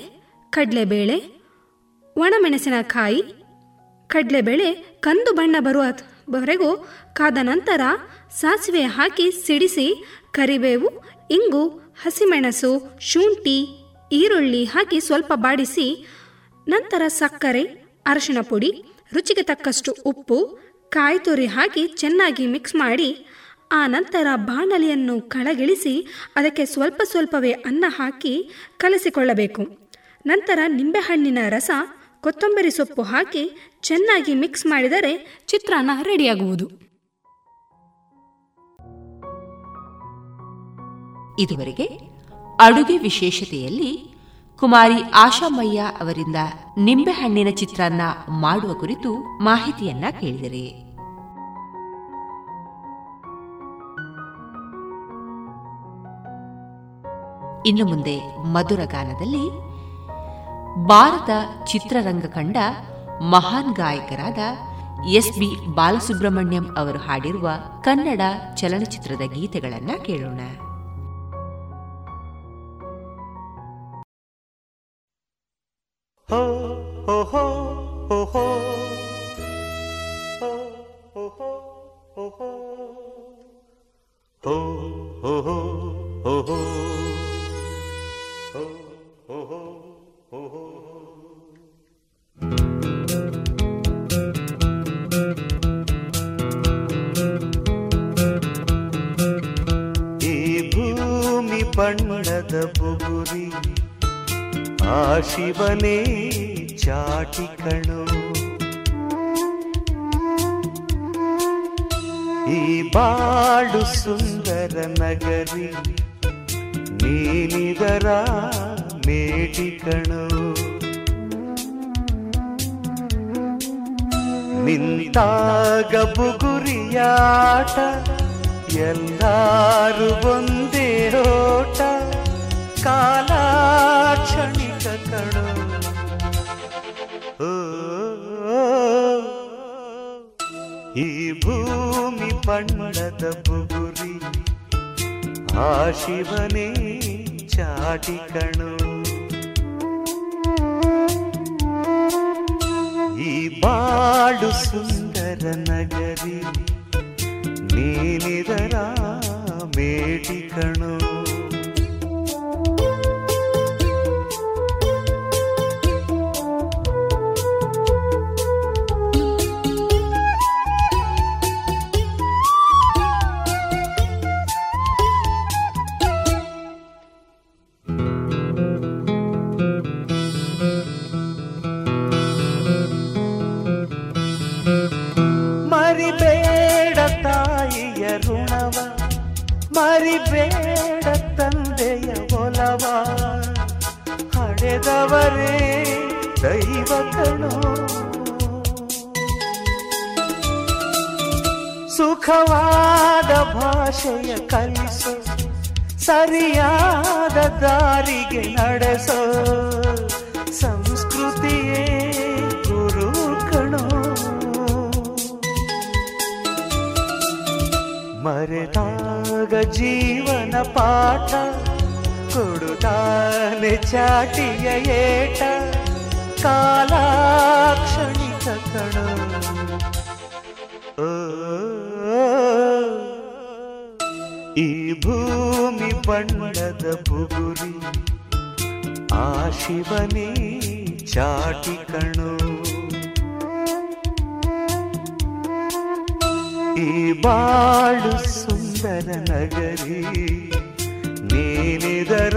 ಕಡಲೆಬೇಳೆ, ಒಣಮೆಣಸಿನಕಾಯಿ, ಕಡಲೆಬೇಳೆ, ಕಂದು ಬಣ್ಣ ಬರುವವರೆಗೂ ಕಾದ ನಂತರ ಸಾಸಿವೆ ಹಾಕಿ ಸಿಡಿಸಿ ಕರಿಬೇವು, ಇಂಗು, ಹಸಿಮೆಣಸು, ಶುಂಠಿ, ಈರುಳ್ಳಿ ಹಾಕಿ ಸ್ವಲ್ಪ ಬಾಡಿಸಿ, ನಂತರ ಸಕ್ಕರೆ ಅರಶಿನ ಪುಡಿ, ರುಚಿಗೆ ತಕ್ಕಷ್ಟು ಉಪ್ಪು ಕಾಯಿ ತುರಿ ಹಾಕಿ ಚೆನ್ನಾಗಿ ಮಿಕ್ಸ್ ಮಾಡಿ, ಆ ನಂತರ ಬಾಣಲಿಯನ್ನು ಕಳಗಿಳಿಸಿ ಅದಕ್ಕೆ ಸ್ವಲ್ಪ ಸ್ವಲ್ಪವೇ ಅನ್ನ ಹಾಕಿ ಕಲಸಿಕೊಳ್ಳಬೇಕು. ನಂತರ ನಿಂಬೆಹಣ್ಣಿನ ರಸ ಕೊತ್ತಂಬರಿ ಸೊಪ್ಪು ಹಾಕಿ ಚೆನ್ನಾಗಿ ಮಿಕ್ಸ್ ಮಾಡಿದರೆ ಚಿತ್ರಾನ್ನ ರೆಡಿಯಾಗುವುದು. ಇದುವರೆಗೆ ಅಡುಗೆ ವಿಶೇಷತೆಯಲ್ಲಿ ಕುಮಾರಿ ಆಶಾಮಯ್ಯ ಅವರಿಂದ ನಿಂಬೆಹಣ್ಣಿನ ಚಿತ್ರಾನ್ನ ಮಾಡುವ ಕುರಿತು ಮಾಹಿತಿಯನ್ನ ಕೇಳಿದರೆ. ಇನ್ನು ಮುಂದೆ ಮಧುರ ಗಾನದಲ್ಲಿ ಭಾರತ ಚಿತ್ರರಂಗ ಕಂಡ ಮಹಾನ್ ಗಾಯಕರಾದ ಎಸ್ ಬಿ ಬಾಲಸುಬ್ರಹ್ಮಣ್ಯಂ ಅವರು ಹಾಡಿರುವ ಕನ್ನಡ ಚಲನಚಿತ್ರದ ಗೀತೆಗಳನ್ನು ಕೇಳೋಣ Oh, oh, oh, oh, oh, oh, oh, oh, ho ಬಣ್ಣದ ಬುಗುರಿ, ಆ ಶಿವನೇ ಚಾಟಿ ಕಣು. ಈ ಬಾಳು ಸುಂದರ ನಗರಿ ನೀನಿದರ ಮೇಟಿ ಕಣು. ನಿಂತಾಗ ಬುಗುರಿಯಾಟ, ಎಲ್ಲಾರು ಒಂದೇ ಓಟ ಕಾಲ ಕ್ಷಣಿಕ ಕಣೋ ಓ, ಈ ಭೂಮಿ ಬಣ್ಣದ ಬುಗುರಿ ಆ ಶಿವನೇ ಚಾಟಿ ಕಣೋ ಈ ಬಾಳು ಸುಂದರ ನಗರಿ ನೀನಿದರ ಬೇಡಿಕಣೋ ಮರಿಬೇಡ ತಂದೆಯ ಒಲವ ಹಡೆದವರೇ ದೈವ ಸುಖವಾದ ಭಾಷೆಯ ಕಲಿಸು ಸರಿಯಾದ ದಾರಿಗೆ ನಡೆಸೋ ಸಂಸ್ಕೃತಿಯೇ ಗುರು ಕಣೋ. ಮರೆತಾಗ ಜೀವನ ಪಾಠ ಕೊಡುತ್ತಾನೆ ಚಾಟಿಯ ಏಟ ಕಾಲ ಕ್ಷಣಿಕ ಕಣ ಈ ಭೂಮಿ ಬಣ್ಣದ ಬುಗುರಿ ಆ ಶಿವನೇ ಚಾಟಿ ಕಣು. ಈ ಬಾಳು ಸುಂದರ ನಗರಿ ನೀನಿದರ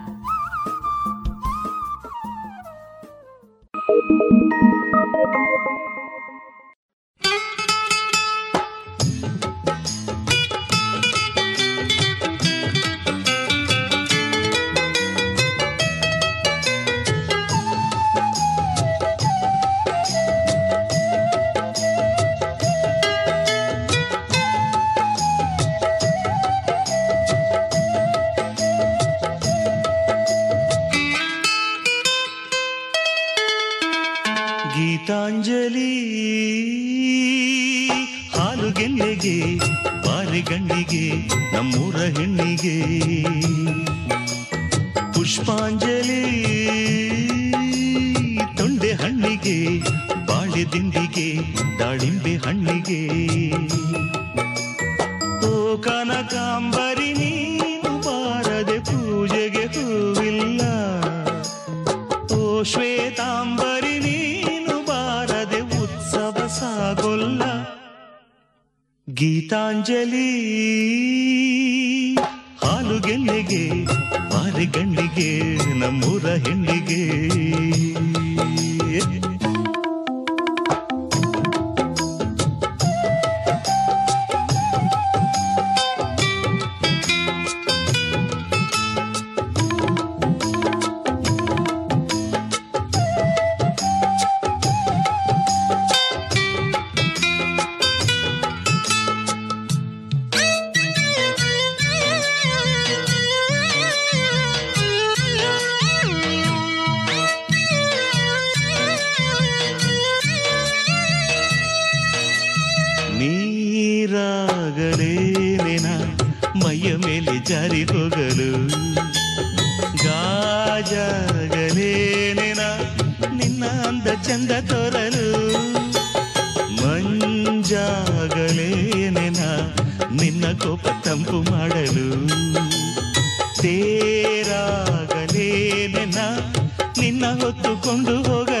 ಗಾಜಾಗಲೇನೆನ ಮೈಯ ಮೇಲೆ ಜಾರಿ ಹೋಗಲು ಗಾಜಾಗಲೇನೆನ ನಿನ್ನ ಅಂದ ಚಂದ ತೋರಲು ಮಂಜಾಗಲೇನೆನ ನಿನ್ನ ಕೋಪ ತಂಪು ಮಾಡಲು ತೇರಾಗಲೇನೆನ ನಿನ್ನ ಹೊತ್ತುಕೊಂಡು ಹೋಗಲು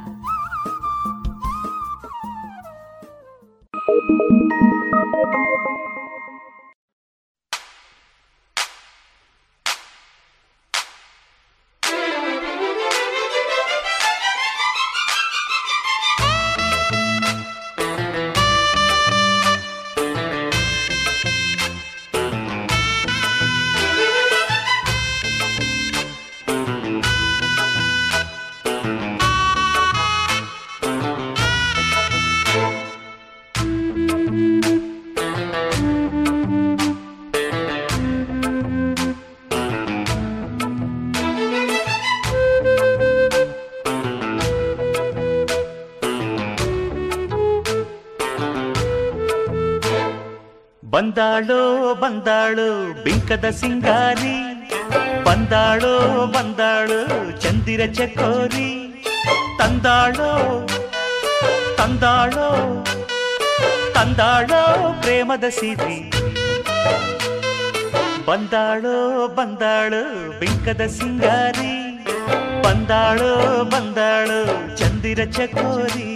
ಬಂದಾಳು ಬಿಂಕದ ಸಿಂಗಾರಿ ಬಂದಾಳೋ ಬಂದಾಳು ಚಂದಿರ ಚಕೋರಿ ತಂದಾಳೋ ತಂದಾಳೋ ತಂದಾಳೋ ಪ್ರೇಮದ ಸಿರಿ ಬಂದಾಳೋ ಬಂದಾಳು ಬಿಂಕದ ಸಿಂಗಾರಿ ಬಂದಾಳೋ ಬಂದಾಳು ಚಂದಿರ ಚಕೋರಿ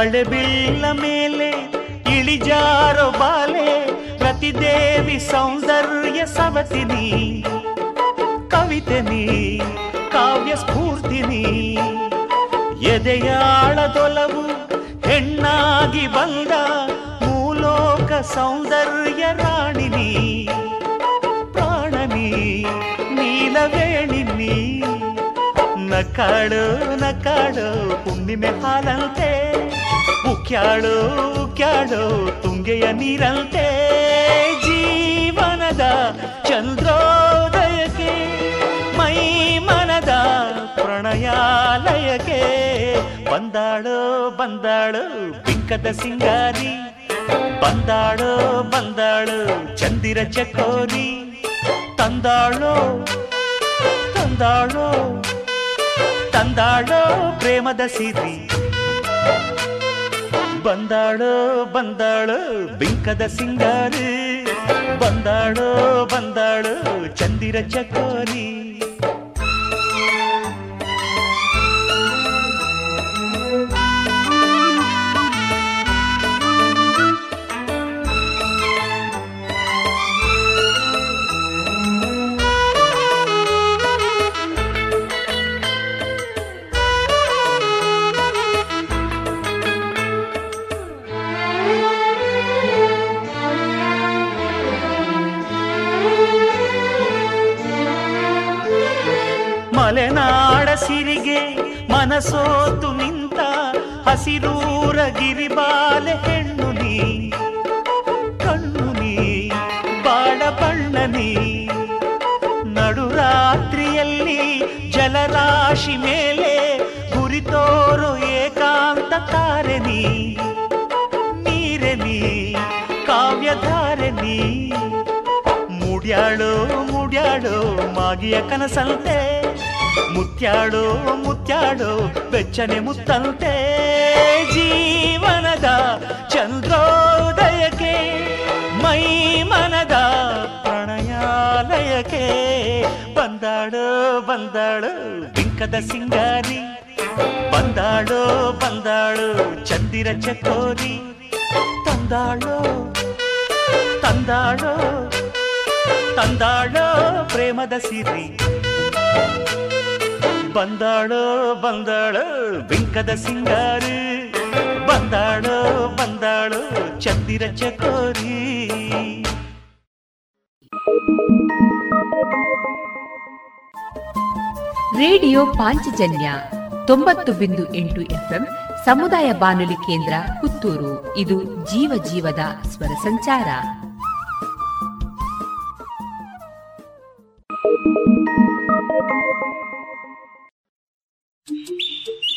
ಮಳೆ ಬೀಳ ಮೇಲೆ ಇಳಿಜಾರೋ ಬಾಲೆ, ಪ್ರತಿದೇವಿ ಸೌಂದರ್ಯ ಸವತಿನಿ ಕವಿತೆ ನೀ, ಕಾವ್ಯ ಸ್ಫೂರ್ತಿನಿ ಎದೆಯಾಳದೊಲವು ಹೆಣ್ಣಾಗಿ ಬಂದ ಮೂಲೋಕ ಸೌಂದರ್ಯ ರಾಣಿನಿ ಪ್ರಾಣನಿ ನೀಲವೇಣಿನಿ ನಕಾಡು ನಕಾಡು ಹುಣ್ಣಿಮೆ ಹಾಲಂತೆ. ಉಕ್ಯಾಳು ಉಕ್ಯಾಳು, ತುಂಗೆಯ ನೀರಂತೆ. ಜೀವನದ ಚಂದ್ರೋದಯಕ್ಕೆ, ಮೈ ಮನದ ಪ್ರಣಯಾಲಯಕ್ಕೆ. ಬಂದಾಳು ಬಂದಾಳು ಬಿಂಕದ ಸಿಂಗಾರಿ. ಬಂದಾಳು ಬಂದಾಳು, ಚಂದಿರ ಚಕೋರಿ ತಂದಾಳು, ತಂದಾಳೋ ತಂದಾಳೋ ಪ್ರೇಮದ ಸಿರಿ ಬಂದಾಳೋ ಬಂದಾಳೋ ಬಿಂಕದ ಸಿಂಗಾರಿ? ಬಂದಾಳೋ ಬಂದಾಳೋ ಚಂದಿರ ಚಕೋರಿ ಮಲೆನಾಡ ಸಿರಿಗೆ, ಮನಸೋತು ನಿಂತ ಹಸಿರೂರ ಗಿರಿಬಾಲೆ ಹೆಣ್ಣು ನೀ. ಕಣ್ಣು ನೀ ಬಾಡ ಬಣ್ಣ ನೀ. ನಡುರಾತ್ರಿಯಲ್ಲಿ ಜಲರಾಶಿ ಮೇಲೆ ಗುರಿತೋರು ಏಕಾಂತ ತಾರೆ ನೀ. ಮುಡ್ಯಾಳೋ ಮಾಗಿಯ ಕನಸಂತೆ ಮುತ್ಯಾಡೋ ಮುತ್ಯಾಡೋ ಬೆಚ್ಚನೆ ಮುತ್ತಂತೆ ಜೀವನದ ಚಂದ್ರೋದಯಕ್ಕೆ ಮೈ ಮನದ ಪ್ರಣಯಾಲಯಕ್ಕೆ ಬಂದಾಳೋ ಬಂದಾಳು ಬಿಂಕದ ಸಿಂಗಾರಿ ಬಂದಾಳೋ ಬಂದಾಳು ಚಂದಿರ ಚಕೋರಿ ತಂದಾಳೋ ತಂದಾಳೋ ತಂದಾಳೋ ಪ್ರೇಮದ ಸಿರಿ. ಬಂದಾಳೋ ಬಂದಾಳೋ ಬಿಂಕದ ಸಿಂಗಾರಿ. ಬಂದಾಳೋ ಬಂದಾಳೋ ಚಂದಿರ ಚಕೋರಿ. ರೇಡಿಯೋ ಪಾಂಚಜನ್ಯ ತೊಂಬತ್ತು ಬಿಂದು ಎಂಟು ಎಫ್ಎಂ ಸಮುದಾಯ ಬಾನುಲಿ ಕೇಂದ್ರ ಪುತ್ತೂರು. ಇದು ಜೀವ ಜೀವದ ಸ್ವರ ಸಂಚಾರ. Thank you.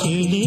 ಕಡೆ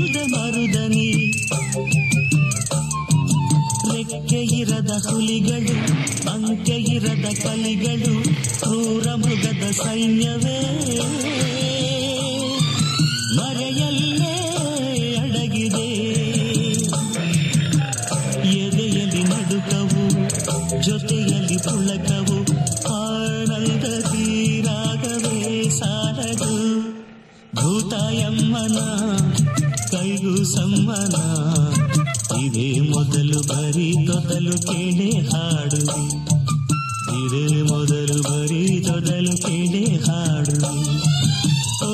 ಮರುದ ಮರುದನಿ. ರೆಕ್ಕೆ ಇರದ ಹುಲಿಗಳು, ಅಂಕೆ ಇರದ ಕಲಿಗಳು, ಕ್ರೂರ ಮೃಗದ ಸೈನ್ಯವೇ. ಮರೆಯಲ್ಲೇ ಅಡಗಿದೆ. ಎದೆಯಲ್ಲಿ ನಡುಕವು, ಜೊತೆಯಲ್ಲಿ ಪುಳಕವು, ಆನಂದ ತೀರಾಗವೇ ಸಾರದು ಭೂತಾಯಮ್ಮನ ಸಂವನ ಇದೇ ಮೊದಲು ಬರೀ ತೊದಲು ಕೇಳೆ ಹಾಡುವೆ ಇದೇ ಮೊದಲು ಬರೀ ತೊದಲು ಕೇಳೆ ಹಾಡುವೆ ಓ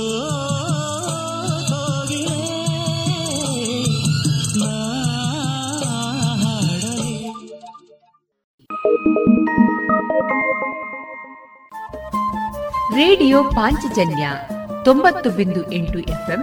ರೇಡಿಯೋ ಪಾಂಚಜನ್ಯ ತೊಂಬತ್ತು ಬಿಂದು ಎಂಟು ಎಫ್ಎಂ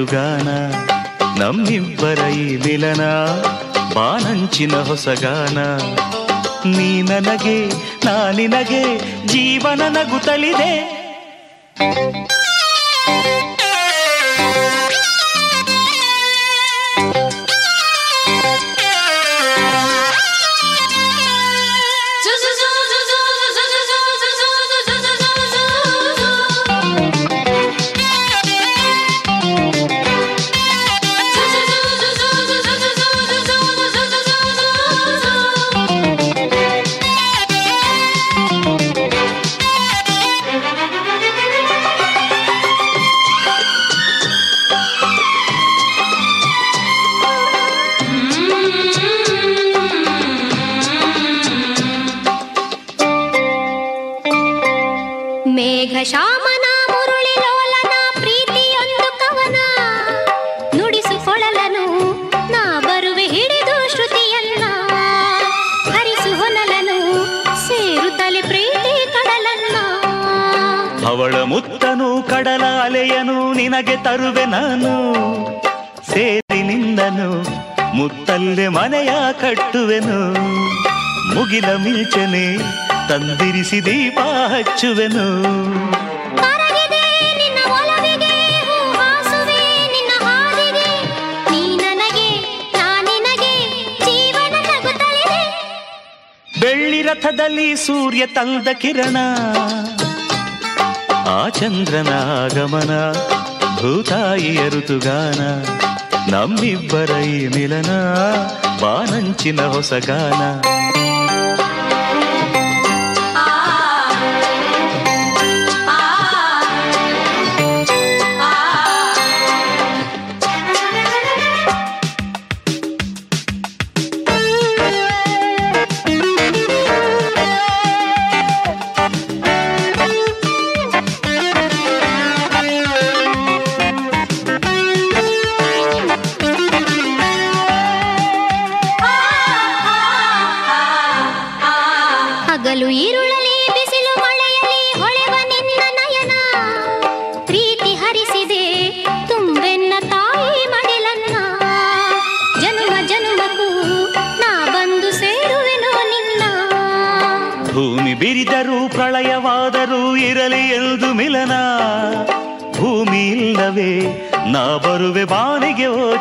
ಮಾತುಗಾನ ನಮ್ಮಿಬ್ಬರ ಈ ಮಿಲನ ಬಾನಂಚಿನ ಹೊಸಗಾನ ನೀ ನನಗೆ ನಾನಿನಗೆ ಜೀವನ ನಗುತ್ತಲಿದೆ. ಸೂರ್ಯ ತಂದ ಕಿರಣ ಆ ಚಂದ್ರನ ಆಗಮನ ಭೂತಾಯಿಯ ಋತುಗಾನ ನಮ್ಮಿಬ್ಬರ ಈ ಮಿಲನ ಬಾನಂಚಿನ ಹೊಸಗಾನ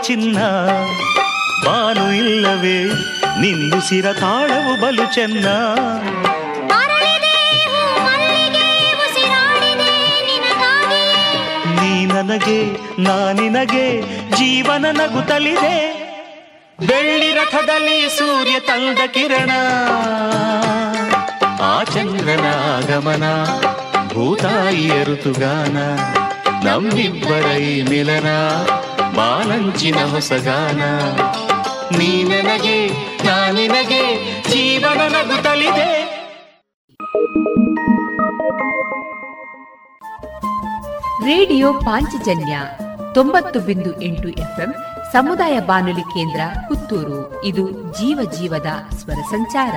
ಚಿನ್ನ. ಬಾನು ಇಲ್ಲವೇ ನಿಂದುಸಿರ ತಾಳವು ಬಲು ಚೆನ್ನ. ನೀ ನನಗೆ ನಾನಿನಗೆ ಜೀವನ ನಗುತ್ತಲಿದೆ ಬೆಳ್ಳಿ ರಥದಲ್ಲಿ ಸೂರ್ಯ ತಂದ ಕಿರಣ. ಆ ಚಂದ್ರನ ಆಗಮನ ಭೂತಾಯಿಯ ಋತುಗಾನ. ನಮ್ಮಿಬ್ಬರೈ ಈ ಮಿಲನ ಬಾಲಂಚಿನ ಹೊಸಗಾನ ನನಗೆ, ನಾ ನಿನಗೆ ಜೀವನ ನಗುತ್ತಲಿದೆ. ರೇಡಿಯೋ ಪಾಂಚಜನ್ಯ ತೊಂಬತ್ತು ಬಿಂದು ಎಂಟು ಎಫ್ಎಂ ಸಮುದಾಯ ಬಾನುಲಿ ಕೇಂದ್ರ ಪುತ್ತೂರು. ಇದು ಜೀವ ಜೀವದ ಸ್ವರ ಸಂಚಾರ.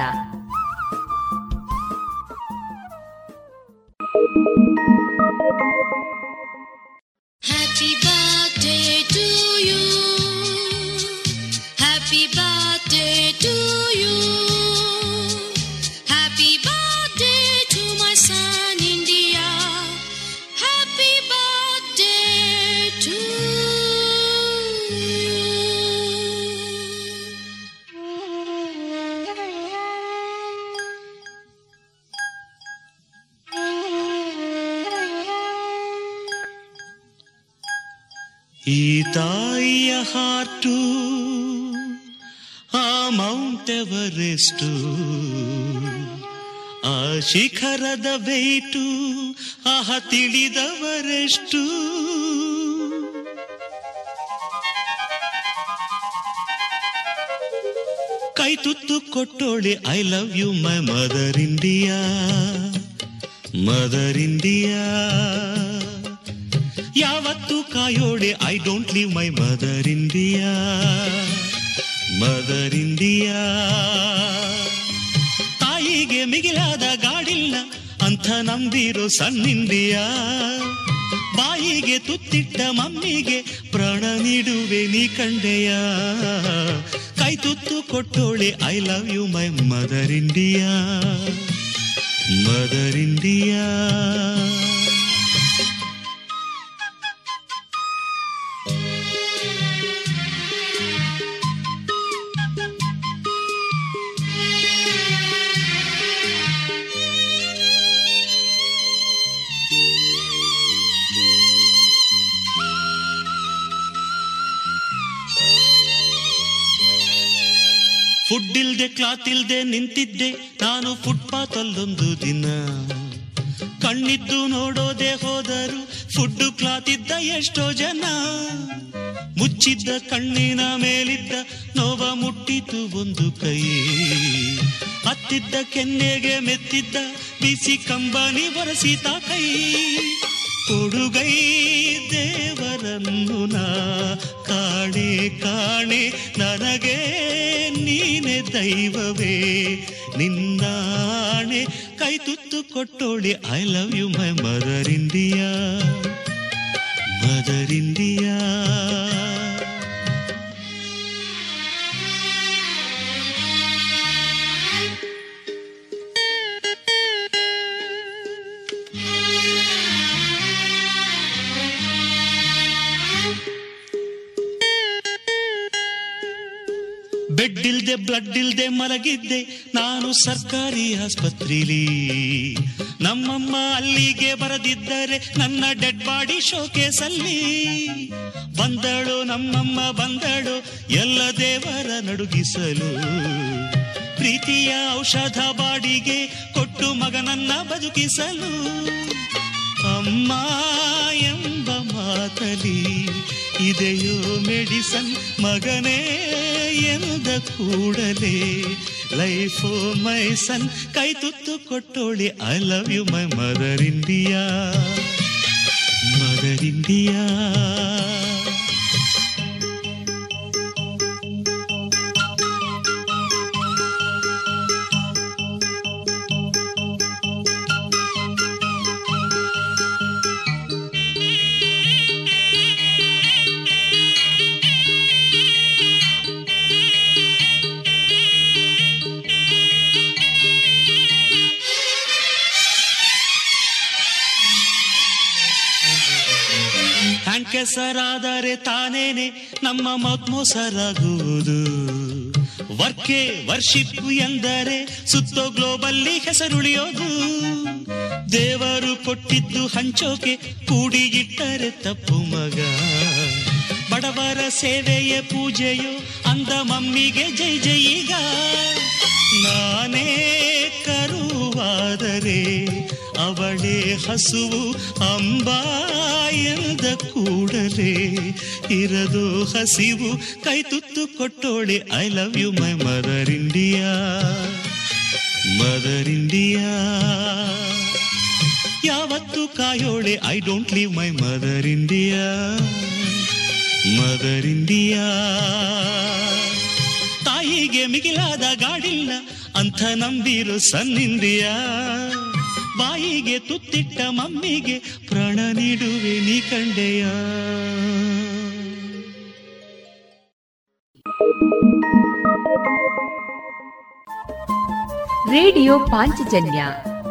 ಈ ತಾಯಿಯ ಹಾರ್ಟು, ಆ ಮೌಂಟ್ ಎವರೆಸ್ಟು, ಆ ಶಿಖರದ ವೇಟು ಆಹ ತಿಳಿದವರೆಷ್ಟು. ಕೈ ತುತ್ತು ಕೊಟ್ಟೋಳಿ, I love you my mother India mother India. ಕಾಯೋಡೆ I don't leave my mother India mother India ತಾಯಿಗೆ ಮಿಗಿಲಾದ ಗಾಡಿಲ್ಲ, ಅಂಥ ನಂಬಿರೋ ಸಣ್ಣ ಇಂಡಿಯಾ ಬಾಯಿಗೆ ತುತ್ತಿಟ್ಟ ಮಮ್ಮಿಗೆ ಪ್ರಾಣ ನೀಡುವೆ ನೀ ಕಂಡೆಯ. ಕೈ ತುತ್ತು ಕೊಟ್ಟೋಳೆ I love you my mother India mother India ಇಲ್ದೆ ಕ್ಲಾತ್ ಇಲ್ದೆ ನಿಂತಿದ್ದೆ. ನಾನು ಫುಟ್ಪಾತ್ ಅಲ್ಲೊಂದು ದಿನ. ಕಣ್ಣಿದ್ದು ನೋಡೋದೆ ಹೋದರು ಫುಡ್ ಕ್ಲಾತ್ ಇದ್ದ ಎಷ್ಟೋ ಜನ. ಮುಚ್ಚಿದ್ದ ಕಣ್ಣಿನ ಮೇಲಿದ್ದ ನೋವ ಮುಟ್ಟಿತು ಒಂದು ಕೈ. ಹತ್ತಿದ್ದ ಕೆನ್ನೆಗೆ ಮೆತ್ತಿದ್ದ ಬಿಸಿ ಕಂಬನಿ ಬರಸಿತ ಕೈ. ಕೊಡುಗೈ ದೇವರನ್ನು ನಾ ಕಾಣೆ ಕಾಣೆ ನನಗೆ ನೀನೆ ದೈವವೇ. ನಿನ್ನಾಣೆ ಕೈ ತುತ್ತು ಕೊಟ್ಟೋಳಿ I love you my mother India mother India bed ಇಲ್ದೆ ಬ್ಲಡ್ ಇಲ್ದೆ ಮಲಗಿದ್ದೆ. ನಾನು ಸರ್ಕಾರಿ ಆಸ್ಪತ್ರೆಲಿ. ನಮ್ಮಮ್ಮ ಅಲ್ಲಿಗೆ ಬರದಿದ್ದರೆ ನನ್ನ ಡೆಡ್ ಬಾಡಿ ಶೋಕೇಸಲ್ಲಿ ಬಂದಳು ನಮ್ಮಮ್ಮ, ಬಂದಳು ಎಲ್ಲ ದೇವರ ನಡುಗಿಸಲು. ಪ್ರೀತಿಯ ಔಷಧ ಬಾಡಿಗೆ ಕೊಟ್ಟು ಮಗನನ್ನ ಬದುಕಿಸಲು. ಅಮ್ಮ ಮಾತಲಿ, ಇದೆಯೋ ಮೆಡಿಸನ್ ಮಗನೇ ಎಂದ ಕೂಡಲೇ. ಲೈಫ್ ಮೈ ಸನ್ ಕೈ ತುತ್ತು ಕೊಟ್ಟೋಳಿ I love you my mother India mother India ಕೆಸರಾದರೆ ತಾನೇನೆ ನಮ್ಮ ಮೌತ್ ಮೋಸರಾಗುವುದು ವರ್ಕೆ ವರ್ಷಿಪ್ ಎಂದರೆ ಸುತ್ತೋ ಗ್ಲೋಬಲ್ಲಿ ಹೆಸರುಳಿಯೋದು. ದೇವರು ಕೊಟ್ಟಿದ್ದು ಹಂಚೋಕೆ ಕೂಡಿಗಿಟ್ಟರೆ ತಪ್ಪು ಮಗ. ಬಡವರ ಸೇವೆಯ ಪೂಜೆಯು, ಅಂದ ಮಮ್ಮಿಗೆ ಜೈ ಜೈಗ ನಾನೇ ಕರುವಾದರೆ ಅವಳೇ ಹಸುವು ಅಂಬ ಎಂದ ಕೂಡಲೇ. ಇರದು ಹಸಿವು, ಕೈ ತುತ್ತು ಕೊಟ್ಟೋಳೆ I love you my mother India mother India ಯಾವತ್ತು ಕಾಯೋಳೆ I don't leave my mother India mother India ತಾಯಿಗೆ ಮಿಗಿಲಾದ ಗಾಡಿಲ್ಲ, ಅಂಥ ನಂಬಿರು ಸನ್ನಿಂದಿಯಾ ಬಾಯಿಗೆ ತುತ್ತಿಟ್ಟ ಮಮ್ಮಿಗೆ ಪ್ರಾಣ ನೀಡುವೆ ನೀ ಕಂಡೆಯ. ರೇಡಿಯೋ ಪಾಂಚಜನ್ಯ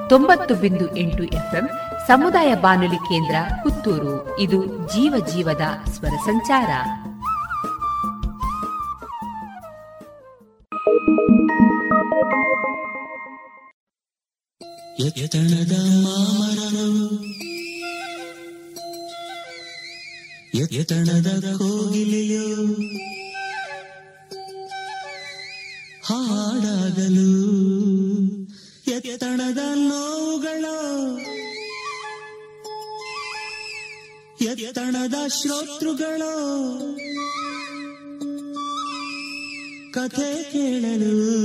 ತೊಂಬತ್ತು ಬಿಂದು ಎಂಟು ಎಫ್ಎಂ ಸಮುದಾಯ ಬಾನುಲಿ ಕೇಂದ್ರ ಪುತ್ತೂರು. ಇದು ಜೀವ ಜೀವದ ಸ್ವರ ಸಂಚಾರ. ಎತ್ತಣದ ಮಾಮರರು ಎತ್ತಣದ ಕೋಗಿಲೆಯೋ ಹಾಡಾಗಲು. ಎತ್ತಣದ ನೋವುಗಳ ಎತ್ತಣದ ಶ್ರೋತೃಗಳು ಕಥೆ ಕೇಳಲು.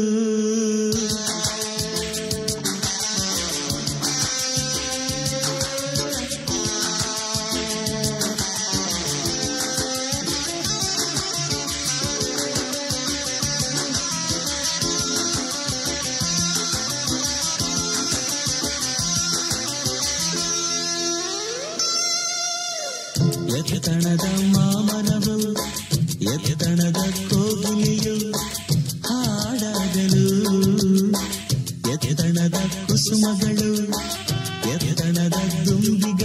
ಎತ್ತಣದ ಮಾಮನವು ಎತ್ತಣದ ಕೋಗಿಲಿಯು ಹಾಡಾಗಲು. ಎತ್ತಣದ ಕುಸುಮಗಳು ಎತ್ತಣದ ದುಂಬಿಗಳು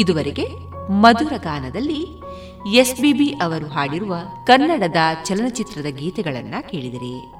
ಇದುವರೆಗೆ ಮಧುರ ಗಾನದಲ್ಲಿ ಎಸ್ಬಿಬಿ ಅವರು ಹಾಡಿರುವ ಕನ್ನಡದ ಚಲನಚಿತ್ರದ ಗೀತೆಗಳನ್ನ ಕೇಳಿದಿರಿ.